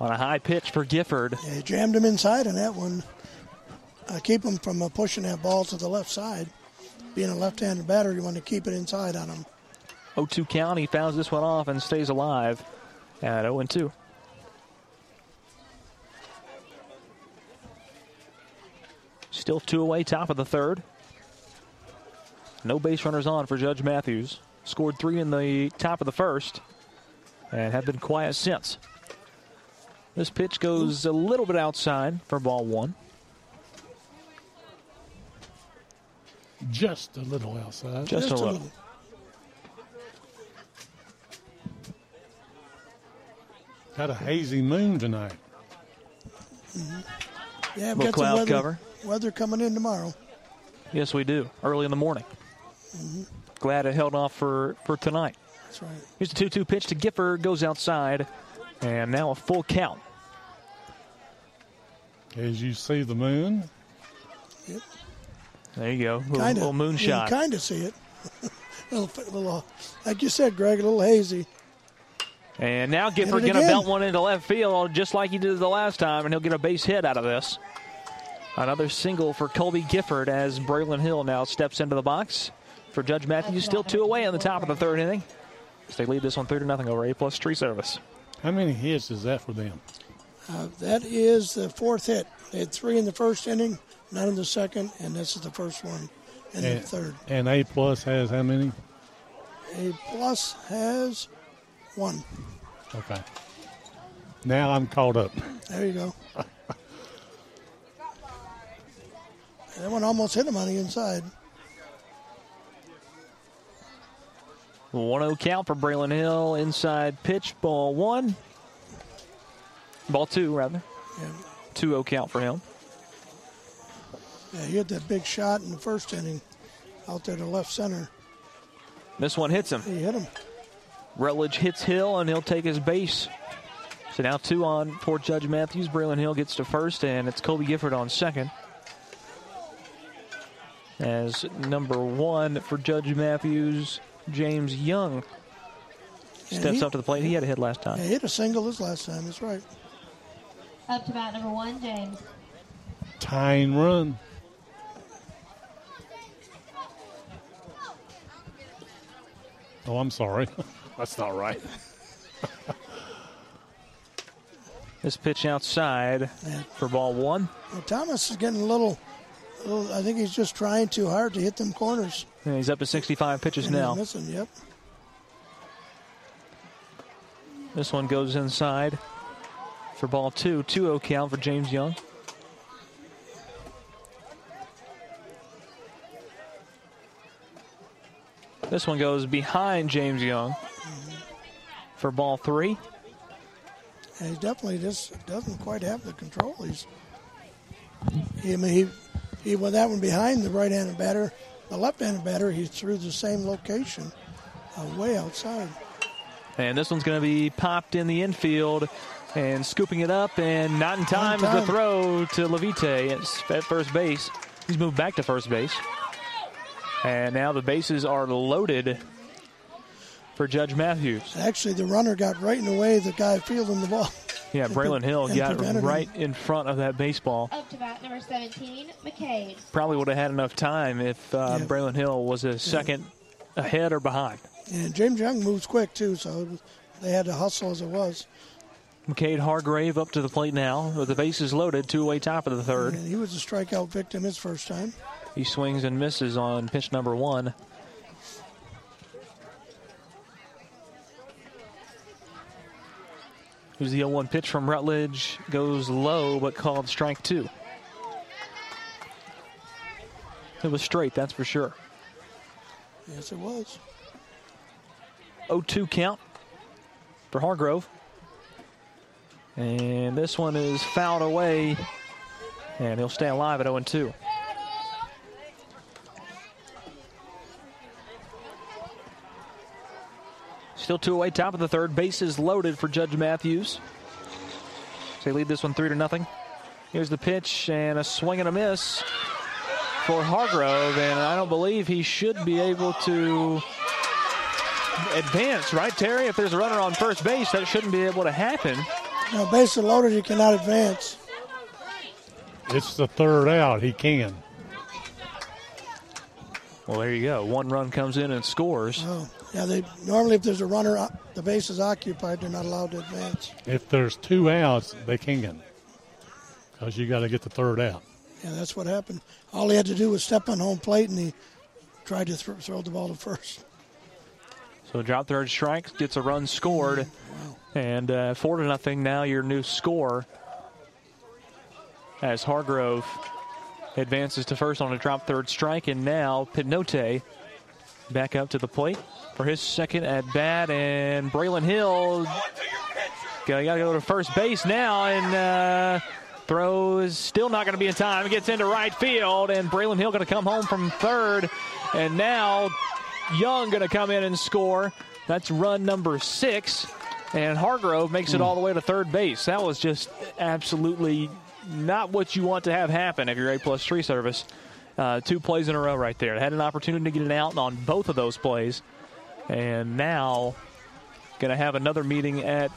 Speaker 3: on a high pitch for Gifford.
Speaker 4: Yeah, jammed him inside on that one. Uh, keep him from uh, pushing that ball to the left side. Being a left-handed batter, you want to keep it inside on him.
Speaker 3: 0 2 count. He fouls this one off and stays alive at 0 2. Still two away, top of the third. No base runners on for Judge Matthews. Scored three in the top of the first and have been quiet since. This pitch goes a little bit outside for ball one.
Speaker 5: Just a little outside.
Speaker 3: Just, a little.
Speaker 5: Got a hazy moon tonight.
Speaker 4: Yeah, we've got some
Speaker 3: cloud
Speaker 4: weather,
Speaker 3: cover.
Speaker 4: weather coming in tomorrow.
Speaker 3: Yes, we do. Early in the morning.
Speaker 4: Mhm.
Speaker 3: Glad it held off for, for tonight.
Speaker 4: That's right.
Speaker 3: Here's the 2 2 pitch to Gifford, goes outside, and now a full count.
Speaker 5: As you see the moon,
Speaker 4: Yep.
Speaker 3: There you go. Little,
Speaker 4: Kinda,
Speaker 3: little moonshot.
Speaker 4: You kind of see it. little, little, uh, like you said, Greg, a little hazy.
Speaker 3: And now Gifford going to belt one into left field just like he did the last time, and he'll get a base hit out of this. Another single for Colby Gifford as Braylon Hill now steps into the box for Judge Matthews. Still two away on the top of the third inning. So they lead this one three to nothing over A plus tree service.
Speaker 5: how many hits is that for them?
Speaker 4: Uh, that is the fourth hit. They had three in the first inning, none in the second, and this is the first one in the third.
Speaker 5: and A plus has how many?
Speaker 4: A plus has one.
Speaker 5: Okay. Now I'm caught up.
Speaker 4: There you go. that one almost hit him on the inside.
Speaker 3: 1 0 count for Braylon Hill. Inside pitch, ball one. Ball two, rather.
Speaker 4: Yeah.
Speaker 3: 2 0 count for him.
Speaker 4: Yeah, he had that big shot in the first inning out there to left center.
Speaker 3: This one hits him.
Speaker 4: He hit him.
Speaker 3: Rutledge hits Hill, and he'll take his base. So now two on for Judge Matthews. Braylon Hill gets to first, and it's Kobe Gifford on second. As number one for Judge Matthews, James Young steps
Speaker 4: he-
Speaker 3: up to the plate. He had a hit last time.
Speaker 4: he hit a single this last time. That's right.
Speaker 7: Up to bat number one, James.
Speaker 5: Tying run. Oh, I'm sorry. That's not right.
Speaker 3: This pitch outside for ball one.
Speaker 4: Well, Thomas is getting a little, a little. I think he's just trying too hard to hit them corners.
Speaker 3: And he's up to 65 pitches
Speaker 4: And
Speaker 3: now.
Speaker 4: missing. Yep.
Speaker 3: This one goes inside for ball two. 2 0 count for James Young. This one goes behind James Young mm-hmm. for ball three.
Speaker 4: And he definitely just doesn't quite have the control. He's. He, I mean, he, he with that one behind the right-handed batter, the left-handed batter, he threw the same location, uh, way outside.
Speaker 3: And this one's going to be popped in the infield and scooping it up and not in time, is the throw to Levite at at first base. He's moved back to first base. And now the bases are loaded for Judge Matthews.
Speaker 4: Actually, the runner got right in the way of the guy fielding the ball.
Speaker 3: Yeah, Braylon Hill got right in front of that baseball.
Speaker 7: Up to bat number 17, McCade.
Speaker 3: Probably would have had enough time if uh, Braylon Hill was a second ahead or behind.
Speaker 4: And James Young moves quick too, so they had to hustle as it was.
Speaker 3: McCade Hargrove up to the plate now with the bases loaded, two away top of the third.
Speaker 4: And he was a strikeout victim his first time.
Speaker 3: He swings and misses on pitch number one. Here's the 0 1 pitch from Rutledge. Goes low, but called strike two. It was straight, that's for sure.
Speaker 4: Yes, it was.
Speaker 3: 0 2 count for Hargrove. And this one is fouled away, and he'll stay alive at 0 Still two away, top of the third. Bases loaded for Judge Matthews. So they lead this one three to nothing. Here's the pitch and a swing and a miss for Hargrove, and I don't believe he should be able to advance, right, Terry? If there's a runner on first base, that shouldn't be able to happen.
Speaker 4: Now, bases loaded, you cannot advance.
Speaker 5: It's the third out. He can.
Speaker 3: Well, there you go. One run comes in and scores.
Speaker 4: Oh, yeah. They normally, if there's a runner, the base is occupied. They're not allowed to advance.
Speaker 5: If there's two outs, they can. Because you got to get the third out.
Speaker 4: Yeah, that's what happened. All he had to do was step on home plate, and he tried to th- throw the ball to first.
Speaker 3: So drop third strike, gets a run scored, and uh, four to nothing. Now your new score as Hargrove advances to first on a drop third strike, and now Pinote back up to the plate for his second at bat, and Braylon Hill got to go to first base now, and uh, throw is still not going to be in time. Gets into right field, and Braylon Hill going to come home from third, and now Young going to come in and score. That's run number six. And Hargrove makes it all the way to third base. That was just absolutely not what you want to have happen if you're A plus tree service. Uh, two plays in a row right there. Had an opportunity to get an out on both of those plays. And now going to have another meeting at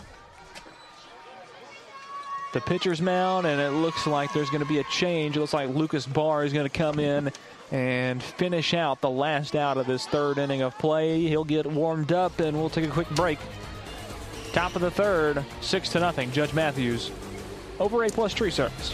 Speaker 3: the pitcher's mound, and it looks like there's going to be a change. It looks like Lucas Barr is going to come in and finish out the last out of this third inning of play. He'll get warmed up, and we'll take a quick break. Top of the third, six to nothing. Judge Matthews over A plus tree service.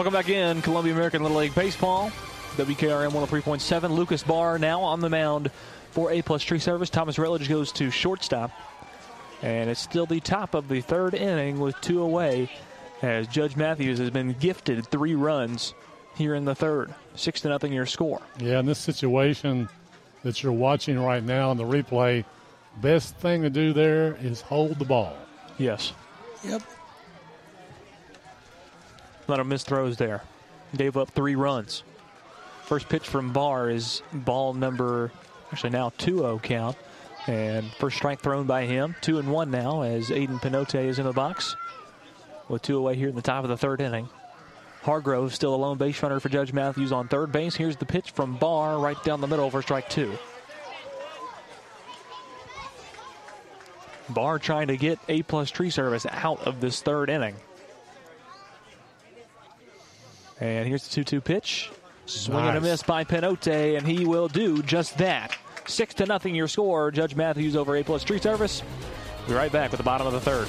Speaker 3: Welcome back in, Columbia American Little League Baseball. WKRM 103.7. Lucas Barr now on the mound for A plus tree service. Thomas Rutledge goes to shortstop. And it's still the top of the third inning with two away as Judge Matthews has been gifted three runs here in the third. Six to nothing your score.
Speaker 5: Yeah, in this situation that you're watching right now in the replay, best thing to do there is hold the ball.
Speaker 3: Yes.
Speaker 4: Yep.
Speaker 3: A lot of missed throws there. Gave up three runs. First pitch from Barr is ball number, actually now 2 0 count. And first strike thrown by him. Two and one now as Aiden Pinote is in the box with two away here in the top of the third inning. Hargrove still a lone base runner for Judge Matthews on third base. Here's the pitch from Barr right down the middle for strike two. Barr trying to get A plus tree service out of this third inning. And here's the 2 2 pitch. Swing and a miss by Pinote, and he will do just that. Six to nothing your score. Judge Matthews over A plus tree service. Be right back with the bottom of the third.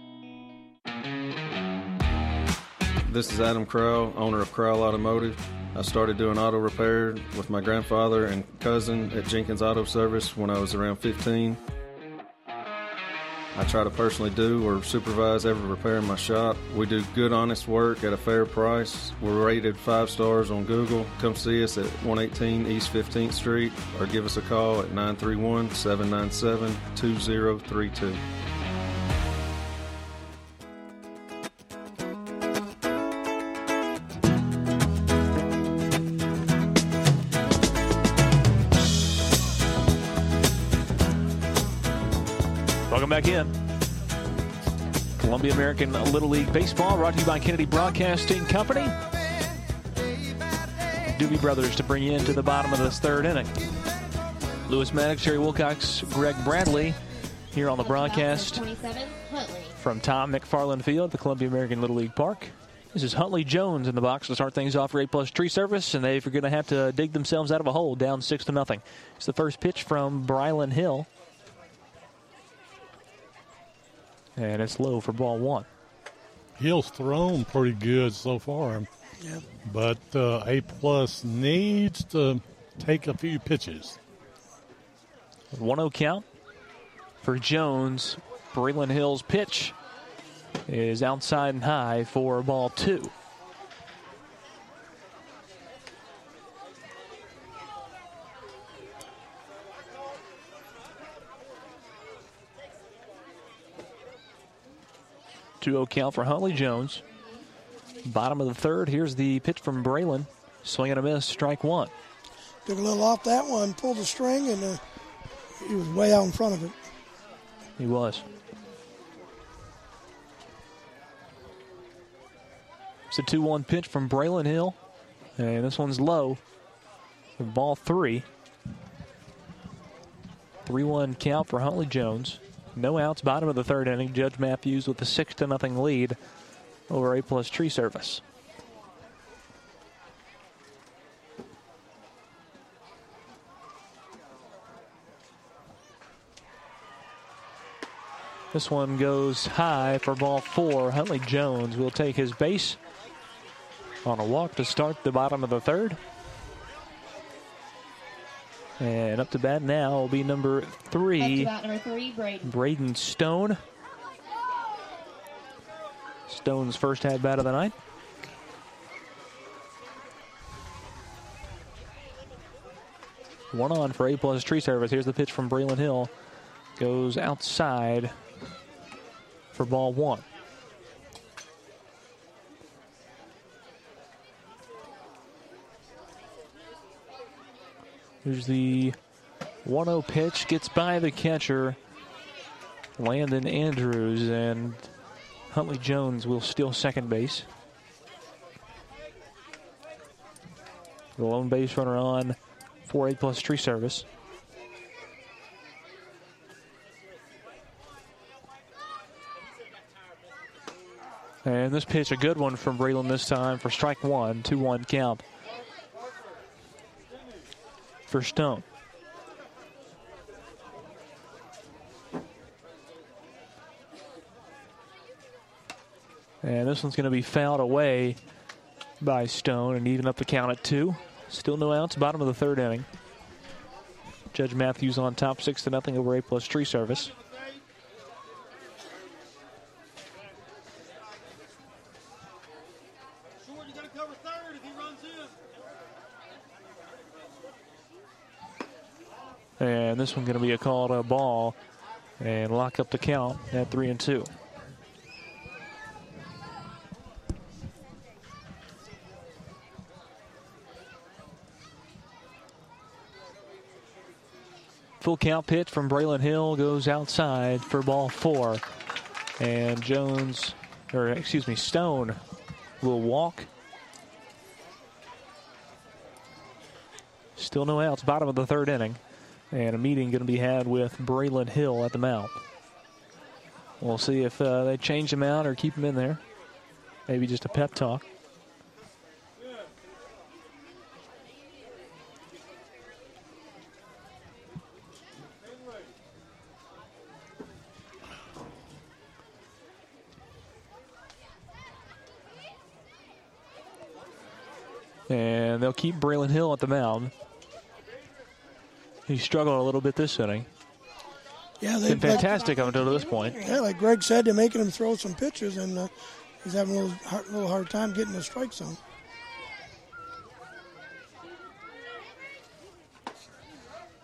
Speaker 20: This is Adam Crow, owner of Crowell Automotive. I started doing auto repair with my grandfather and cousin at Jenkins Auto Service when I was around 15. I try to personally do or supervise every repair in my shop. We do good, honest work at a fair price. We're rated five stars on Google. Come see us at 118 East 15th Street or give us a call at 931 797 2032.
Speaker 3: Columbia American Little League Baseball brought to you by Kennedy Broadcasting Company. Doobie Brothers to bring you into the bottom of this third inning. Lewis Maddox, Jerry Wilcox, Greg Bradley here on the broadcast from Tom McFarland Field, the Columbia American Little League Park. This is Huntley Jones in the box to start things off for A plus tree service, and they're going to have to dig themselves out of a hole down 6 to nothing. It's the first pitch from Braylon Hill. And it's low for ball one.
Speaker 5: Hill's thrown pretty good so far.
Speaker 4: Yep.
Speaker 5: But uh, A plus needs to take a few pitches.
Speaker 3: 1 0 count for Jones. Braylon Hill's pitch is outside and high for ball two. Two 0 count for Huntley Jones. Bottom of the third. Here's the pitch from Braylon. Swing and a miss, strike one.
Speaker 4: Took a little off that one, pulled the string, and uh, he was way out in front of it.
Speaker 3: He was. It's a 2 1 pitch from Braylon Hill. And this one's low. Ball three. 3 1 count for Huntley Jones. No outs, bottom of the third inning. Judge Matthews with a 6 to nothing lead over A plus tree service. This one goes high for ball four. Huntley Jones will take his base on a walk to start the bottom of the third. And up to bat now will be number three.
Speaker 7: Number three, Braden.
Speaker 3: Braden Stone. Stone's first at bat of the night. One on for A plus tree service. Here's the pitch from Braylon Hill. Goes outside for ball one. Here's the 1 0 pitch, gets by the catcher, Landon Andrews, and Huntley Jones will steal second base. The lone base runner on for A plus tree service. And this pitch, a good one from Braylon this time for strike one, 2 1 count for Stone. And this one's going to be fouled away by Stone and even up the count at two. Still no outs, bottom of the third inning. Judge Matthews on top, six to nothing over A plus tree service. And this one's going to be a call to a ball and lock up the count at three and two. Full count pitch from Braylon Hill goes outside for ball four. And Jones, or excuse me, Stone will walk. Still no outs, bottom of the third inning. And a meeting going to be had with Braylon Hill at the mound. We'll see if uh, they change him out or keep him in there. Maybe just a pep talk. And they'll keep Braylon Hill at the mound. He struggled a little bit this inning.
Speaker 4: Yeah, they've
Speaker 3: Been fantastic up until this point.
Speaker 4: Yeah, like Greg said, they're making him throw some pitches, and uh, he's having a little hard, little hard time getting the strike zone.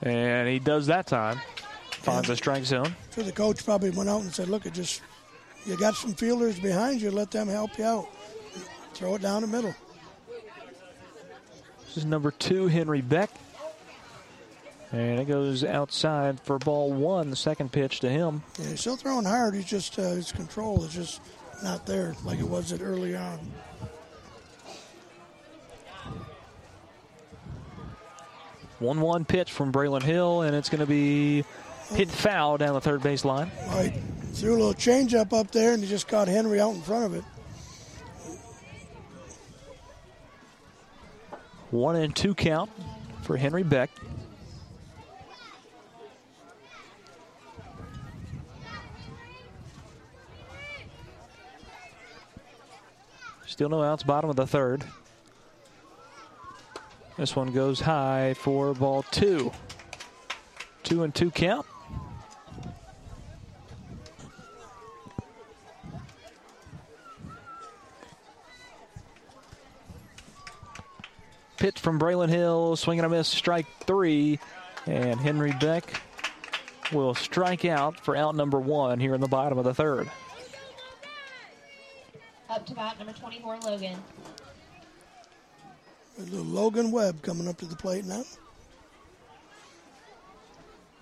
Speaker 3: And he does that time. Finds the strike zone.
Speaker 4: So the coach probably went out and said, "Look, it just you got some fielders behind you. Let them help you out. Throw it down the middle."
Speaker 3: This is number two, Henry Beck. And it goes outside for ball one, the second pitch to him.
Speaker 4: Yeah, he's still throwing hard. He's just uh, his control is just not there like it was at early on.
Speaker 3: One-one pitch from Braylon Hill, and it's going to be hit foul down the third base line.
Speaker 4: Right, threw a little changeup up there, and he just caught Henry out in front of it.
Speaker 3: One and two count for Henry Beck. Still no outs, bottom of the third. This one goes high for ball two. Two and two count. Pitch from Braylon Hill, swinging a miss, strike three. And Henry Beck will strike out for out number one here in the bottom of the third.
Speaker 7: Up to bat number 24, Logan.
Speaker 4: A little Logan Webb coming up to the plate now.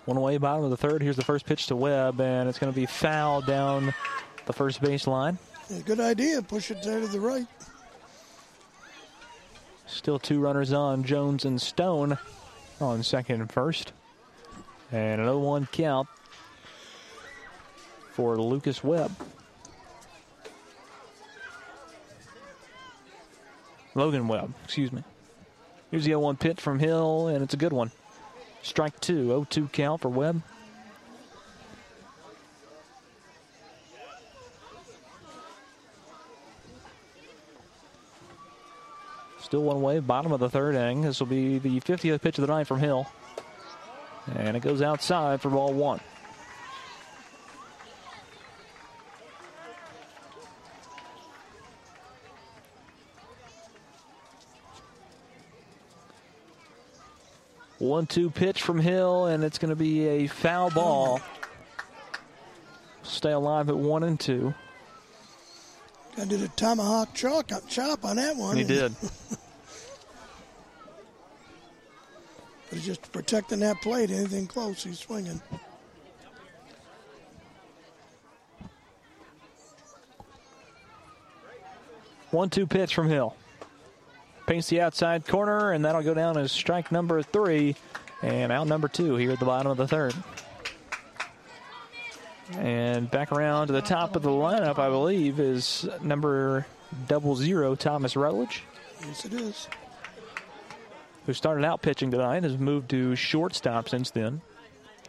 Speaker 3: One away, bottom of the third. Here's the first pitch to Webb, and it's going to be foul down the first base line.
Speaker 4: Yeah, good idea. Push it there to the right.
Speaker 3: Still two runners on, Jones and Stone on second and first. And an 0 1 count for Lucas Webb. Logan Webb, excuse me. Here's the 0 1 pitch from Hill, and it's a good one. Strike two, 0 2 count for Webb. Still one way, bottom of the third inning. This will be the 50th pitch of the night from Hill. And it goes outside for ball one. One two pitch from Hill, and it's going to be a foul ball. Stay alive at one and two.
Speaker 4: I did a tomahawk chop, chop on that one.
Speaker 3: He did.
Speaker 4: but he's just protecting that plate. Anything close, he's swinging.
Speaker 3: One two pitch from Hill. Paints the outside corner, and that'll go down as strike number three and out number two here at the bottom of the third. And back around to the top of the lineup, I believe, is number double zero, Thomas Rutledge.
Speaker 4: Yes, it is.
Speaker 3: Who started out pitching tonight, has moved to shortstop since then.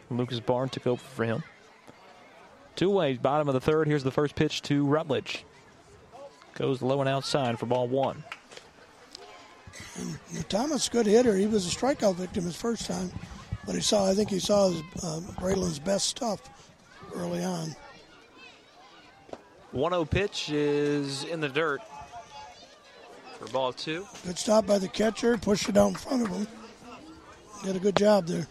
Speaker 3: Lucas Barr took over for him. Two ways, bottom of the third. Here's the first pitch to Rutledge. Goes low and outside for ball one.
Speaker 4: And Thomas, good hitter. He was a strikeout victim his first time, but he saw. I think he saw his, uh, Braylon's best stuff early on.
Speaker 3: 1 0 pitch is in the dirt for ball two.
Speaker 4: Good stop by the catcher, pushed it out in front of him. Did a good job there.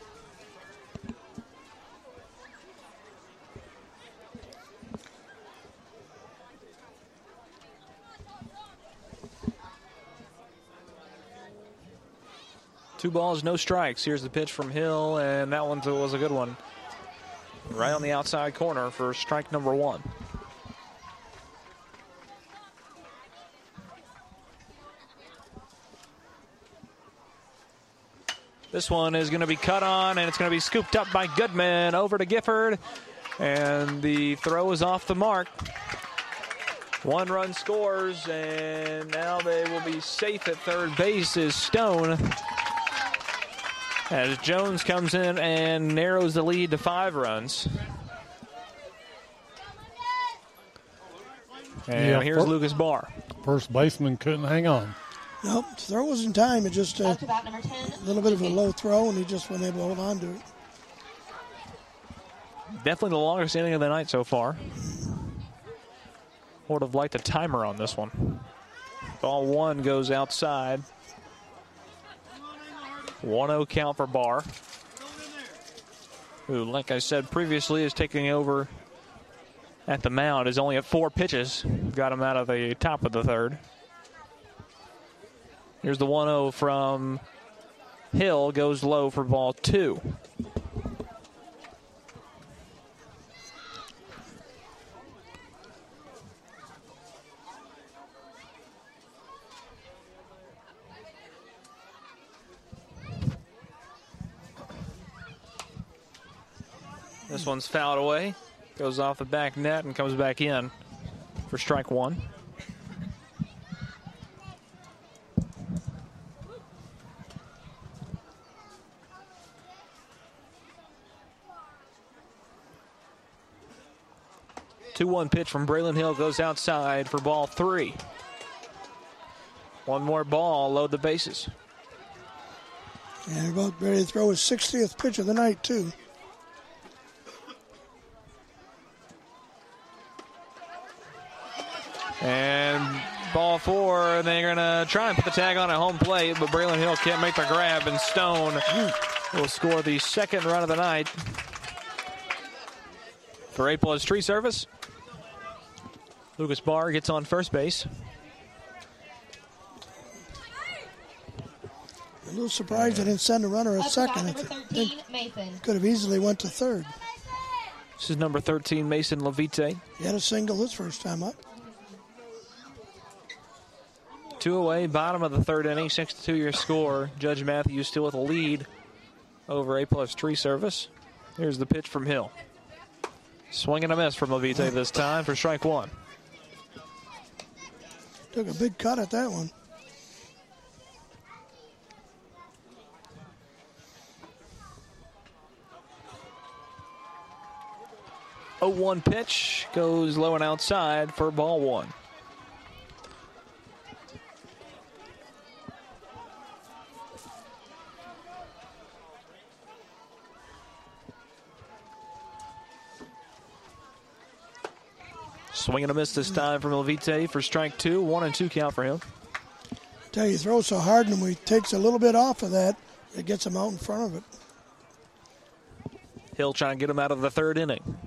Speaker 3: Two balls, no strikes. Here's the pitch from Hill, and that one was a good one. Right on the outside corner for strike number one. This one is going to be cut on, and it's going to be scooped up by Goodman over to Gifford. And the throw is off the mark. One run scores, and now they will be safe at third base is Stone. As Jones comes in and narrows the lead to five runs. And
Speaker 5: Yeah,
Speaker 3: here's
Speaker 5: fir-
Speaker 3: Lucas Barr.
Speaker 5: First baseman couldn't hang on.
Speaker 4: Nope, throw was in time. It just uh, a little bit of a low throw, and he just wasn't able to hold on to it.
Speaker 3: Definitely the longest inning of the night so far. Would have liked a timer on this one. Ball one goes outside. 1 0 count for Barr. Who, like I said previously, is taking over at the mound, is only at four pitches. Got him out of the top of the third. Here's the 1 0 from Hill, goes low for ball two. One's fouled away. Goes off the back net and comes back in for strike one. Two one pitch from Braylon Hill goes outside for ball three. One more ball, load the bases.
Speaker 4: And about ready to throw his 60th pitch of the night, too.
Speaker 3: And ball four, they're going to try and put the tag on at home plate, but Braylon Hill can't make the grab, and Stone will score the second run of the night for A plus tree service. Lucas Barr gets on first base.
Speaker 4: A little surprised I didn't send a runner at second. I think could have easily went to third.
Speaker 3: This is number 13, Mason Levite.
Speaker 4: He had a single his first time up.
Speaker 3: Two away, bottom of the third inning, 6 to 2 your score. Judge Matthews still with a lead over A plus tree service. Here's the pitch from Hill. Swing and a miss from Levite this time for strike one.
Speaker 4: Took a big cut at that one.
Speaker 3: Oh one pitch goes low and outside for ball one. Swing and a miss this time from Levite for strike two. One and two count for him.
Speaker 4: Tell you, he throws so hard, and when he takes a little bit off of that, it gets him out in front of it.
Speaker 3: Hill trying to get him out of the third inning.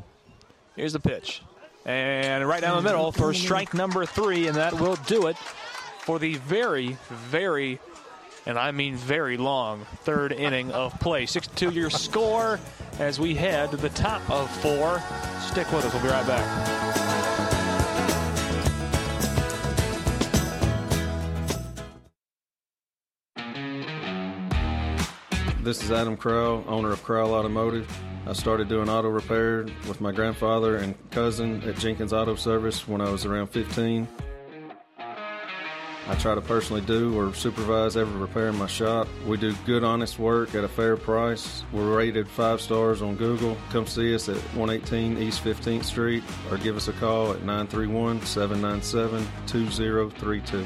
Speaker 3: Here's the pitch. And right down the middle for strike number three, and that will do it for the very, very, and I mean very long third inning of play. 6 2 your score as we head to the top of four. Stick with us. We'll be right back.
Speaker 20: This is Adam Crow, owner of Crowell Automotive. I started doing auto repair with my grandfather and cousin at Jenkins Auto Service when I was around 15. I try to personally do or supervise every repair in my shop. We do good, honest work at a fair price. We're rated five stars on Google. Come see us at 118 East 15th Street or give us a call at 931 797 2032.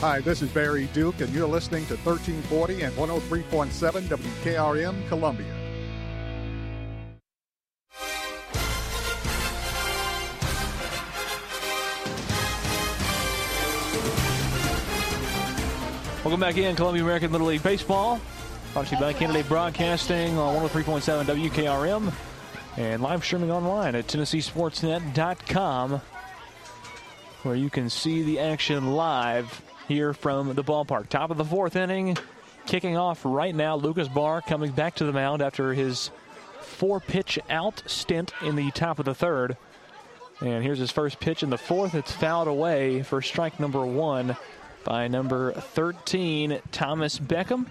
Speaker 1: Hi, this is Barry Duke, and you're listening to 1340 and 103.7 WKRM Columbia.
Speaker 3: Welcome back in Columbia American Little League Baseball. You by Kennedy Broadcasting on 103.7 WKRM and live streaming online at TennesseeSportsNet.com where you can see the action live here from the ballpark. Top of the fourth inning, kicking off right now. Lucas Barr coming back to the mound after his four pitch out stint in the top of the third. And here's his first pitch in the fourth. It's fouled away for strike number one by number 13, Thomas Beckham.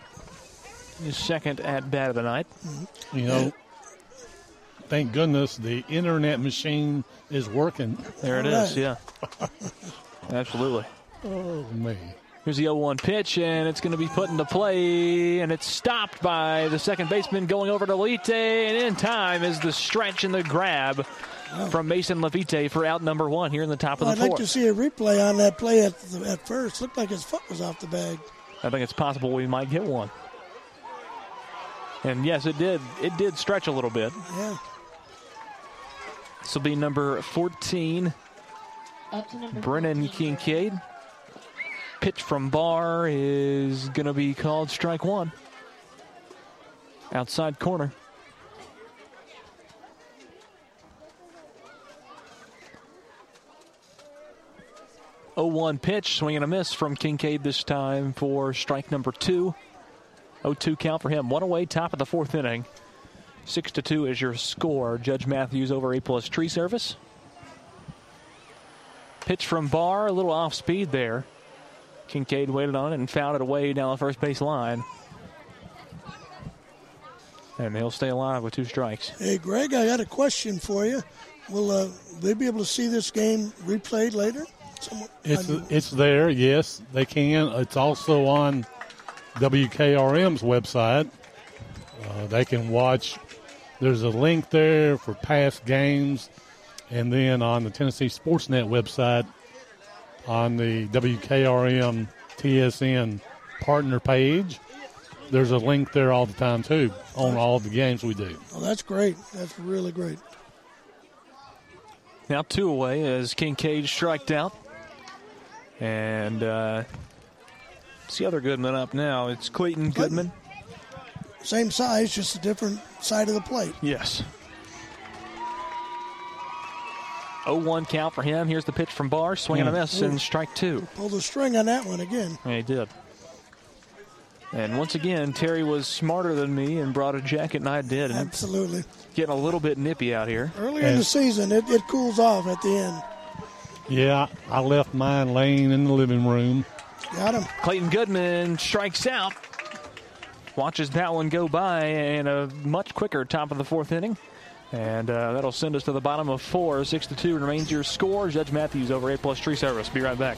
Speaker 3: His second at bat of the night.
Speaker 5: You know, thank goodness the internet machine is working.
Speaker 3: There it is, yeah. Absolutely.
Speaker 5: Oh, me.
Speaker 3: Here's the 0 1 pitch, and it's going to be put into play, and it's stopped by the second baseman going over to Levite, and in time is the stretch and the grab from Mason Levite for out number one here in the top
Speaker 4: Well,
Speaker 3: of the
Speaker 4: game.
Speaker 3: I'd like
Speaker 4: to see a replay on that play at, the, at first. Looked like his foot was off the bag.
Speaker 3: I think it's possible we might get one. And yes, it did. It did stretch a little bit.
Speaker 4: Yeah.
Speaker 3: This will be number 14,
Speaker 7: Up to number
Speaker 3: Brennan Kincaid. Pitch from Barr is going to be called strike one. Outside corner. Oh one pitch, swing and a miss from Kincaid this time for strike number two. 0-2 count for him. One away, top of the fourth inning. Six to two is your score. Judge Matthews over A plus tree service. Pitch from Barr, a little off speed there. Kincaid waited on it and fouled it away down the first base line. And he'll stay alive with two strikes.
Speaker 4: Hey, Greg, I got a question for you. Will uh, they be able to see this game replayed later? Someone,
Speaker 5: It's
Speaker 4: I-
Speaker 5: it's there, yes, they can. It's also on WKRM's website. Uh, they can watch. There's a link there for past games, and then on the Tennessee Sportsnet website, on the WKRM TSN partner page, there's a link there all the time too on all the games we do.
Speaker 4: oh, that's great. That's really great.
Speaker 3: Now two away as Kincaid striked out. And uh, It's the other Goodman up now. It's Clayton Goodman.
Speaker 4: Same size, just a different side of the plate.
Speaker 3: Yes. 0-1 count for him. Here's the pitch from Barr. Swing and a hmm. miss,
Speaker 4: Ooh.
Speaker 3: and strike two.
Speaker 4: Pulled the string on that one again.
Speaker 3: Yeah, he did. And once again, Terry was smarter than me and brought a jacket, and I did. And
Speaker 4: Absolutely.
Speaker 3: getting a little bit nippy out here.
Speaker 4: Earlier in the season, it, it cools off at the end.
Speaker 5: Yeah, I left mine laying in the living room.
Speaker 4: Got him.
Speaker 3: Clayton Goodman strikes out. Watches that one go by and a much quicker top of the fourth inning. And uh, that'll send us to the bottom of four. Six to two remains your score. Judge Matthews over A plus tree service. Be right back.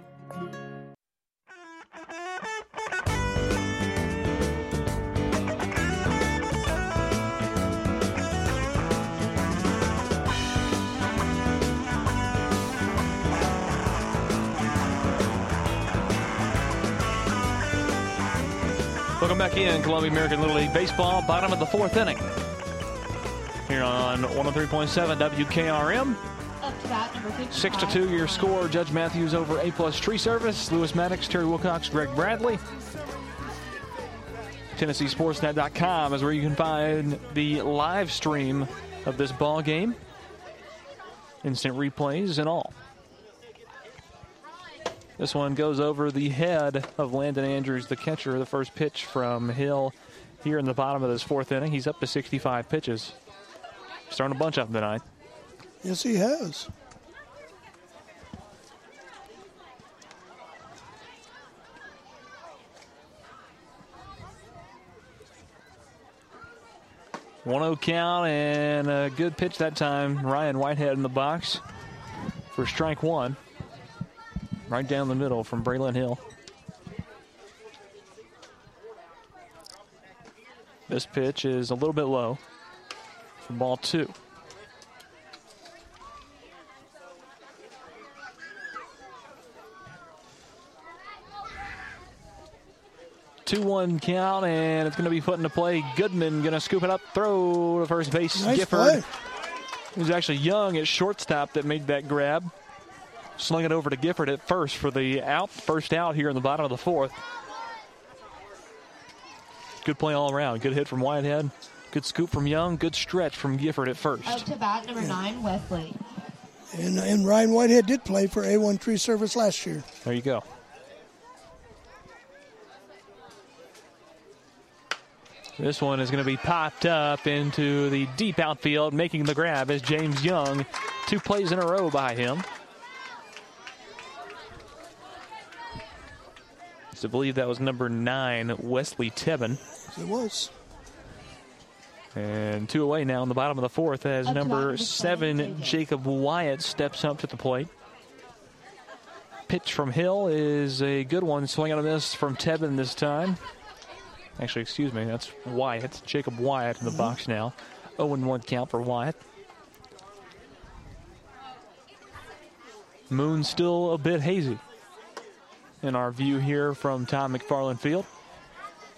Speaker 3: Back in Columbia American Little League Baseball, bottom of the fourth inning. Here on 103.7 WKRM.
Speaker 7: Up to bat number 55.
Speaker 3: Six to two, your score. Judge Matthews over A plus Tree Service. Lewis Maddox, Terry Wilcox, Greg Bradley. TennesseeSportsNet.com is where you can find the live stream of this ball game. Instant replays and all. This one goes over the head of Landon Andrews, the catcher. The first pitch from Hill here in the bottom of this fourth inning. He's up to 65 pitches. Starting a bunch of them tonight.
Speaker 4: Yes, he has.
Speaker 3: One oh count and a good pitch that time. Ryan Whitehead in the box for strike one. Right down the middle from Braylon Hill. This pitch is a little bit low for ball two. Two one count, and it's going to be put into play. Goodman going to scoop it up, throw to first base.
Speaker 4: Nice
Speaker 3: Gifford,
Speaker 4: play.
Speaker 3: who's actually young at shortstop, that made that grab. Slung it over to Gifford at first for the out, first out here in the bottom of the fourth. Good play all around. Good hit from Whitehead. Good scoop from Young. Good stretch from Gifford at first.
Speaker 7: Up to bat number nine, Wesley.
Speaker 4: And, and Ryan Whitehead did play for A1 Tree Service last year.
Speaker 3: There you go. This one is going to be popped up into the deep outfield, making the grab as James Young. Two plays in a row by him. So I believe that was number nine, Wesley Tebben.
Speaker 4: It was.
Speaker 3: And two away now in the bottom of the fourth as
Speaker 7: Up to bat
Speaker 3: number
Speaker 7: number
Speaker 3: seven, Jacob Wyatt, steps up to the plate. Pitch from Hill is a good one. Swing and a miss from Tebben this time. Actually, excuse me, that's Wyatt. Jacob Wyatt in the box now. 0 1 count for Wyatt. Moon still a bit hazy in our view here from Tom McFarland Field.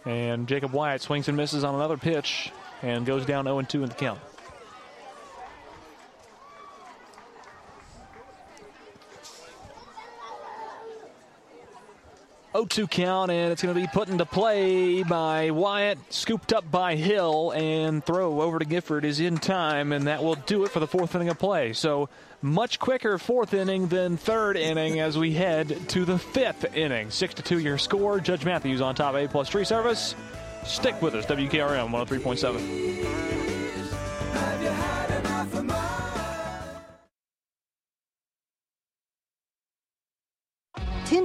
Speaker 3: And Jacob Wyatt swings and misses on another pitch and goes down 0 2 in the count. 0-2 count, and it's going to be put into play by Wyatt, scooped up by Hill, and throw over to Gifford is in time, and that will do it for the fourth inning of play. So much quicker fourth inning than third inning as we head to the fifth inning. Six to two your score. Judge Matthews on top A plus tree service. Stick with us, WKRM 103.7.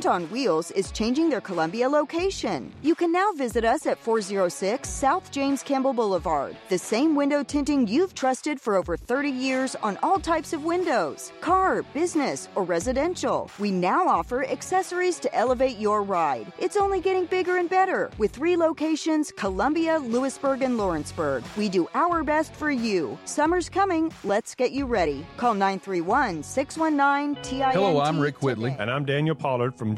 Speaker 6: on Wheels is changing their Columbia location. You can now visit us at 406 South James Campbell Boulevard. The same window tinting you've trusted for over 30 years on all types of windows car, business, or residential. We now offer accessories to elevate your ride. It's only getting bigger and better with three locations Columbia, Lewisburg, and Lawrenceburg. We do our best for you. Summer's coming. Let's get you ready. Call 931 619 TINT.
Speaker 22: Hello, I'm Rick Whitley. And I'm Daniel Pollard from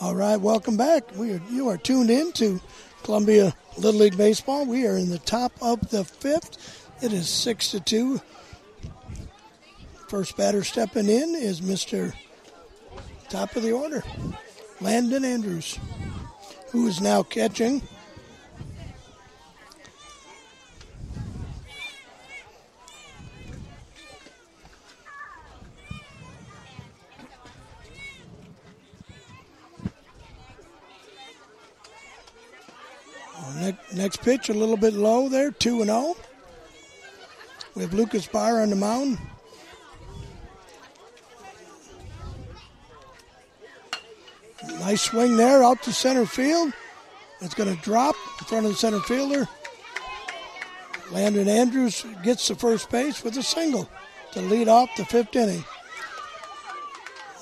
Speaker 4: All right, welcome back. We are, you are tuned in to Columbia Little League Baseball. We are in the top of the fifth. It is six to two. First batter stepping in is Mister Top of the order, Landon Andrews, who is now catching. Next, pitch, a little bit low there, 2 and 0. We have Lucas Barr on the mound. Nice swing there out to center field. It's going to drop in front of the center fielder. Landon Andrews gets the first base with a single to lead off the fifth inning.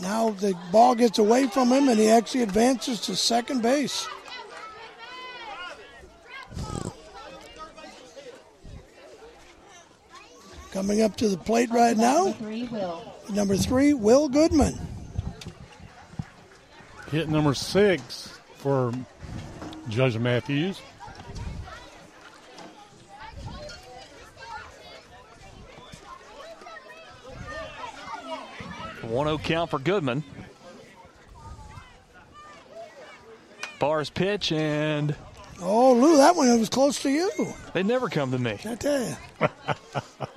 Speaker 4: Now the ball gets away from him and he actually advances to second base. Coming up to the plate right now, number three, Will Goodman.
Speaker 5: Hit number six for Judge Matthews.
Speaker 3: One 0 count for Goodman. Barr's pitch and
Speaker 4: Oh, Lou, that one was close to you.
Speaker 3: They never come to me.
Speaker 4: I tell you.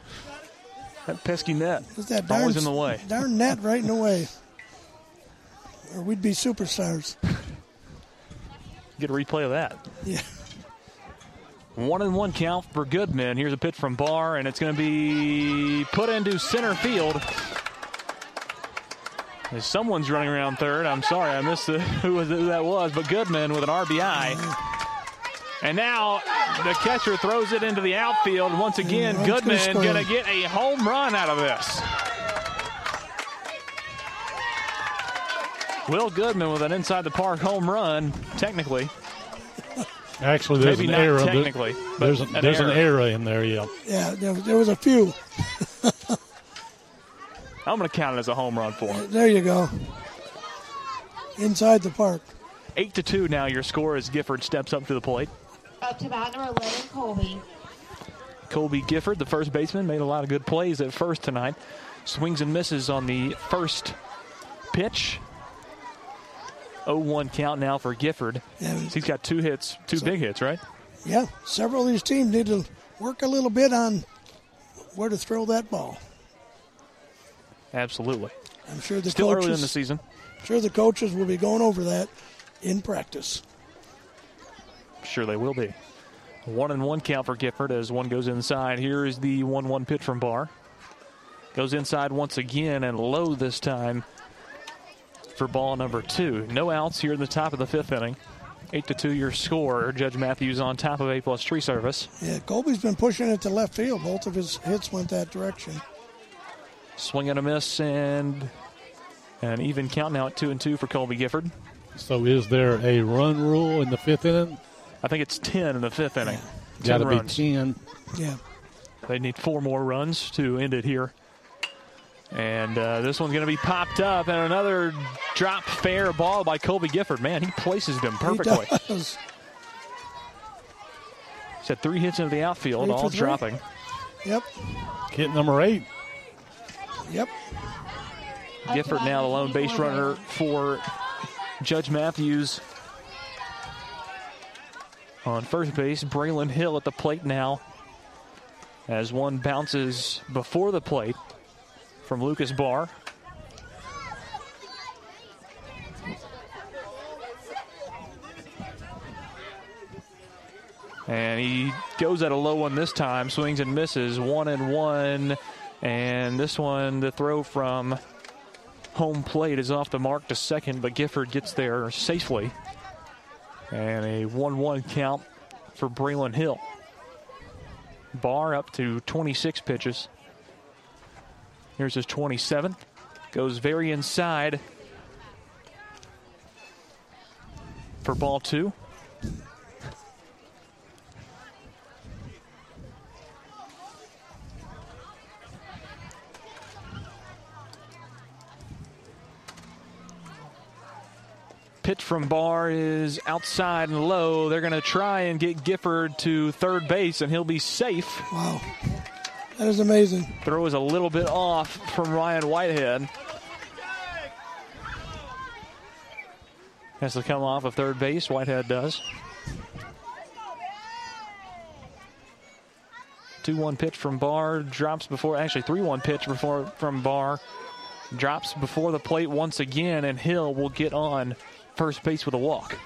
Speaker 3: that pesky net.
Speaker 4: Is that darn,
Speaker 3: always in the way.
Speaker 4: Darn net right in the way. Or we'd be superstars.
Speaker 3: Get a replay of that.
Speaker 4: Yeah.
Speaker 3: One and one count for Goodman. Here's a pitch from Barr, and it's going to be put into center field. Someone's running around third. I'm sorry, I missed the, who, was, who that was, but Goodman with an RBI. And now the catcher throws it into the outfield. Once again, Goodman going to get a home run out of this. Will Goodman with an inside the park home run, technically.
Speaker 5: Actually, there's
Speaker 3: Maybe
Speaker 5: an
Speaker 3: not
Speaker 5: error.
Speaker 3: Technically,
Speaker 5: there's a,
Speaker 3: an
Speaker 5: there's
Speaker 3: error.
Speaker 5: an error in there. Yeah.
Speaker 4: Yeah, there, there was a few.
Speaker 3: I'm going to count it as a home run for him.
Speaker 4: There you go. Inside the park.
Speaker 3: Eight to two now. Your score as Gifford steps up to the plate.
Speaker 7: Up to bat number 11, Colby.
Speaker 3: Colby Gifford, the first baseman, made a lot of good plays at first tonight. Swings and misses on the first pitch. 0-1 count now for Gifford.
Speaker 4: Yeah,
Speaker 3: He's got two hits, two
Speaker 4: So-
Speaker 3: big hits, right?
Speaker 4: Yeah, several of these teams need to work a little bit on where to throw that ball.
Speaker 3: Absolutely.
Speaker 4: I'm sure the
Speaker 3: Still
Speaker 4: coaches,
Speaker 3: early in the season.
Speaker 4: I'm sure the coaches will be going over that in practice.
Speaker 3: Sure they will be. One and one count for Gifford as one goes inside. Here is the 1 1 pitch from Barr. Goes inside once again and low this time for ball number two. No outs here in the top of the fifth inning. 8 to 2 your score. Judge Matthews on top of A plus tree service.
Speaker 4: Yeah, Colby's been pushing it to left field. Both of his hits went that direction.
Speaker 3: Swing and a miss, and an even count now at two and two for Colby Gifford.
Speaker 5: So is there a run rule in the fifth inning?
Speaker 3: I think it's 10 in the fifth inning.
Speaker 5: Got to
Speaker 3: 10
Speaker 5: be
Speaker 3: runs.
Speaker 5: 10.
Speaker 4: Yeah.
Speaker 3: They need four more runs to end it here. And uh, this one's going to be popped up, and another drop fair ball by Colby Gifford. Man, he places them perfectly.
Speaker 4: He does.
Speaker 3: He's had three hits into the outfield,
Speaker 4: Three
Speaker 3: all dropping.
Speaker 4: Yep.
Speaker 5: Hit number eight.
Speaker 4: Yep.
Speaker 3: Gifford now the lone base runner for Judge Matthews. On first base, Braylon Hill at the plate now. As one bounces before the plate from Lucas Barr. And he goes at a low one this time, swings and misses, one and one. And this one, the throw from home plate is off the mark to second, but Gifford gets there safely. And a 1 1 count for Braylon Hill. Barr up to 26 pitches. Here's his 27th. Goes very inside for ball two. Pitch from Barr is outside and low. They're going to try and get Gifford to third base, and he'll be safe.
Speaker 4: Wow. That is amazing.
Speaker 3: Throw is a little bit off from Ryan Whitehead. Has to come off of third base. Whitehead does. 2 1 pitch from Barr. Drops before, actually, 3 1 pitch before from Barr. Drops before the plate once again, and Hill will get on first base with a walk.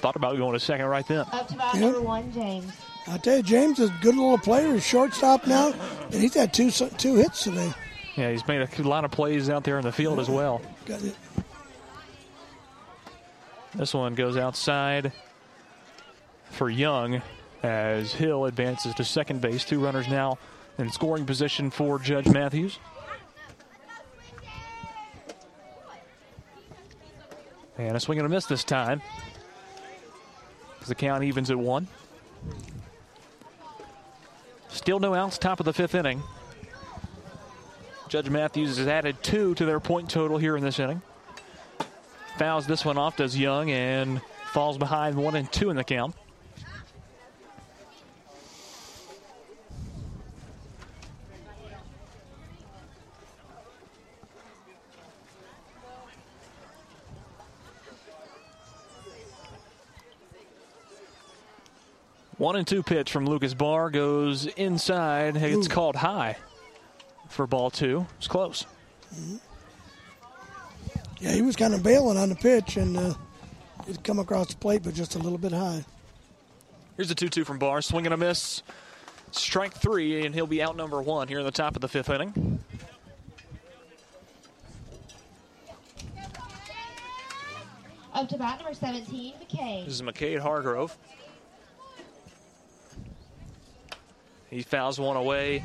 Speaker 3: Thought about going to second right then.
Speaker 7: Up to bat
Speaker 4: Yep.
Speaker 7: number one, James.
Speaker 4: I tell you, James is a good little player. He's shortstop now, and he's had two two hits today.
Speaker 3: Yeah, he's made a lot of plays out there in the field as well.
Speaker 4: Got it.
Speaker 3: This one goes outside for Young as Hill advances to second base. Two runners now in scoring position for Judge Matthews. And a swing and a miss this time. As the count evens at one. Still no outs, top of the fifth inning. Judge Matthews has added two to their point total here in this inning. Fouls this one off, does Young, and falls behind one and two in the count. One and two pitch from Lucas Barr goes inside. It's
Speaker 4: Ooh.
Speaker 3: called high for ball two. It's close.
Speaker 4: Yeah, he was kind of bailing on the pitch, and uh, it come across the plate, but just a little bit high.
Speaker 3: Here's a 2 2 from Barr. Swing and a miss. Strike three, and he'll be out number one here in the top of the fifth inning.
Speaker 7: Up to bat number 17, McKay.
Speaker 3: This is McCade Hargrove. He fouls one away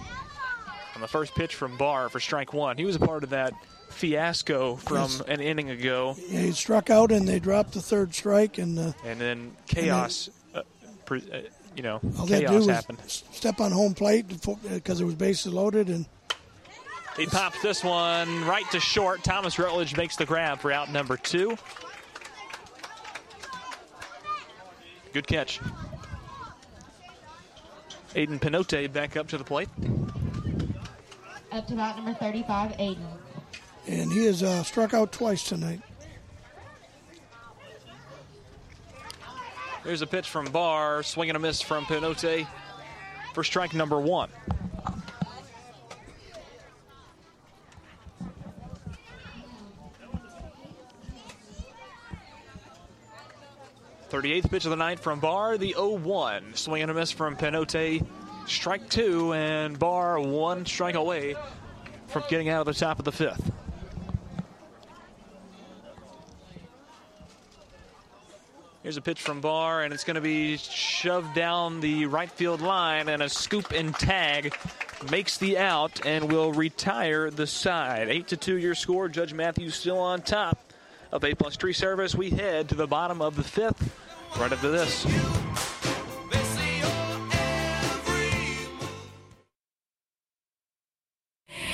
Speaker 3: on the first pitch from Barr for strike one. He was a part of that fiasco from
Speaker 4: Yes.
Speaker 3: an inning ago,
Speaker 4: Yeah, he struck out, and they dropped the third strike, and uh,
Speaker 3: and then chaos, uh, pre- uh, you know,
Speaker 4: all do
Speaker 3: chaos
Speaker 4: was
Speaker 3: happened.
Speaker 4: step on home plate because it was bases loaded, and
Speaker 3: He pops this one right to short. Thomas Rutledge makes the grab for out number two. Good catch. Aiden Pinote back up to the plate.
Speaker 7: Up to bat number 35, Aiden.
Speaker 4: and he has uh, struck out twice tonight.
Speaker 3: There's a pitch from Barr, swing and a miss from Pinote for strike number one. Thirty-eighth pitch of the night from Barr, the 0-1. Swing and a miss from Pinote. Strike two, and Barr one strike away from getting out of the top of the fifth. Here's a pitch from Barr, and it's going to be shoved down the right field line, and a scoop and tag makes the out and will retire the side. 8 to 2 your score. Judge Matthews still on top of A plus tree service. We head to the bottom of the fifth right after this.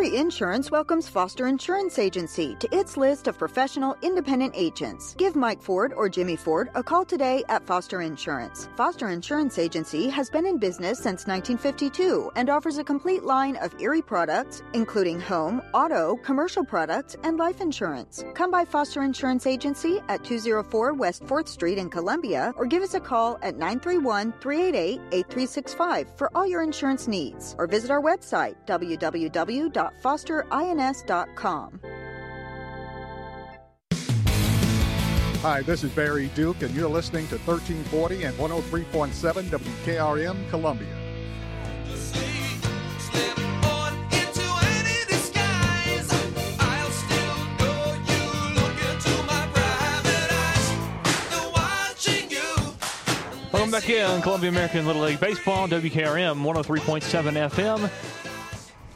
Speaker 6: Erie Insurance welcomes Foster Insurance Agency to its list of professional independent agents. Give Mike Ford or Jimmy Ford a call today at Foster Insurance. Foster Insurance Agency has been in business since 1952 and offers a complete line of Erie products, including home, auto, commercial products, and life insurance. Come by Foster Insurance Agency at 204 West 4th Street in Columbia or give us a call at 931 388 8365 for all your insurance needs or visit our website www www.fosterins.com.
Speaker 1: Hi, this is Barry Duke, and you're listening to 1340 and 103.7 WKRM Columbia.
Speaker 3: Welcome back in Columbia American Little League Baseball, WKRM 103.7 FM.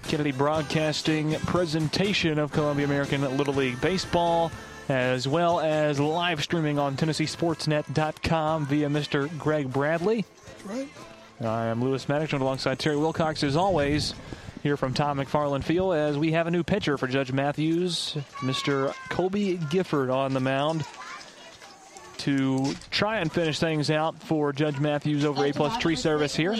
Speaker 3: Kennedy Broadcasting presentation of Columbia American Little League Baseball, as well as live streaming on TennesseeSportsNet.com via Mr. Greg Bradley.
Speaker 4: That's right.
Speaker 3: I am Lewis Maddox, alongside Terry Wilcox, as always, here from Tom McFarland Field, as we have a new pitcher for Judge Matthews, Mr. Colby Gifford on the mound to try and finish things out for Judge Matthews over A plus tree service here.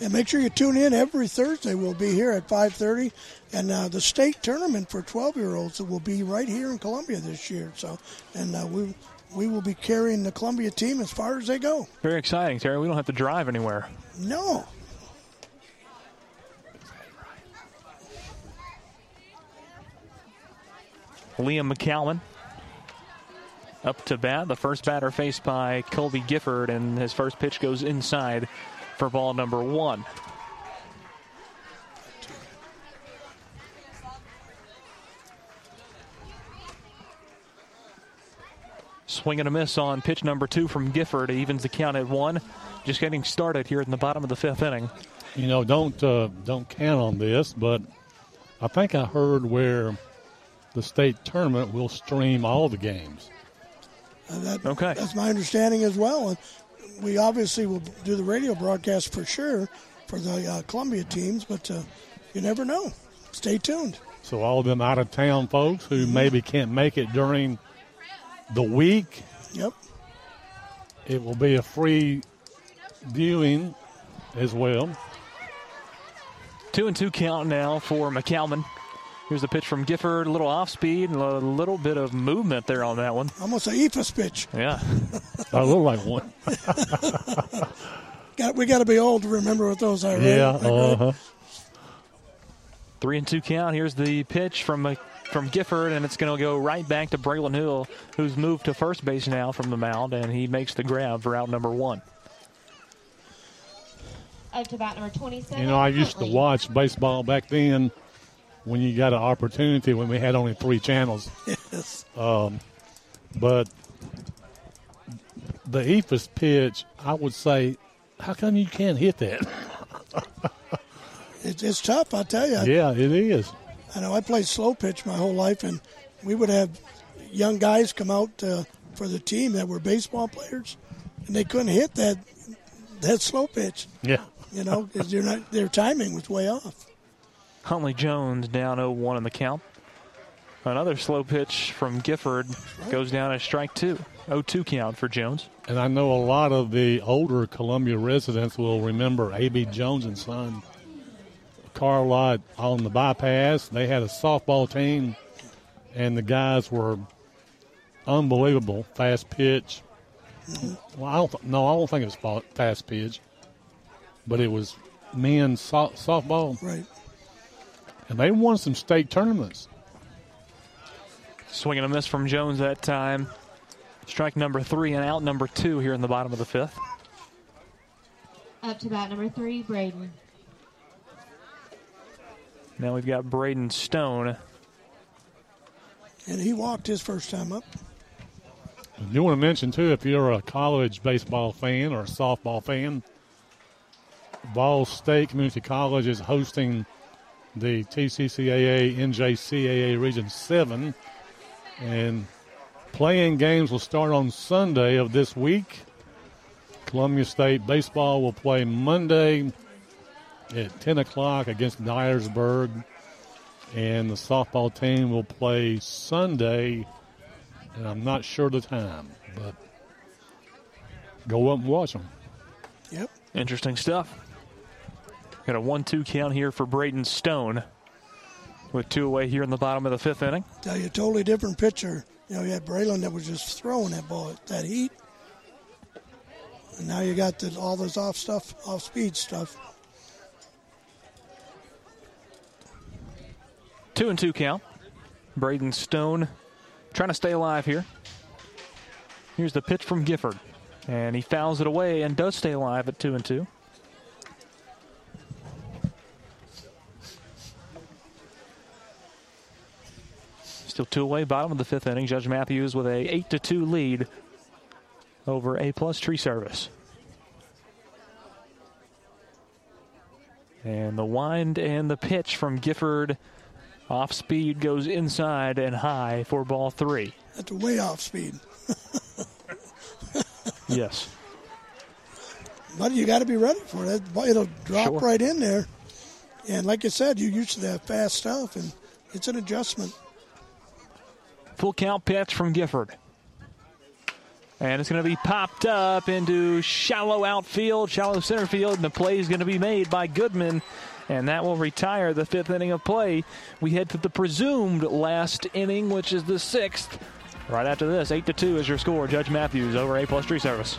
Speaker 4: And make sure you tune in every Thursday. We'll be here at 5:30, and uh, the state tournament for 12-year-olds will be right here in Columbia this year. So, and uh, we we will be carrying the Columbia team as far as they go.
Speaker 3: Very exciting, Terry. We don't have to drive anywhere.
Speaker 4: No.
Speaker 3: Liam McCalman up to bat. The first batter faced by Colby Gifford, and his first pitch goes inside for ball number one. Swing and a miss on pitch number two from Gifford. Evens the count at one. Just getting started here in the bottom of the fifth inning.
Speaker 5: You know, don't uh, don't count on this, but I think I heard where the state tournament will stream all the games.
Speaker 4: Uh, that,
Speaker 3: okay,
Speaker 4: that's my understanding as well. And we obviously will do the radio broadcast for sure for the uh, Columbia teams, but uh, you never know. Stay tuned.
Speaker 5: So all of them out of town folks who mm-hmm. maybe can't make it during the week.
Speaker 4: Yep.
Speaker 5: It will be a free viewing as well.
Speaker 3: Two and two count now for McCalman. Here's the pitch from Gifford, a little off speed and a little bit of movement there on that one.
Speaker 4: Almost a Eephus pitch.
Speaker 3: Yeah.
Speaker 5: I look like one.
Speaker 4: got, we got to be old to remember what those are.
Speaker 5: Yeah. Right? Uh-huh.
Speaker 3: Three and two count. Here's the pitch from uh, from Gifford, and it's going to go right back to Braylon Hill, who's moved to first base now from the mound, and he makes the grab for out number one.
Speaker 7: Up to bat number 27.
Speaker 5: You know, I used to watch baseball back then when you got an opportunity when we had only three channels.
Speaker 4: Yes.
Speaker 5: Um, but the Eephus pitch, I would say, how come you can't hit that?
Speaker 4: it's, it's tough, I tell you.
Speaker 5: Yeah, it is.
Speaker 4: I know I played slow pitch my whole life, and we would have young guys come out uh, for the team that were baseball players, and they couldn't hit that that slow pitch.
Speaker 5: Yeah,
Speaker 4: you know, because they're their timing was way off.
Speaker 3: Huntley Jones down 0-1 in the count. Another slow pitch from Gifford goes down as strike two. 0-2 count for Jones.
Speaker 5: And I know a lot of the older Columbia residents will remember A.B. Jones and Son car lot on the bypass. They had a softball team, and the guys were unbelievable. Fast pitch, Well, I don't. Th- no, I don't think it was fast pitch, but it was men's so- softball.
Speaker 4: Right.
Speaker 5: And they won some state tournaments.
Speaker 3: Swinging a miss from Jones that time. Strike number three and out number two here in the bottom of the fifth.
Speaker 7: Up to bat number three, Braden.
Speaker 3: Now we've got Braden Stone.
Speaker 4: And he walked his first time up.
Speaker 5: I do want to mention too, if you're a college baseball fan or a softball fan, Ball State Community College is hosting the TCCAA NJCAA Region 7. And playing games will start on Sunday of this week. Columbia State Baseball will play Monday at 10 o'clock against Dyersburg. And the softball team will play Sunday, and I'm not sure the time, but go up and watch them.
Speaker 4: Yep.
Speaker 3: Interesting stuff. Got a 1 2 count here for Braden Stone with two away here in the bottom of the fifth inning.
Speaker 4: Tell you, a totally different pitcher. You know, you had Braylon that was just throwing that ball at that heat. And now you got the, all this off stuff, off speed stuff.
Speaker 3: Two and two count. Braden Stone trying to stay alive here. Here's the pitch from Gifford. And he fouls it away and does stay alive at two and two. Still two away, bottom of the fifth inning. Judge Matthews with a eight to two lead over A plus tree service. And the wind and the pitch from Gifford off speed goes inside and high for ball three.
Speaker 4: That's way off speed.
Speaker 3: Yes.
Speaker 4: But you got to be ready for it. It'll drop
Speaker 3: Sure.
Speaker 4: right in there. And like I said, you're used to that fast stuff, and it's an adjustment.
Speaker 3: Full count pitch from Gifford. And it's going to be popped up into shallow outfield, shallow center field, and the play is going to be made by Goodman. And that will retire the fifth inning of play. We head to the presumed last inning, which is the sixth. Right after this, 8 to 2 is your score. Judge Matthews over A plus tree service.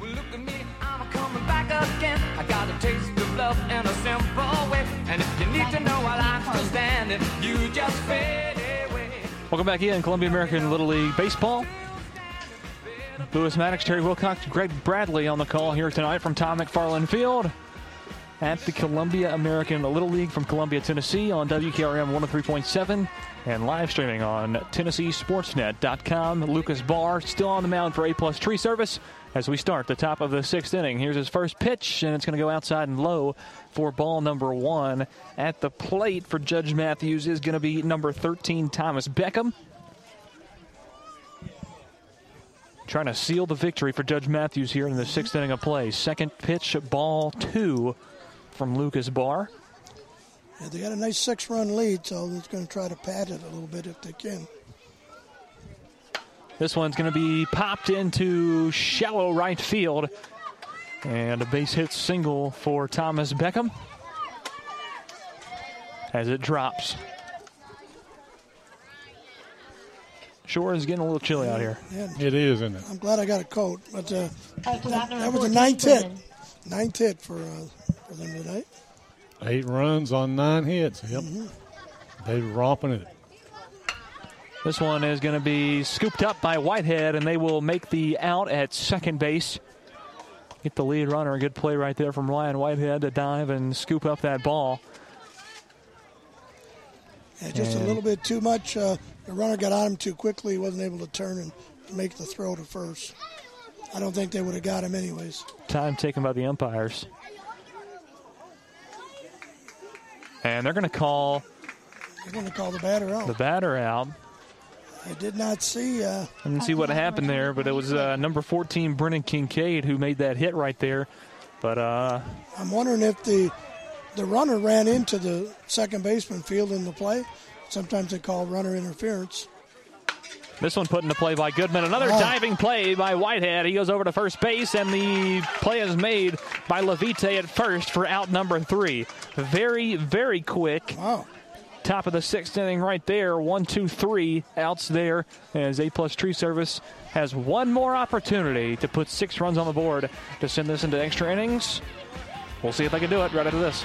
Speaker 23: Well, look at me, I'm coming back again. I got a taste of love in a simple way. And if you need to know I'm still standing, you just fade away.
Speaker 3: Welcome back in Columbia American Little League Baseball. Lewis Maddox, Terry Wilcox, Greg Bradley on the call here tonight from Tom McFarland Field at the Columbia American Little League from Columbia, Tennessee on WKRM 103.7 and live streaming on TennesseeSportsNet.com. Lucas Barr still on the mound for A plus tree service as we start the top of the sixth inning. Here's his first pitch, and it's going to go outside and low for ball number one. At the plate for Judge Matthews is going to be number 13, Thomas Beckham. Trying to seal the victory for Judge Matthews here in the sixth inning of play. Second pitch, ball two from Lucas Barr.
Speaker 4: Yeah, they got a nice six-run lead, so they're going to try to pad it a little bit if they can.
Speaker 3: This one's going to be popped into shallow right field. And a base hit single for Thomas Beckham as it drops. Sure is getting a little chilly out here.
Speaker 4: Yeah,
Speaker 5: It is, isn't it?
Speaker 4: I'm glad I got a coat, but uh,
Speaker 7: Up to bat number
Speaker 4: that was a
Speaker 7: 14,
Speaker 4: ninth hit.
Speaker 7: Quinn.
Speaker 4: Ninth hit for uh, for them tonight.
Speaker 5: Eight runs on nine hits. Yep. They're romping it.
Speaker 3: This one is going to be scooped up by Whitehead, and they will make the out at second base. Get the lead runner. A good play right there from Ryan Whitehead to dive and scoop up that ball.
Speaker 4: Yeah, just a little bit too much. Uh, the runner got on him too quickly. He wasn't able to turn and make the throw to first. I don't think they would have got him anyways.
Speaker 3: Time taken by the umpires. And they're going to call
Speaker 4: They're going to call the batter out.
Speaker 3: the batter out.
Speaker 4: I did not see. Uh,
Speaker 3: I didn't see what happened there, but it was uh, number 14, Brennan Kincaid, who made that hit right there. But uh,
Speaker 4: I'm wondering if the the runner ran into the second baseman field in the play. Sometimes they call runner interference.
Speaker 3: this one put into play by Goodman. Another
Speaker 4: Wow.
Speaker 3: diving play by Whitehead. He goes over to first base, and the play is made by Levite at first for out number three. Very, very quick.
Speaker 4: Wow.
Speaker 3: Top of the sixth inning right there. One, two, three outs there as A plus tree service has one more opportunity to put six runs on the board to send this into extra innings. We'll see if they can do it right after this.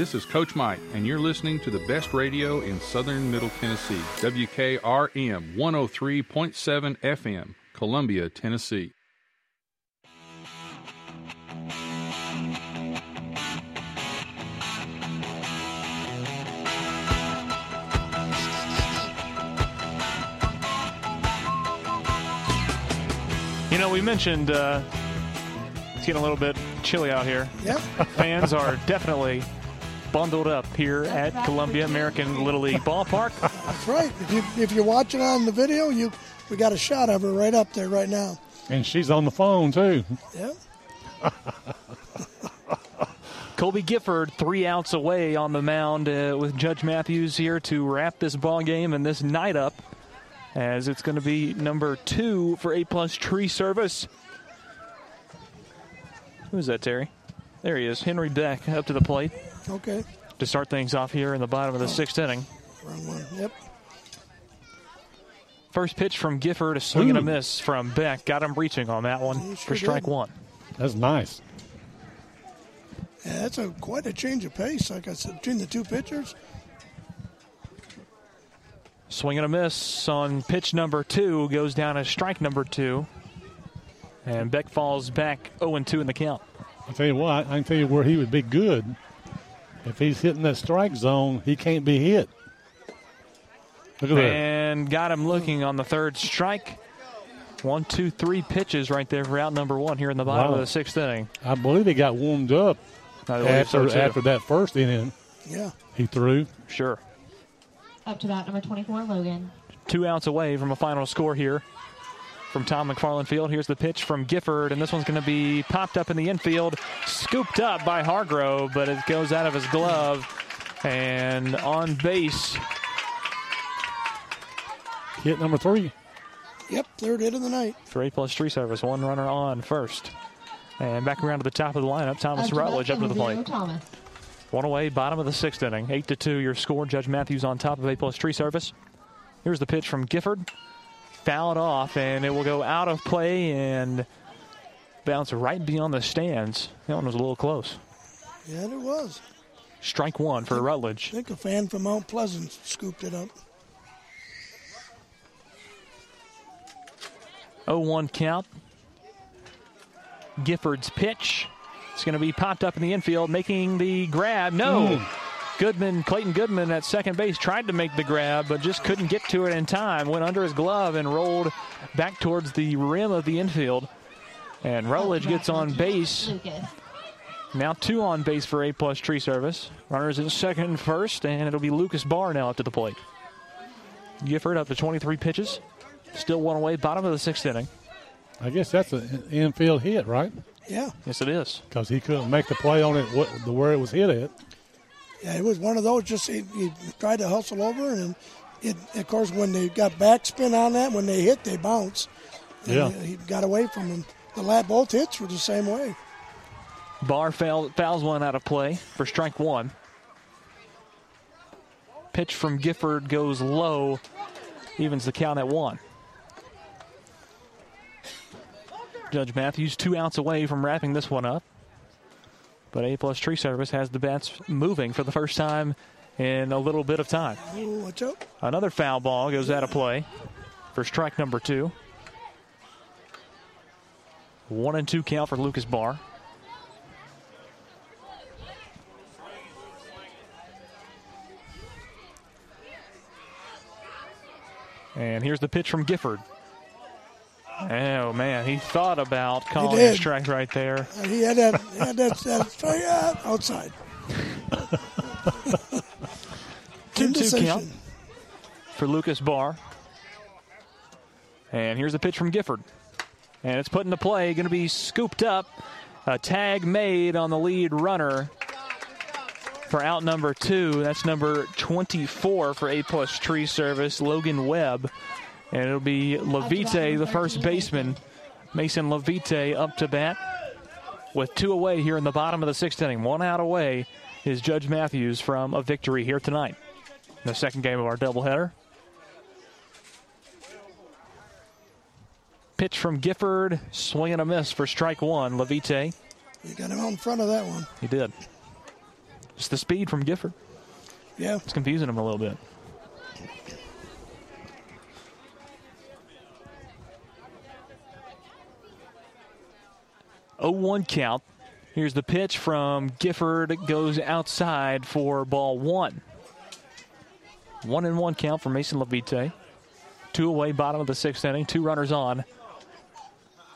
Speaker 2: This is Coach Mike, and you're listening to the best radio in southern Middle Tennessee, WKRM 103.7 FM, Columbia, Tennessee.
Speaker 3: You know, we mentioned uh, it's getting a little bit chilly out here.
Speaker 4: Yep.
Speaker 3: Fans are definitely bundled up here at Columbia American Little League Ballpark.
Speaker 4: That's right. If, you, if you're watching on the video, you we got a shot of her right up there right now.
Speaker 5: And she's on the phone, too.
Speaker 4: Yeah.
Speaker 3: Colby Gifford, three outs away on the mound uh, with Judge Matthews here to wrap this ball game and this night up, as it's going to be number two for A plus tree service. Who's that, Terry? There he is, Henry Beck up to the plate
Speaker 4: Okay.
Speaker 3: to start things off here in the bottom of the sixth inning.
Speaker 4: Wrong one. Yep.
Speaker 3: First pitch from Gifford, a swing and a miss from Beck. Got him reaching on that one
Speaker 4: He
Speaker 3: for strike
Speaker 4: did.
Speaker 3: one.
Speaker 5: That's nice.
Speaker 4: Yeah, that's a quite a change of pace, like I said, between the two pitchers.
Speaker 3: Swing and a miss on pitch number two goes down as strike number two. And Beck falls back 0 2 in the count.
Speaker 5: I'll tell you what, I can tell you where he would be good. If he's hitting that strike zone, he can't be hit. Look at that.
Speaker 3: And got him looking on the third strike. One, two, three pitches right there for out number one here in the bottom
Speaker 5: Wow.
Speaker 3: of the sixth inning.
Speaker 5: I believe he got warmed up after,
Speaker 3: so,
Speaker 5: after that first inning
Speaker 4: Yeah.
Speaker 5: he threw.
Speaker 3: Sure.
Speaker 7: Up to that, number 24, Logan.
Speaker 3: Two outs away from a final score here from Tom McFarland Field. Here's the pitch from Gifford, and this one's going to be popped up in the infield, scooped up by Hargrove, but it goes out of his glove. And on base,
Speaker 5: Hit number three.
Speaker 4: Yep. Third hit of the night.
Speaker 3: for A plus tree service, one runner on first. And back around to the top of the lineup, Thomas Rutledge up to the plate.
Speaker 7: Thomas.
Speaker 3: One away, bottom of the sixth inning. Eight to two, your score. Judge Matthews on top of A plus tree service. Here's the pitch from Gifford. Fouled off, and it will go out of play and bounce right beyond the stands. That one was a little close.
Speaker 4: Yeah, it was.
Speaker 3: Strike one for Rutledge.
Speaker 4: I think a fan from Mount Pleasant scooped it up.
Speaker 3: 0 1 count. Gifford's pitch. It's going to be popped up in the infield, making the grab. No.
Speaker 5: Mm.
Speaker 3: Goodman, Clayton Goodman at second base tried to make the grab, but just couldn't get to it in time. Went under his glove and rolled back towards the rim of the infield. And Rutledge gets on base. Now two on base for A plus tree service. Runners in second and first, and it'll be Lucas Barr now up to the plate. Gifford up to 23 pitches. Still one away, bottom of the sixth inning.
Speaker 5: I guess that's an infield hit, right?
Speaker 4: Yeah.
Speaker 3: Yes, it is.
Speaker 5: Because he couldn't make the play on it the where it was hit at.
Speaker 4: Yeah, it was one of those. Just he, he tried to hustle over, and it. Of course, when they got backspin on that, when they hit, they bounce.
Speaker 5: Yeah.
Speaker 4: Uh, he got away from him. The last both hits were the same way.
Speaker 3: Barr foul, fouls one out of play for strike one. Pitch from Gifford goes low, evens the count at one. Judge Matthews two outs away from wrapping this one up. But A plus Tree Service has the bats moving for the first time in a little bit of time. Another foul ball goes out of play for strike number two. One and two count for Lucas Barr. And here's the pitch from Gifford. Oh man, he thought about calling
Speaker 4: did.
Speaker 3: strike right there.
Speaker 4: Uh, He had that, he had that, that straight out outside.
Speaker 3: Two two count for Lucas Barr. And here's the pitch from Gifford. And it's put into play, going to be scooped up. A tag made on the lead runner for out number two. That's number 24 for A plus tree service, Logan Webb. And it'll be Levite, the first baseman. Mason Levite up to bat with two away here in the bottom of the sixth inning. One out away is Judge Matthews from a victory here tonight. The second game of our doubleheader. Pitch from Gifford, swing and a miss for strike one. Levite,
Speaker 4: You got him out in front of that one.
Speaker 3: he did. Just the speed from Gifford.
Speaker 4: Yeah.
Speaker 3: It's confusing him a little bit. Oh one count. Here's the pitch from Gifford. Goes outside for ball one. One and one count for Mason Levite. Two away, bottom of the sixth inning. Two runners on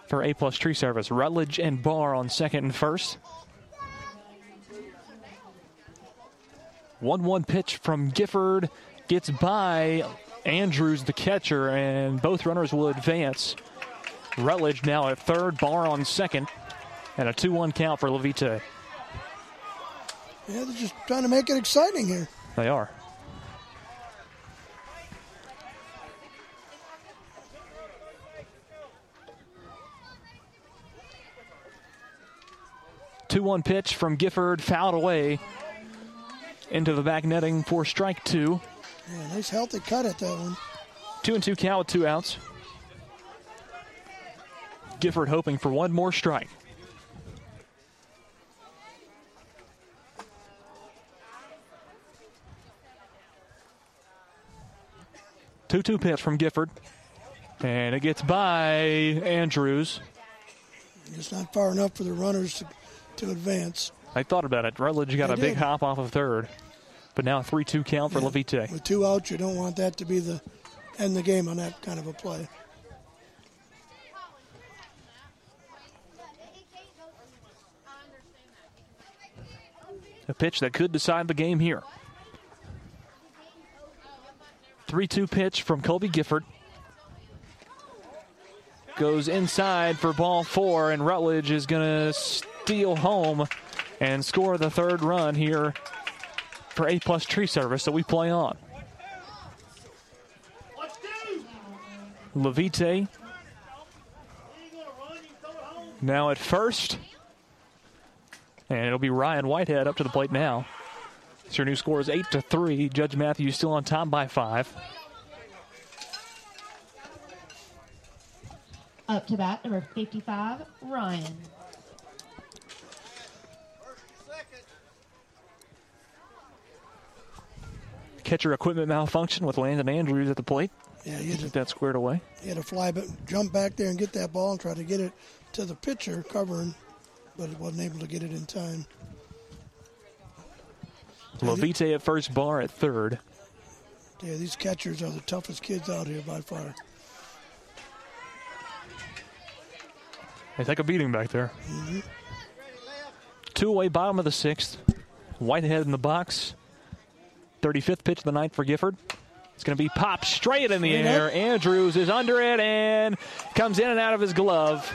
Speaker 3: for A plus tree service. Rutledge and Barr on second and first. 1 1 pitch from Gifford gets by Andrews, the catcher, and both runners will advance. Rutledge now at third, Barr on second, and a 2 1 count for Levite.
Speaker 4: Yeah, they're just trying to make it exciting here.
Speaker 3: They are. Two one pitch from Gifford, fouled away into the back netting for strike two.
Speaker 4: Yeah, nice healthy cut at that one.
Speaker 3: Two and two count with two outs. Gifford hoping for one more strike. Two-two pitch from Gifford, and it gets by Andrews.
Speaker 4: It's not far enough for the runners to, to advance.
Speaker 3: I thought about it. Rutledge got
Speaker 4: They
Speaker 3: a big hop off of third, but now a three-two count for Levite.
Speaker 4: With two outs, you don't want that to be the end the game on that kind of a play.
Speaker 3: A pitch that could decide the game here. 3 2 pitch from Colby Gifford. Goes inside for ball four, and Rutledge is going to steal home and score the third run here for A plus tree service that we play on. Levite now at first. And it'll be Ryan Whitehead up to the plate now. So your new score is 8 to 3. Judge Matthews still on top by five.
Speaker 7: Up to bat, number 55, Ryan.
Speaker 3: Catcher equipment malfunction with Landon Andrews at the plate.
Speaker 4: Yeah, you had
Speaker 3: Get
Speaker 4: to,
Speaker 3: that squared away.
Speaker 4: you had to fly, but jump back there and get that ball and try to get it to the pitcher covering, but it wasn't able to get it in time.
Speaker 3: Levite at first, Barr at third.
Speaker 4: Yeah, these catchers are the toughest kids out here by far.
Speaker 3: They take a beating back there.
Speaker 4: hmm
Speaker 3: Two away, bottom of the sixth. Whitehead in the box. 35th pitch of the ninth for Gifford. It's going to be popped straight in the
Speaker 4: Straight
Speaker 3: air.
Speaker 4: up.
Speaker 3: Andrews is under it and comes in and out of his glove.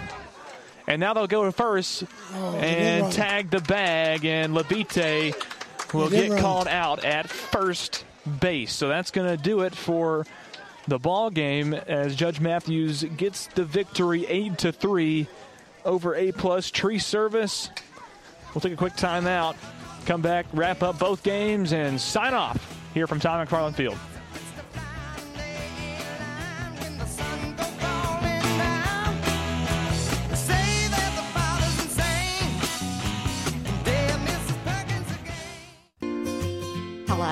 Speaker 3: And now they'll go to first
Speaker 4: Oh,
Speaker 3: and tag the bag, and Levite will get
Speaker 4: run.
Speaker 3: called out at first base. So that's going to do it for the ball game as Judge Matthews gets the victory, eight to three over A plus tree service. We'll take a quick timeout, come back, wrap up both games, and sign off here from Tom and McFarland Field.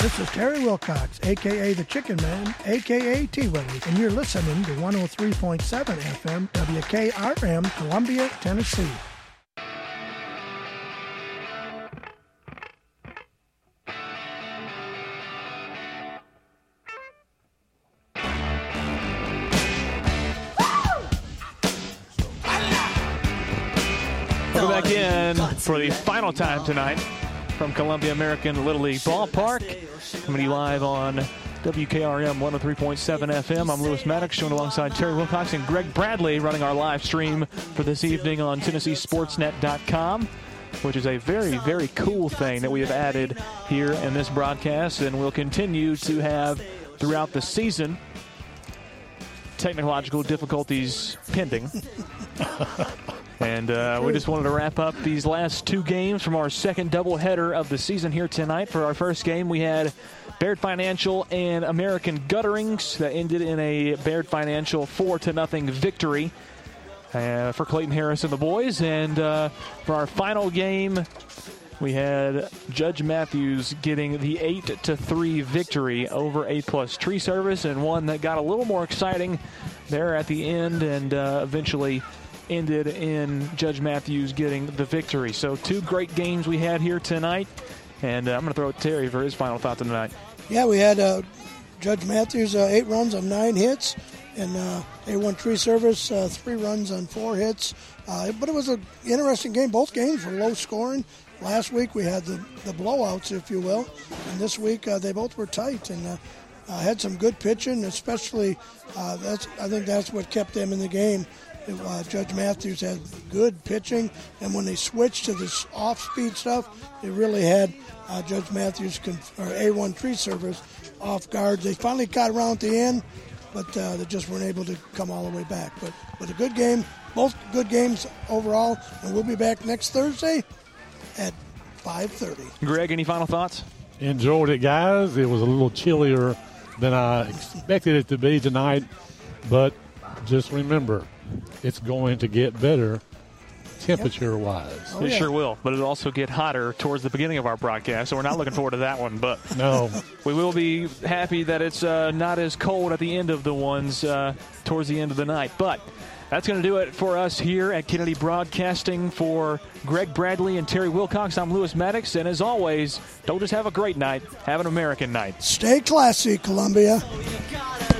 Speaker 4: This is Terry Wilcox, aka the Chicken Man, aka T Willie, and you're listening to 103.7 FM WKRM, Columbia, Tennessee.
Speaker 3: Welcome back in for the final time tonight from Columbia American Little League Ballpark. Coming to you live on WKRM 103.7 FM. I'm Lewis Maddox, joined alongside Terry Wilcox and Greg Bradley, running our live stream for this evening on TennesseeSportsNet.com, which is a very, very cool thing that we have added here in this broadcast and will continue to have throughout the season. Technological difficulties pending. And uh, we just wanted to wrap up these last two games from our second doubleheader of the season here tonight. For our first game, we had Baird Financial and American Gutterings that ended in a Baird Financial four to nothing victory uh, for Clayton Harris and the boys. And uh, for our final game, we had Judge Matthews getting the eight to three victory over A plus Tree Service, and one that got a little more exciting there at the end, and uh, eventually ended in Judge Matthews getting the victory. So two great games we had here tonight, and uh, I'm going to throw it to Terry for his final thoughts tonight.
Speaker 4: Yeah, we had uh, Judge Matthews uh, eight runs on nine hits, and uh, A1 Tree Service uh, three runs on four hits. Uh, but it was an interesting game. Both games were low scoring. Last week we had the, the blowouts, if you will, and this week uh, they both were tight and uh, uh, had some good pitching. Especially, uh, that's I think that's what kept them in the game. Uh, Judge Matthews had good pitching, and when they switched to this off-speed stuff, they really had uh, Judge Matthews conf- or A1 Tree Service off guard. They finally got around at the end, but uh, they just weren't able to come all the way back. But but a good game, both good games overall, and we'll be back next Thursday at 5:30.
Speaker 3: Greg, any final thoughts?
Speaker 5: Enjoyed it, guys. It was a little chillier than I expected it to be tonight, but just remember, it's going to get better temperature wise.
Speaker 3: it sure will, but it'll also get hotter towards the beginning of our broadcast, so we're not looking forward to that one. But
Speaker 5: No.
Speaker 3: we will be happy that it's uh, not as cold at the end of the ones uh, towards the end of the night. But that's going to do it for us here at Kennedy Broadcasting. For Greg Bradley and Terry Wilcox, I'm Lewis Maddox, and as always, don't just have a great night, have an American night.
Speaker 4: Stay classy, Columbia.
Speaker 23: You got